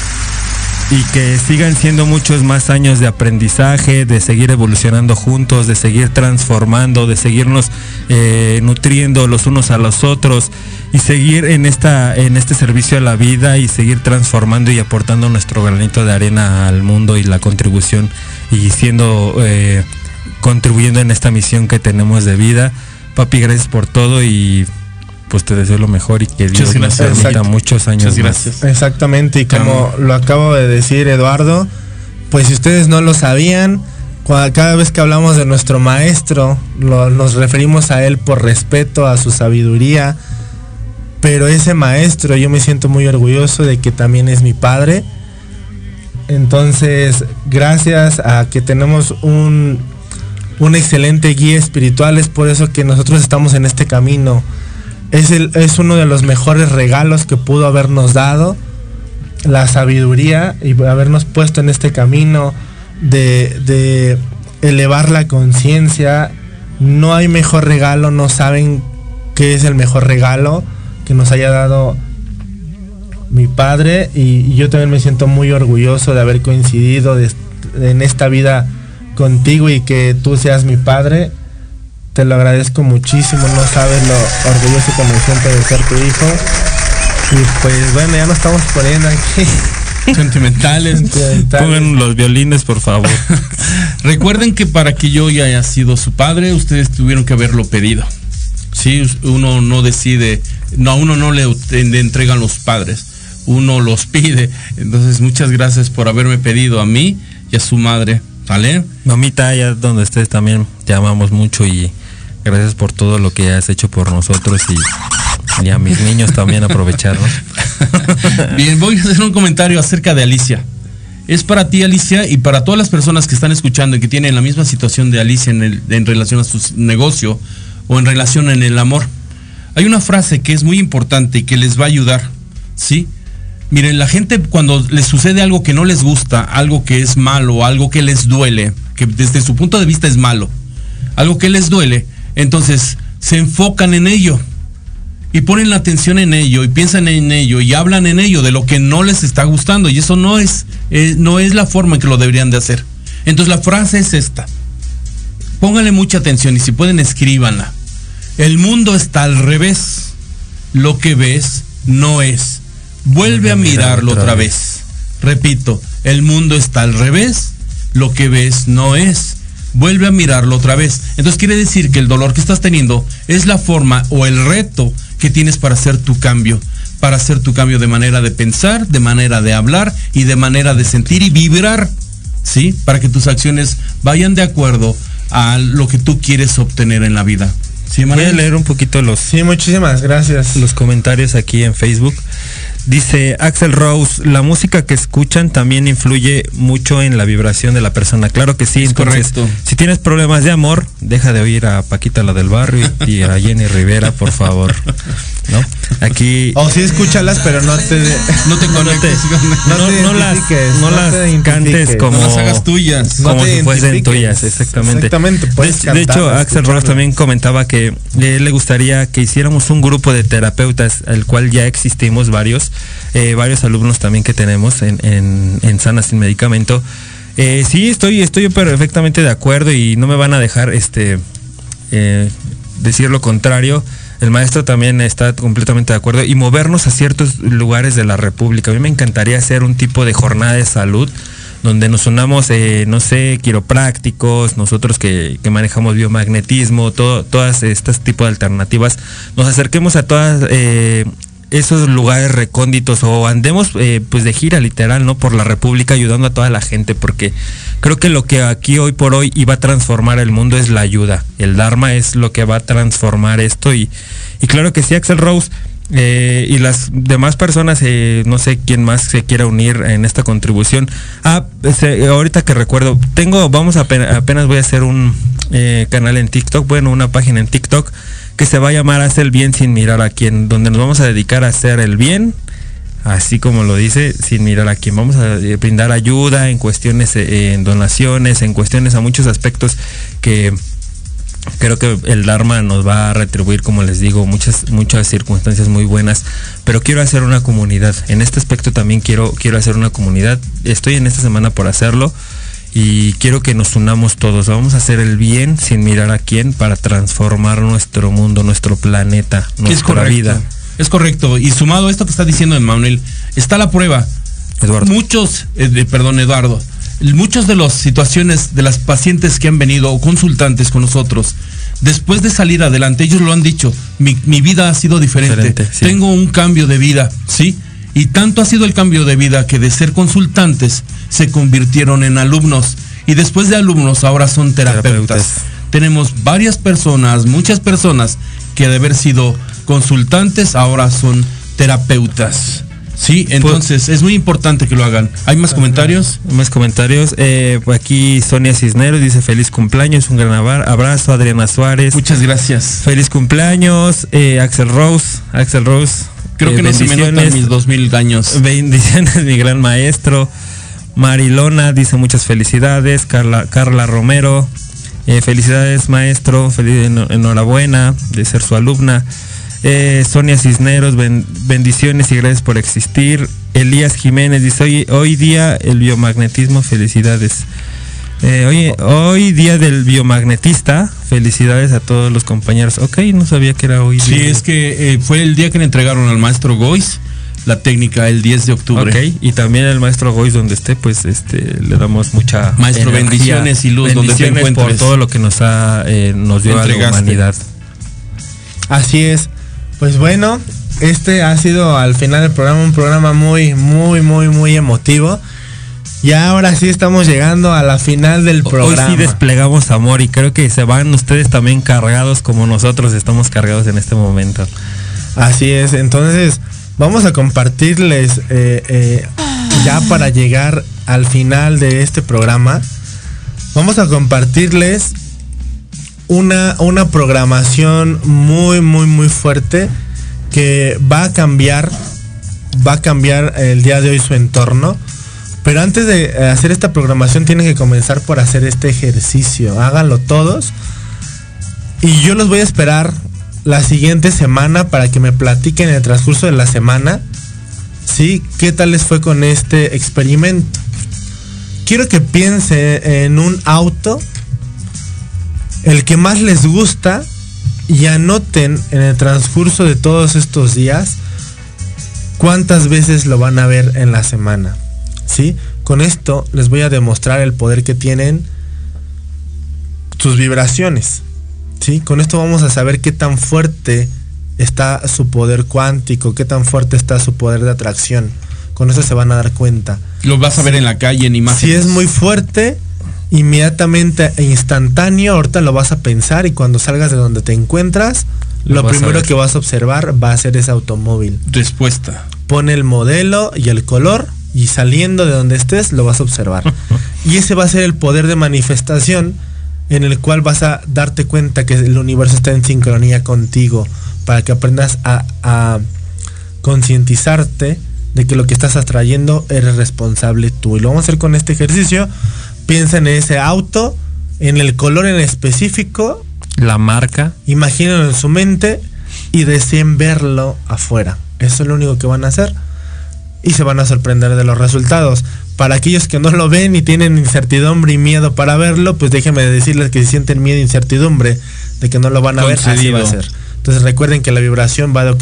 y que sigan siendo muchos más años de aprendizaje, de seguir evolucionando juntos, de seguir transformando, de seguirnos eh, nutriendo los unos a los otros y seguir en esta en este servicio a la vida y seguir transformando y aportando nuestro granito de arena al mundo y la contribución y siendo eh, contribuyendo en esta misión que tenemos de vida. Papi, gracias por todo y pues te deseo lo mejor y que Dios nos permita muchos años Muchas más. gracias. Exactamente, y como lo acabo de decir Eduardo, pues si ustedes no lo sabían, cada vez que hablamos de nuestro maestro, lo- nos referimos a él por respeto, a su sabiduría, pero ese maestro yo me siento muy orgulloso de que también es mi padre. Entonces, gracias a que tenemos un, un excelente guía espiritual, es por eso que nosotros estamos en este camino. Es, el, es uno de los mejores regalos que pudo habernos dado la sabiduría y habernos puesto en este camino de, de elevar la conciencia. No hay mejor regalo, no saben qué es el mejor regalo que nos haya dado mi padre y, yo también me siento muy orgulloso de haber coincidido en esta vida contigo y que tú seas mi padre. Te lo agradezco muchísimo, no sabes lo orgulloso que me siento de ser tu hijo. Y pues bueno, ya nos estamos poniendo aquí. Sentimentales. Sentimentales. Pongan los violines, por favor. Recuerden que para que yo ya haya sido su padre, ustedes tuvieron que haberlo pedido. Sí, uno no decide, no a uno no le le entregan los padres, uno los pide. Entonces, muchas gracias por haberme pedido a mí y a su madre, ¿vale? Mamita, allá donde estés también te amamos mucho y gracias por todo lo que has hecho por nosotros y, y a mis niños también aprovecharnos. Bien, voy a hacer un comentario acerca de Alicia. Es para ti, Alicia, y para todas las personas que están escuchando y que tienen la misma situación de Alicia en, el- en relación a su negocio o en relación en el amor. Hay una frase que es muy importante y que les va a ayudar, ¿sí? Miren, la gente cuando les sucede algo que no les gusta, algo que es malo, algo que les duele, que desde su punto de vista es malo, algo que les duele, entonces se enfocan en ello y ponen la atención en ello y piensan en ello y hablan en ello de lo que no les está gustando y eso no es eh, no es la forma en que lo deberían de hacer. Entonces la frase es esta. Pónganle mucha atención y si pueden escríbanla. El mundo está al revés. Lo que ves no es. Vuelve a mirarlo otra vez. Repito, el mundo está al revés. Lo que ves no es. Vuelve a mirarlo otra vez. Entonces quiere decir que el dolor que estás teniendo es la forma o el reto que tienes para hacer tu cambio. Para hacer tu cambio de manera de pensar, de manera de hablar y de manera de sentir y vibrar. ¿Sí? Para que tus acciones vayan de acuerdo a lo que tú quieres obtener en la vida. ¿Sí, Voy a leer un poquito los, Sí, muchísimas gracias. los comentarios aquí en Facebook. Dice Axel Rose, la música que escuchan también influye mucho en la vibración de la persona. Claro que sí, Es entonces, correcto. si tienes problemas de amor, deja de oír a Paquita la del barrio y, a Jenny Rivera, por favor. ¿No? Aquí O sí escúchalas, pero no te... No te conectes. no, te no las, no te cantes como No las hagas tuyas. No como te si fuesen tuyas, exactamente. Exactamente, puedes de, de hecho, Axel Rose también comentaba que a él le gustaría que hiciéramos un grupo de terapeutas, al cual ya existimos varios, eh, varios alumnos también que tenemos en, en, en Sana Sin Medicamento. Eh, sí, estoy, estoy perfectamente de acuerdo y no me van a dejar este eh, decir lo contrario. El maestro también está completamente de acuerdo y movernos a ciertos lugares de la República. A mí me encantaría hacer un tipo de jornada de salud donde nos unamos, eh, no sé, quiroprácticos, nosotros que, manejamos biomagnetismo, todo, todas estas tipos de alternativas, nos acerquemos a todas esos lugares recónditos o andemos eh, pues de gira literal, ¿no? Por la República ayudando a toda la gente, porque creo que lo que aquí hoy por hoy iba a transformar el mundo es la ayuda. El Dharma es lo que va a transformar esto y, y claro que sí, Axel Rose. eh, y las demás personas, eh, no sé quién más se quiera unir en esta contribución. Ah, este, ahorita que recuerdo, tengo, vamos a apenas, apenas voy a hacer un eh, canal en TikTok, bueno, una página en TikTok que se va a llamar Haz el bien sin mirar a quién, donde nos vamos a dedicar a hacer el bien, así como lo dice, sin mirar a quién. Vamos a eh, brindar ayuda en cuestiones, eh, en donaciones, en cuestiones a muchos aspectos que Creo que el Dharma nos va a retribuir, como les digo, muchas, muchas circunstancias muy buenas, pero quiero hacer una comunidad. En este aspecto también quiero, quiero hacer una comunidad. Estoy en esta semana por hacerlo y quiero que nos unamos todos. Vamos a hacer el bien sin mirar a quién para transformar nuestro mundo, nuestro planeta, nuestra es correcto, vida. Es correcto. Y sumado a esto que está diciendo Emanuel, está la prueba. Eduardo. Muchos, eh, perdón, Eduardo, muchas de las situaciones de las pacientes que han venido o consultantes con nosotros, después de salir adelante, ellos lo han dicho, mi, mi vida ha sido diferente, Diferente, sí. tengo un cambio de vida, ¿sí? Y tanto ha sido el cambio de vida que de ser consultantes se convirtieron en alumnos y después de alumnos ahora son terapeutas. Terapeutas. Tenemos varias personas, muchas personas que de haber sido consultantes ahora son terapeutas. Sí, entonces es muy importante que lo hagan. ¿Hay más comentarios? Más comentarios. Eh, aquí Sonia Cisneros dice feliz cumpleaños, un gran abra- abrazo. Adriana Suárez. Muchas gracias. Feliz cumpleaños. Eh, Axel Rose. Axel Rose. Creo eh, que no se me notan mis dos mil años. Bendiciones, mi gran maestro. Marilona dice muchas felicidades. Carla, Carla Romero. eh, felicidades, maestro. Feliz, enhorabuena de ser su alumna. Eh, Sonia Cisneros, ben- bendiciones y gracias por existir. Elías Jiménez dice, hoy, hoy día el biomagnetismo, felicidades. Eh, oye, hoy día del biomagnetista, felicidades a todos los compañeros. Ok, no sabía que era hoy Sí, día. es que eh, fue el día que le entregaron al maestro Gois la técnica el 10 de octubre. Ok, y también el maestro Gois donde esté, pues este le damos mucha Maestro, energía. bendiciones y luz donde te Bendiciones por encuentres. todo lo que nos ha eh, nos dio a la humanidad. Así es. Pues bueno, este ha sido al final del programa un programa muy, muy, muy, muy emotivo. Y ahora sí estamos llegando a la final del Hoy programa. sí desplegamos amor y creo que se van ustedes también cargados como nosotros estamos cargados en este momento. Así es, entonces vamos a compartirles eh, eh, ya para llegar al final de este programa, vamos a compartirles una, una programación muy, muy, muy fuerte que va a cambiar, va a cambiar el día de hoy su entorno. Pero antes de eh, hacer esta programación tienen que comenzar por hacer este ejercicio. Háganlo todos. Y yo los voy a esperar la siguiente semana para que me platiquen en el transcurso de la semana. ¿Sí? ¿Qué tal les fue con este experimento? Quiero que piensen en un auto, el que más les gusta, y anoten en el transcurso de todos estos días cuántas veces lo van a ver en la semana. ¿Sí? Con esto les voy a demostrar el poder que tienen sus vibraciones. ¿Sí? Con esto vamos a saber qué tan fuerte está su poder cuántico, qué tan fuerte está su poder de atracción. Con eso se van a dar cuenta. Lo vas a ver en la calle en Si imágenes. es muy fuerte, inmediatamente e instantáneo, ahorita lo vas a pensar y cuando salgas de donde te encuentras, Lo lo, primero que vas a observar va a ser ese automóvil. Respuesta. Pone el modelo y el color y saliendo de donde estés lo vas a observar. y ese va a ser el poder de manifestación en el cual vas a darte cuenta que el universo está en sincronía contigo para que aprendas a, a concientizarte de que lo que estás atrayendo eres responsable tú. Y lo vamos a hacer con este ejercicio. Piensa en ese auto, en el color en específico, La marca, imagínenlo en su mente y deseen verlo afuera. Eso es lo único que van a hacer. Y se van a sorprender de los resultados. Para aquellos que no lo ven y tienen incertidumbre y miedo para verlo, pues déjenme decirles que si sienten miedo e incertidumbre de que no lo van a ver, así va a ser. Entonces recuerden que la vibración va a,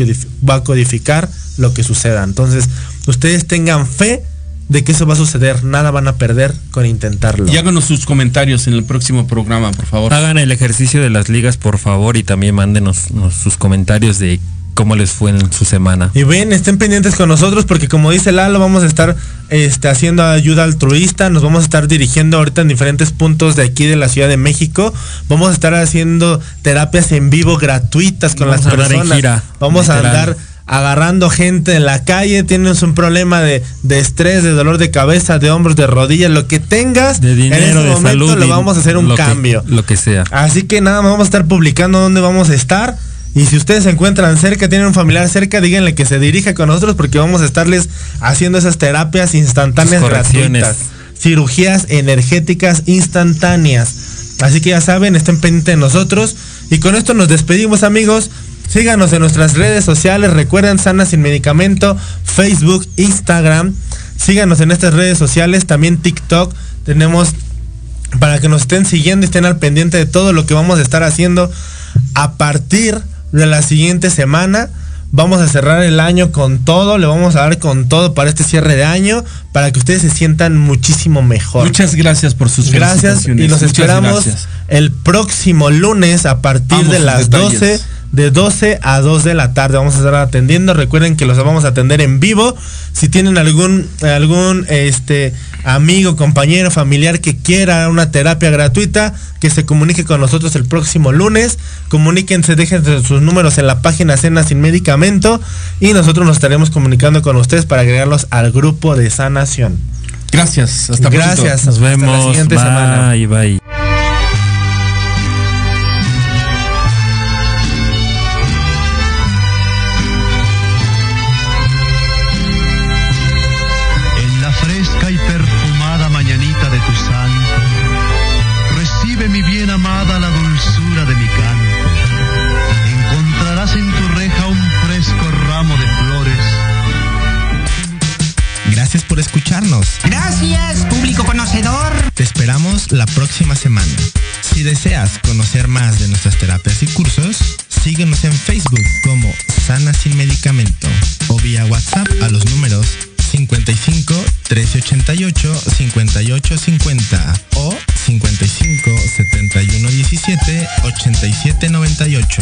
va a codificar lo que suceda. Entonces, ustedes tengan fe de que eso va a suceder. Nada van a perder con intentarlo. Y háganos sus comentarios en el próximo programa, por favor. hagan el ejercicio de las ligas por favor y también mándenos nos- sus comentarios de cómo les fue en su semana. Y ven, estén pendientes con nosotros porque como dice Lalo, vamos a estar este, haciendo ayuda altruista, nos vamos a estar dirigiendo ahorita en diferentes puntos de aquí de la Ciudad de México. Vamos a estar haciendo terapias en vivo gratuitas con Vamos las a andar en personas. gira, vamos a andar agarrando gente en la calle, tienes un problema de, de estrés, de dolor de cabeza, de hombros, de rodillas, lo que tengas, De dinero, en ese de momento salud. y vamos a hacer un lo que- cambio. lo que sea. Así que nada, vamos a estar publicando dónde vamos a estar. Y si ustedes se encuentran cerca, tienen un familiar cerca, díganle que se dirija con nosotros porque vamos a estarles haciendo esas terapias instantáneas gratuitas. Cirugías energéticas instantáneas. Así que ya saben, estén pendientes de nosotros. Y con esto nos despedimos amigos. Síganos en nuestras redes sociales. Recuerden Sana Sin Medicamento, Facebook, Instagram. Síganos en estas redes sociales. También TikTok. Tenemos para que nos estén siguiendo y estén al pendiente de todo lo que vamos a estar haciendo a partir de la siguiente semana. Vamos a cerrar el año con todo, le vamos a dar con todo para este cierre de año, para que ustedes se sientan muchísimo mejor. Muchas gracias por sus Gracias y los Muchas esperamos gracias. el próximo lunes a partir de las detalles. 12 de 12 a 2 de la tarde vamos a estar atendiendo. Recuerden que los vamos a atender en vivo. Si tienen algún algún este amigo, compañero, familiar que quiera una terapia gratuita, que se comunique con nosotros el próximo lunes. Comuníquense, dejen sus números en la página Cena sin Medicamento y nosotros nos estaremos comunicando con ustedes para agregarlos al grupo de sanación. Gracias, hasta Gracias. pronto. Nos Hasta la vemos. siguiente bye, semana. bye. esperamos la próxima semana. Si deseas conocer más de nuestras terapias y cursos, síguenos en Facebook como Sana Sin Medicamento o vía WhatsApp a los números 55 1388 5850 o 55 71 17 87 98.